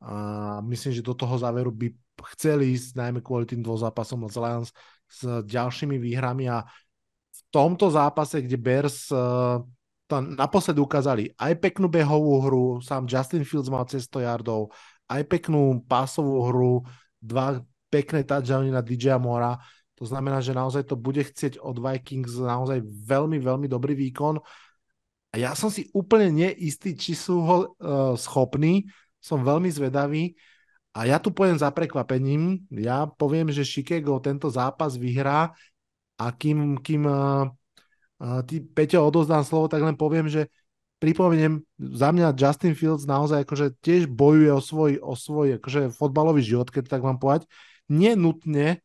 a myslím, že do toho záveru by chceli ísť najmä kvôli tým dvom zápasom z Lions s ďalšími výhrami a v tomto zápase, kde Bears uh, tam naposledy ukázali aj peknú behovú hru, sám Justin Fields mal cez 100 yardov, aj peknú pásovú hru, dva pekné touchdowny na DJ Mora. To znamená, že naozaj to bude chcieť od Vikings naozaj veľmi, veľmi dobrý výkon. A ja som si úplne neistý, či sú ho uh, schopní. Som veľmi zvedavý. A ja tu poviem za prekvapením, ja poviem, že Chicago tento zápas vyhrá a kým, kým uh, uh, ty, Peťo, odozdám slovo, tak len poviem, že pripomeniem, za mňa Justin Fields naozaj akože tiež bojuje o svoj, o svoj akože fotbalový život, keď tak mám povedať. Nenutne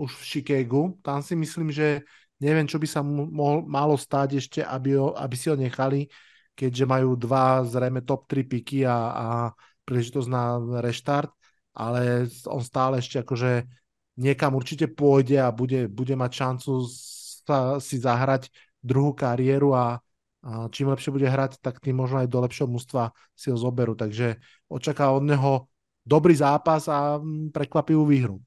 už v Chicagu, tam si myslím, že neviem, čo by sa mohol, malo stáť ešte, aby, ho, aby si ho nechali, keďže majú dva zrejme top 3 piky a, a príležitosť na reštart ale on stále ešte akože niekam určite pôjde a bude, bude mať šancu sa, si zahrať druhú kariéru a, a čím lepšie bude hrať, tak tým možno aj do lepšieho mústva si ho zoberú. Takže očakáva od neho dobrý zápas a mm, prekvapivú výhru.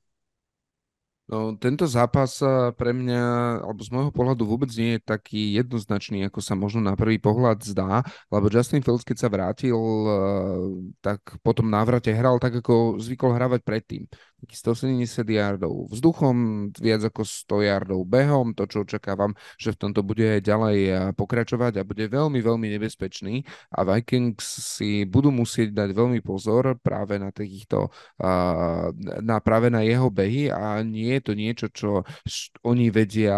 No, tento zápas pre mňa, alebo z môjho pohľadu vôbec nie je taký jednoznačný, ako sa možno na prvý pohľad zdá, lebo Justin Fields, keď sa vrátil, tak potom návrate hral tak, ako zvykol hravať predtým. 170 yardov vzduchom, viac ako 100 yardov behom, to, čo očakávam, že v tomto bude ďalej pokračovať a bude veľmi, veľmi nebezpečný a Vikings si budú musieť dať veľmi pozor práve na týchto, na, práve na jeho behy a nie je to niečo, čo oni vedia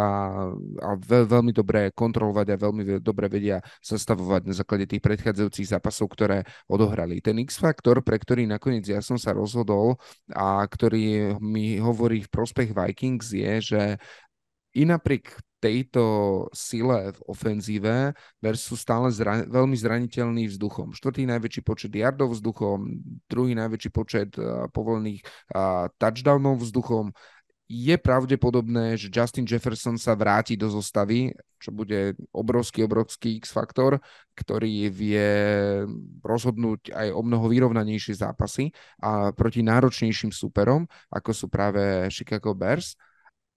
a veľ, veľmi dobre kontrolovať a veľmi dobre vedia zastavovať na základe tých predchádzajúcich zápasov, ktoré odohrali. Ten X-faktor, pre ktorý nakoniec ja som sa rozhodol a ktorý mi hovorí v prospech Vikings je, že i napriek tejto sile v ofenzíve versus stále zra- veľmi zraniteľný vzduchom. Štvrtý najväčší počet yardov vzduchom, druhý najväčší počet uh, povolených uh, touchdownov vzduchom je pravdepodobné, že Justin Jefferson sa vráti do zostavy, čo bude obrovský, obrovský X-faktor, ktorý vie rozhodnúť aj o mnoho vyrovnanejšie zápasy a proti náročnejším superom, ako sú práve Chicago Bears.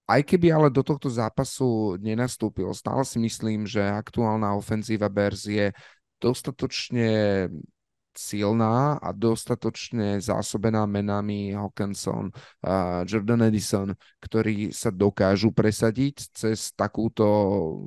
aj keby ale do tohto zápasu nenastúpil, stále si myslím, že aktuálna ofenzíva Bears je dostatočne silná a dostatočne zásobená menami Hawkinson, a Jordan Edison, ktorí sa dokážu presadiť cez takúto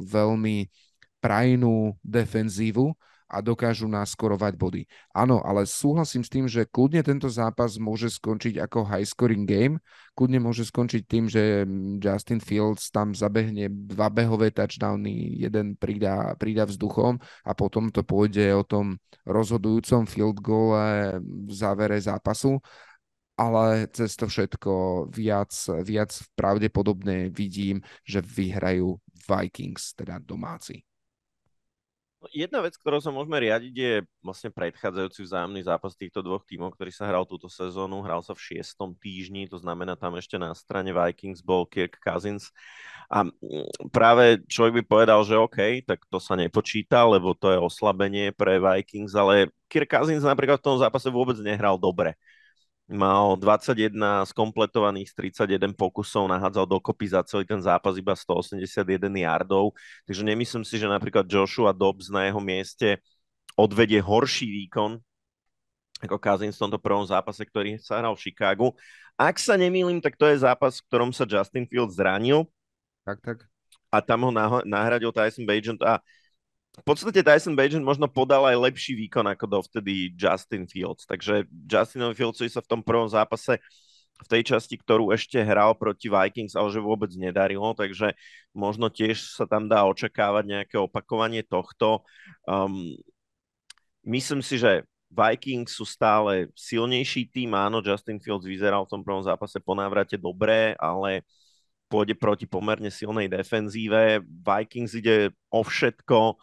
veľmi prajnú defenzívu a dokážu naskorovať body. Áno, ale súhlasím s tým, že kľudne tento zápas môže skončiť ako high scoring game, kľudne môže skončiť tým, že Justin Fields tam zabehne dva behové touchdowny, jeden pridá, pridá vzduchom a potom to pôjde o tom rozhodujúcom field goal v závere zápasu ale cez to všetko viac, viac pravdepodobne vidím, že vyhrajú Vikings, teda domáci. No, jedna vec, ktorou sa môžeme riadiť, je vlastne predchádzajúci vzájomný zápas týchto dvoch tímov, ktorý sa hral túto sezónu. Hral sa v šiestom týždni, to znamená tam ešte na strane Vikings bol Kirk Cousins. A mm, práve človek by povedal, že OK, tak to sa nepočíta, lebo to je oslabenie pre Vikings, ale Kirk Cousins napríklad v tom zápase vôbec nehral dobre mal 21 skompletovaných 31 pokusov, nahádzal dokopy za celý ten zápas iba 181 yardov, takže nemyslím si, že napríklad Joshua Dobbs na jeho mieste odvedie horší výkon ako Kazin v tomto prvom zápase, ktorý sa hral v Chicagu. Ak sa nemýlim, tak to je zápas, v ktorom sa Justin Fields zranil. Tak, tak. A tam ho nahradil Tyson Bagent a v podstate Tyson Bagent možno podal aj lepší výkon ako dovtedy Justin Fields. Takže Justinovi Fieldsovi sa v tom prvom zápase v tej časti, ktorú ešte hral proti Vikings, ale že vôbec nedarilo, takže možno tiež sa tam dá očakávať nejaké opakovanie tohto. Um, myslím si, že Vikings sú stále silnejší tým, áno, Justin Fields vyzeral v tom prvom zápase po návrate dobre, ale pôjde proti pomerne silnej defenzíve. Vikings ide o všetko,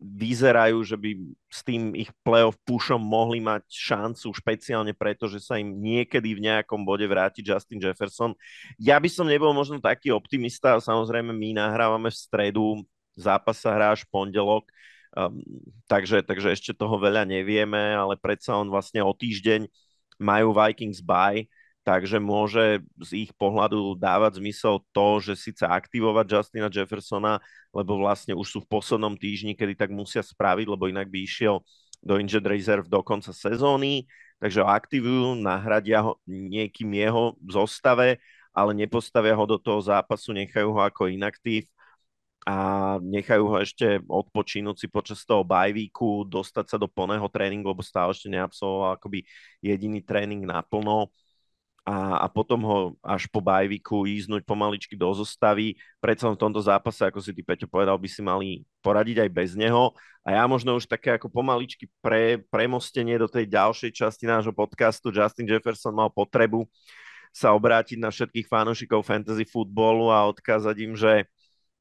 vyzerajú, že by s tým ich playoff pushom mohli mať šancu špeciálne preto, že sa im niekedy v nejakom bode vráti Justin Jefferson. Ja by som nebol možno taký optimista, samozrejme my nahrávame v stredu, zápas sa hrá až pondelok, um, takže, takže ešte toho veľa nevieme, ale predsa on vlastne o týždeň majú Vikings bye, takže môže z ich pohľadu dávať zmysel to, že síce aktivovať Justina Jeffersona, lebo vlastne už sú v poslednom týždni, kedy tak musia spraviť, lebo inak by išiel do injured reserve do konca sezóny, takže ho aktivujú, nahradia ho niekým jeho zostave, ale nepostavia ho do toho zápasu, nechajú ho ako inaktív a nechajú ho ešte odpočínuť si počas toho bajvíku, dostať sa do plného tréningu, lebo stále ešte neabsolvoval akoby jediný tréning naplno a, a potom ho až po bajviku ísť pomaličky do zostavy. Predsa v tomto zápase, ako si ty Peťo povedal, by si mali poradiť aj bez neho. A ja možno už také ako pomaličky pre, premostenie do tej ďalšej časti nášho podcastu Justin Jefferson mal potrebu sa obrátiť na všetkých fanošikov fantasy futbolu a odkázať im, že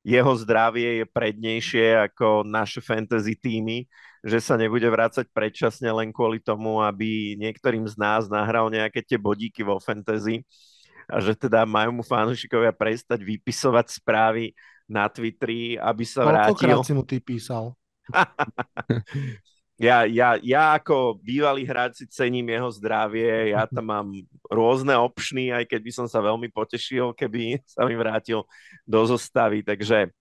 jeho zdravie je prednejšie ako naše fantasy týmy, že sa nebude vrácať predčasne len kvôli tomu, aby niektorým z nás nahral nejaké tie bodíky vo fantasy a že teda majú mu fanúšikovia prestať vypisovať správy na Twitteri, aby sa vrátil. Koľkokrát si mu ty písal? [laughs] ja, ja, ja ako bývalý hráč si cením jeho zdravie, ja tam mám rôzne opšny, aj keď by som sa veľmi potešil, keby sa mi vrátil do zostavy, takže,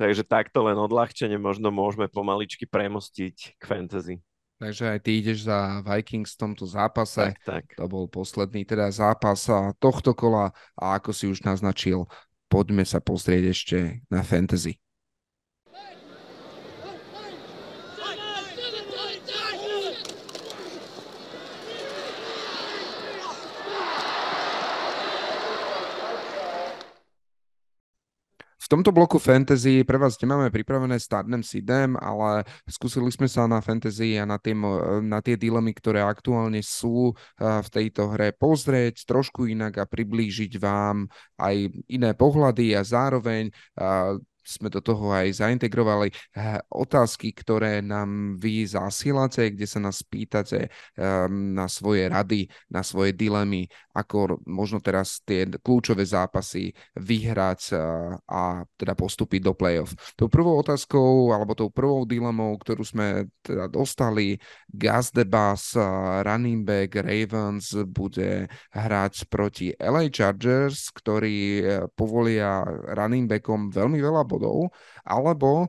takže takto len odľahčene možno môžeme pomaličky premostiť k fantasy. Takže aj ty ideš za Vikings v tomto zápase. Tak, tak. To bol posledný teda zápas tohto kola a ako si už naznačil, poďme sa pozrieť ešte na fantasy. Tomto bloku fantasy pre vás nemáme pripravené starnem sidem, ale skúsili sme sa na fantasy a na, tým, na tie dilemy, ktoré aktuálne sú v tejto hre pozrieť trošku inak a priblížiť vám aj iné pohľady a zároveň sme do toho aj zaintegrovali eh, otázky, ktoré nám vy zasielate, kde sa nás pýtate um, na svoje rady, na svoje dilemy, ako možno teraz tie kľúčové zápasy vyhrať uh, a teda postúpiť do play-off. Tou prvou otázkou, alebo tou prvou dilemou, ktorú sme teda dostali, Gas de uh, running back Ravens bude hrať proti LA Chargers, ktorí povolia running backom veľmi veľa bodov bodov, alebo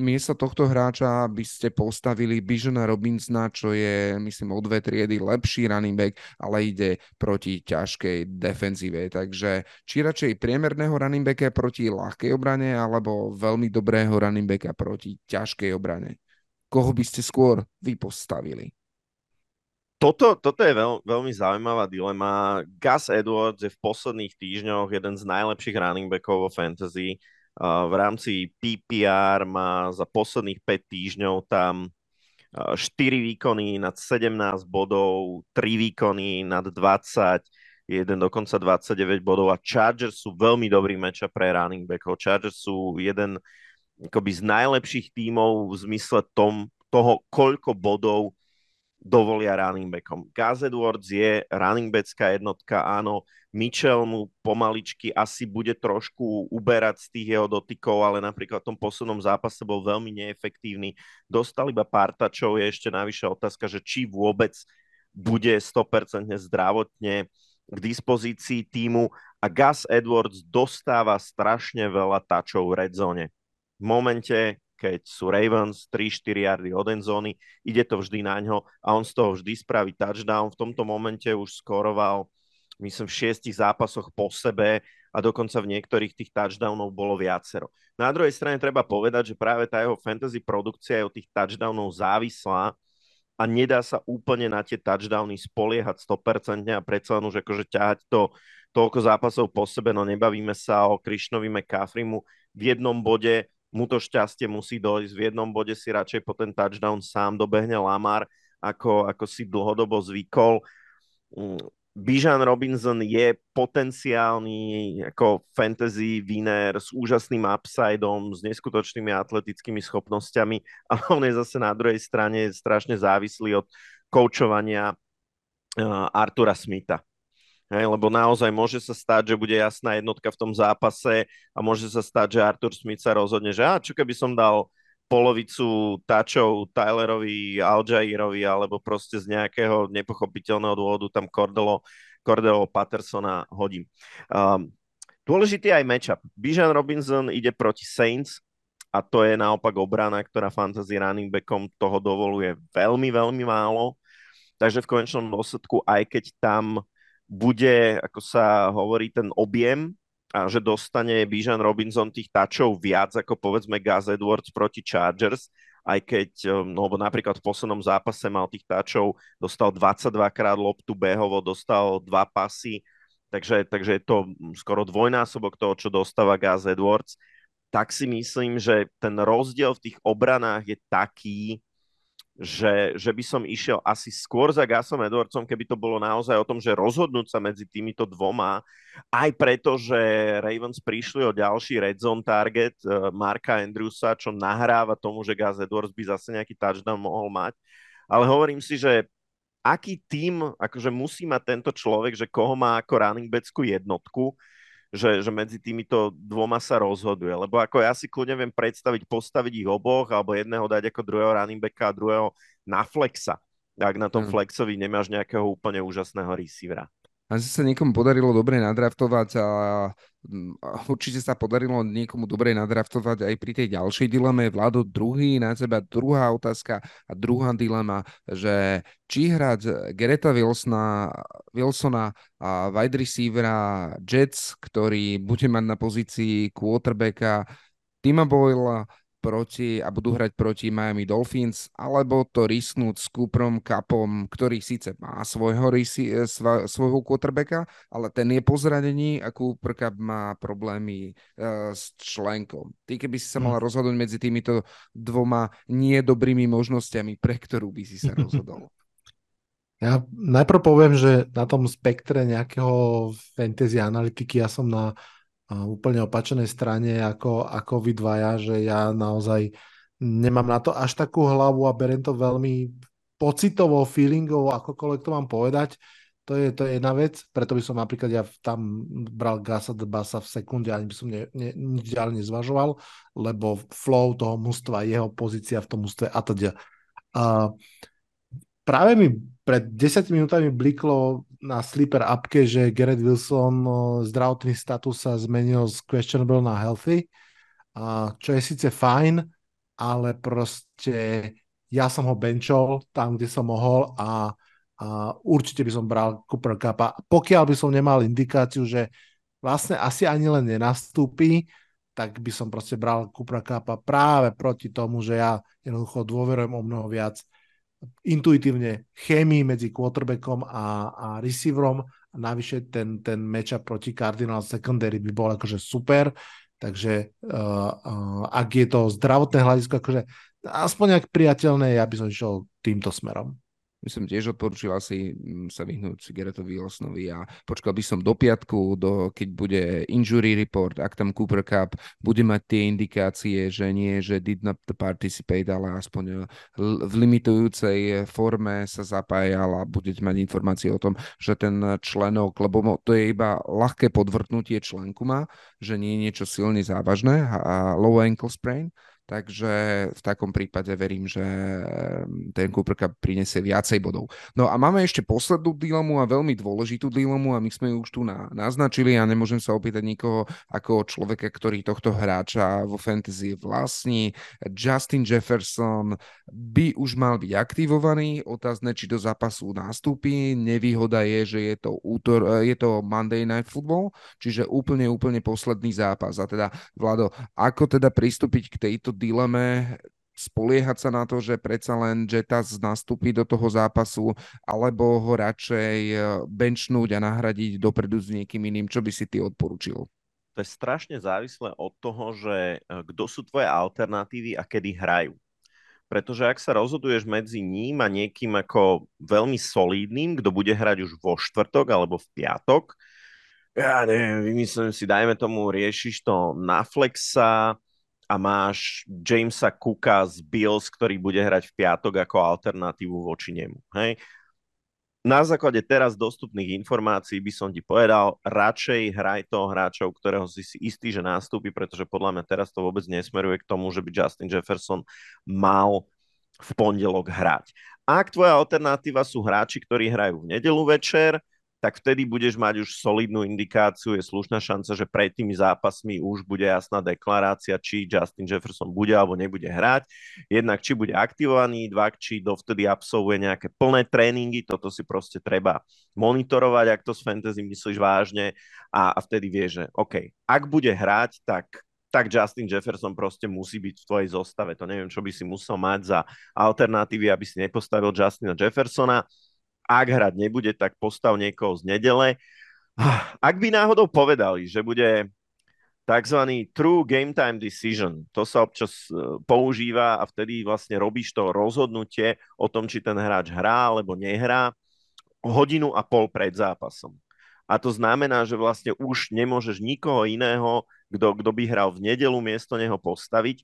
miesto tohto hráča by ste postavili Bijona Robinsona, čo je, myslím, o dve triedy lepší running back, ale ide proti ťažkej defenzíve. Takže či radšej priemerného running backa proti ľahkej obrane, alebo veľmi dobrého running backa proti ťažkej obrane? Koho by ste skôr vy postavili? Toto, toto je veľ, veľmi zaujímavá dilema. Gus Edwards je v posledných týždňoch jeden z najlepších running backov vo fantasy v rámci PPR má za posledných 5 týždňov tam 4 výkony nad 17 bodov, 3 výkony nad 20, jeden dokonca 29 bodov a Chargers sú veľmi dobrý meč pre running backov. Chargers sú jeden akoby z najlepších tímov v zmysle tom, toho, koľko bodov dovolia running backom. Gaz Edwards je running backá jednotka, áno, Mitchell mu pomaličky asi bude trošku uberať z tých jeho dotykov, ale napríklad v tom poslednom zápase bol veľmi neefektívny. Dostal iba pár tačov, je ešte navyše otázka, že či vôbec bude 100% zdravotne k dispozícii týmu a Gus Edwards dostáva strašne veľa tačov v red zone. V momente, keď sú Ravens 3-4 yardy od endzóny, ide to vždy na ňo a on z toho vždy spraví touchdown. V tomto momente už skoroval, myslím, v šiestich zápasoch po sebe a dokonca v niektorých tých touchdownov bolo viacero. Na druhej strane treba povedať, že práve tá jeho fantasy produkcia je od tých touchdownov závislá a nedá sa úplne na tie touchdowny spoliehať 100% a predsa len už akože ťahať to toľko zápasov po sebe, no nebavíme sa o Krišnovi McCaffreymu v jednom bode mu to šťastie musí dojsť. V jednom bode si radšej po ten touchdown sám dobehne Lamar, ako, ako si dlhodobo zvykol. Mm, Bijan Robinson je potenciálny ako fantasy winner s úžasným upsideom, s neskutočnými atletickými schopnosťami, [laughs] ale on je zase na druhej strane strašne závislý od koučovania uh, Artura Smitha. Hej, lebo naozaj môže sa stať, že bude jasná jednotka v tom zápase a môže sa stať, že Artur Smith sa rozhodne, že a čo keby som dal polovicu tačov Tylerovi, Aljairovi alebo proste z nejakého nepochopiteľného dôvodu tam Cordelo, Cordelo Pattersona hodím. Um, dôležitý aj matchup. Bijan Robinson ide proti Saints a to je naopak obrana, ktorá fantasy running backom toho dovoluje veľmi, veľmi málo. Takže v konečnom dôsledku, aj keď tam bude, ako sa hovorí, ten objem a že dostane Bijan Robinson tých tačov viac ako povedzme Gaz Edwards proti Chargers, aj keď, um, no napríklad v poslednom zápase mal tých tačov, dostal 22 krát loptu behovo, dostal dva pasy, takže, takže je to skoro dvojnásobok toho, čo dostáva Gaz Edwards, tak si myslím, že ten rozdiel v tých obranách je taký, že, že by som išiel asi skôr za Gasom Edwardsom, keby to bolo naozaj o tom, že rozhodnúť sa medzi týmito dvoma, aj preto, že Ravens prišli o ďalší red zone target uh, Marka Andrewsa, čo nahráva tomu, že Gas Edwards by zase nejaký touchdown mohol mať. Ale hovorím si, že aký tým akože musí mať tento človek, že koho má ako running backskú jednotku, že, že medzi týmito dvoma sa rozhoduje. Lebo ako ja si kľudne viem predstaviť, postaviť ich oboch, alebo jedného dať ako druhého running backa a druhého na flexa. Ak na tom mm. flexovi nemáš nejakého úplne úžasného receivera. A sa niekomu podarilo dobre nadraftovať a určite sa podarilo niekomu dobre nadraftovať aj pri tej ďalšej dileme. Vlado, druhý na seba, druhá otázka a druhá dilema, že či hrať Gereta Wilsona, Wilsona a wide receivera Jets, ktorý bude mať na pozícii quarterbacka Tima Boyle proti a budú hrať proti Miami Dolphins, alebo to risknúť s Cooperom Cupom, ktorý síce má svojho, risi, eh, svojho quarterbacka, ale ten je po zranení a Cooper Cup má problémy uh, s členkom. Ty keby si sa hm. mal rozhodnúť medzi týmito dvoma niedobrými možnosťami, pre ktorú by si sa [laughs] rozhodol? Ja najprv poviem, že na tom spektre nejakého fantasy analytiky ja som na úplne opačenej strane ako, ako vy dvaja, že ja naozaj nemám na to až takú hlavu a berem to veľmi pocitovou, feelingov, akokoľvek to mám povedať. To je, to je jedna vec, preto by som napríklad ja tam bral Gasa de Basa v sekunde, ani by som ne, ne, nič ďalej nezvažoval, lebo flow toho mústva, jeho pozícia v tom mústve a teda. Uh, práve mi pred 10 minútami bliklo na sleeper appke, že Garrett Wilson zdravotný status sa zmenil z questionable na healthy, uh, čo je síce fajn, ale proste ja som ho benchol tam, kde som mohol a a určite by som bral Cooper Cupa. Pokiaľ by som nemal indikáciu, že vlastne asi ani len nenastúpi, tak by som proste bral Cooper Cupa práve proti tomu, že ja jednoducho dôverujem o mnoho viac intuitívne chémii medzi quarterbackom a, a receiverom. A navyše ten, ten matchup proti Cardinal secondary by bol akože super, takže uh, uh, ak je to zdravotné hľadisko, akože aspoň nejak priateľné, ja by som išiel týmto smerom by som tiež odporúčil asi mm, sa vyhnúť Garrettovi Wilsonovi a počkal by som do piatku, do, keď bude injury report, ak tam Cooper Cup bude mať tie indikácie, že nie, že did not participate, ale aspoň eh, v limitujúcej forme sa zapájal a budete mať informácie o tom, že ten členok, lebo to je iba ľahké podvrtnutie členku má, že nie je niečo silne závažné a low ankle sprain, Takže v takom prípade verím, že ehm, ten Cooper Cup prinesie viacej bodov. No a máme ešte poslednú dilemu a veľmi dôležitú dilemu a my sme ju už tu na, naznačili a nemôžem sa opýtať nikoho ako človeka, ktorý tohto hráča vo fantasy vlastní. Justin Jefferson by už mal byť aktivovaný, otázne, či do zápasu nastúpi. Nevýhoda je, že je to, útor, je to Monday Night Football, čiže úplne, úplne posledný zápas. A teda, Vlado, ako teda pristúpiť k tejto dileme spoliehať sa na to, že predsa len Jetas nastúpi do toho zápasu, alebo ho radšej e, benchnúť a nahradiť dopredu s niekým iným. Čo by si ty odporučil? To je strašne závislé od toho, že e, kto sú tvoje alternatívy a kedy hrajú. Pretože ak sa rozhoduješ medzi ním a niekým ako veľmi solidným, kto bude hrať už vo štvrtok alebo v piatok, ja neviem, vymyslím si, dajme tomu, riešiš to na Flexa, a máš Jamesa Cooka z Bills, ktorý bude hrať v piatok ako alternatívu voči nemu. Hej? Na základe teraz dostupných informácií by som ti povedal, radšej hraj toho hráča, u ktorého si si istý, že nastúpi, pretože podľa mňa teraz to vôbec nesmeruje k tomu, že by Justin Jefferson mal v pondelok hrať. Ak tvoja alternatíva sú hráči, ktorí hrajú v nedelu večer, tak vtedy budeš mať už solidnú indikáciu, je slušná šanca, že pred tými zápasmi už bude jasná deklarácia, či Justin Jefferson bude alebo nebude hrať. Jednak či bude aktivovaný, dva, či dovtedy absolvuje nejaké plné tréningy, toto si proste treba monitorovať, ak to s fantasy myslíš vážne a, a vtedy vieš, že OK, ak bude hrať, tak tak Justin Jefferson proste musí byť v tvojej zostave. To neviem, čo by si musel mať za alternatívy, aby si nepostavil Justina Jeffersona ak hrať nebude, tak postav niekoho z nedele. Ak by náhodou povedali, že bude tzv. true game time decision, to sa občas e, používa a vtedy vlastne robíš to rozhodnutie o tom, či ten hráč hrá alebo nehrá hodinu a pol pred zápasom. A to znamená, že vlastne už nemôžeš nikoho iného, kto, kto by hral v nedelu miesto neho postaviť,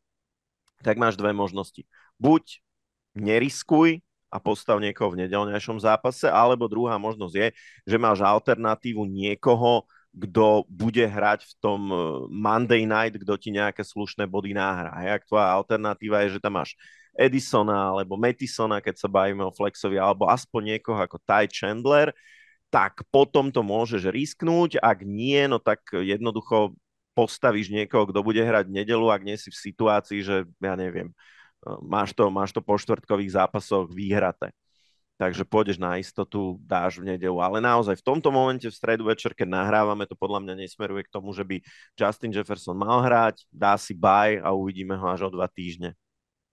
tak máš dve možnosti. Buď neriskuj a postav niekoho v nedelnejšom zápase, alebo druhá možnosť je, že máš alternatívu niekoho, kto bude hrať v tom e, Monday night, kto ti nejaké slušné body náhra. Hej, ak tvoja alternatíva je, že tam máš Edisona alebo Metisona, keď sa bavíme o Flexovi, alebo aspoň niekoho ako Ty Chandler, tak potom to môžeš risknúť. Ak nie, no tak jednoducho postavíš niekoho, kto bude hrať v nedelu, ak nie si v situácii, že ja neviem, máš to, máš to po štvrtkových zápasoch výhraté. Takže pôjdeš na istotu, dáš v nedelu. Ale naozaj v tomto momente v stredu večer, keď nahrávame, to podľa mňa nesmeruje k tomu, že by Justin Jefferson mal hrať, dá si bye a uvidíme ho až o dva týždne.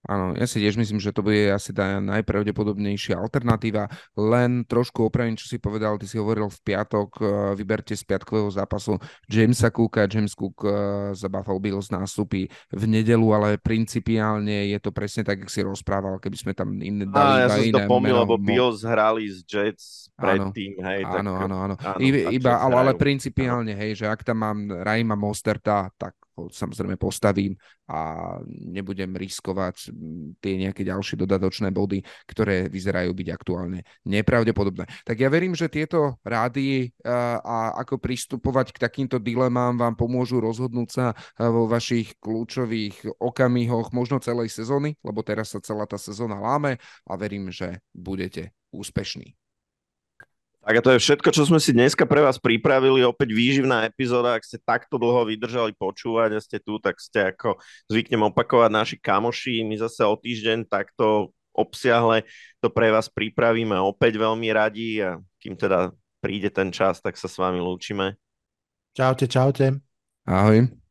Áno, ja si tiež myslím, že to bude asi tá najpravdepodobnejšia alternatíva. Len trošku opravím, čo si povedal, ty si hovoril v piatok, eh, vyberte z piatkového zápasu Jamesa Cooka. James Cook eh, za Buffalo Bills nástupy v nedelu, ale principiálne je to presne tak, jak si rozprával, keby sme tam iné dali. Á, ja som si to pomýl, lebo Bills hrali z Jets predtým, hej. Áno, tak, áno, áno. áno iba, iba ale, ale principiálne, áno. hej, že ak tam mám Raima Mosterta, tak ho samozrejme postavím a nebudem riskovať tie nejaké ďalšie dodatočné body, ktoré vyzerajú byť aktuálne nepravdepodobné. Tak ja verím, že tieto rády a ako pristupovať k takýmto dilemám vám pomôžu rozhodnúť sa vo vašich kľúčových okamihoch možno celej sezóny, lebo teraz sa celá tá sezóna láme a verím, že budete úspešní. Tak a to je všetko, čo sme si dneska pre vás pripravili. Opäť výživná epizóda. Ak ste takto dlho vydržali počúvať a ste tu, tak ste ako zvyknem opakovať naši kamoši. My zase o týždeň takto obsiahle to pre vás pripravíme opäť veľmi radi a kým teda príde ten čas, tak sa s vami lúčime. Čaute, čaute. Ahoj.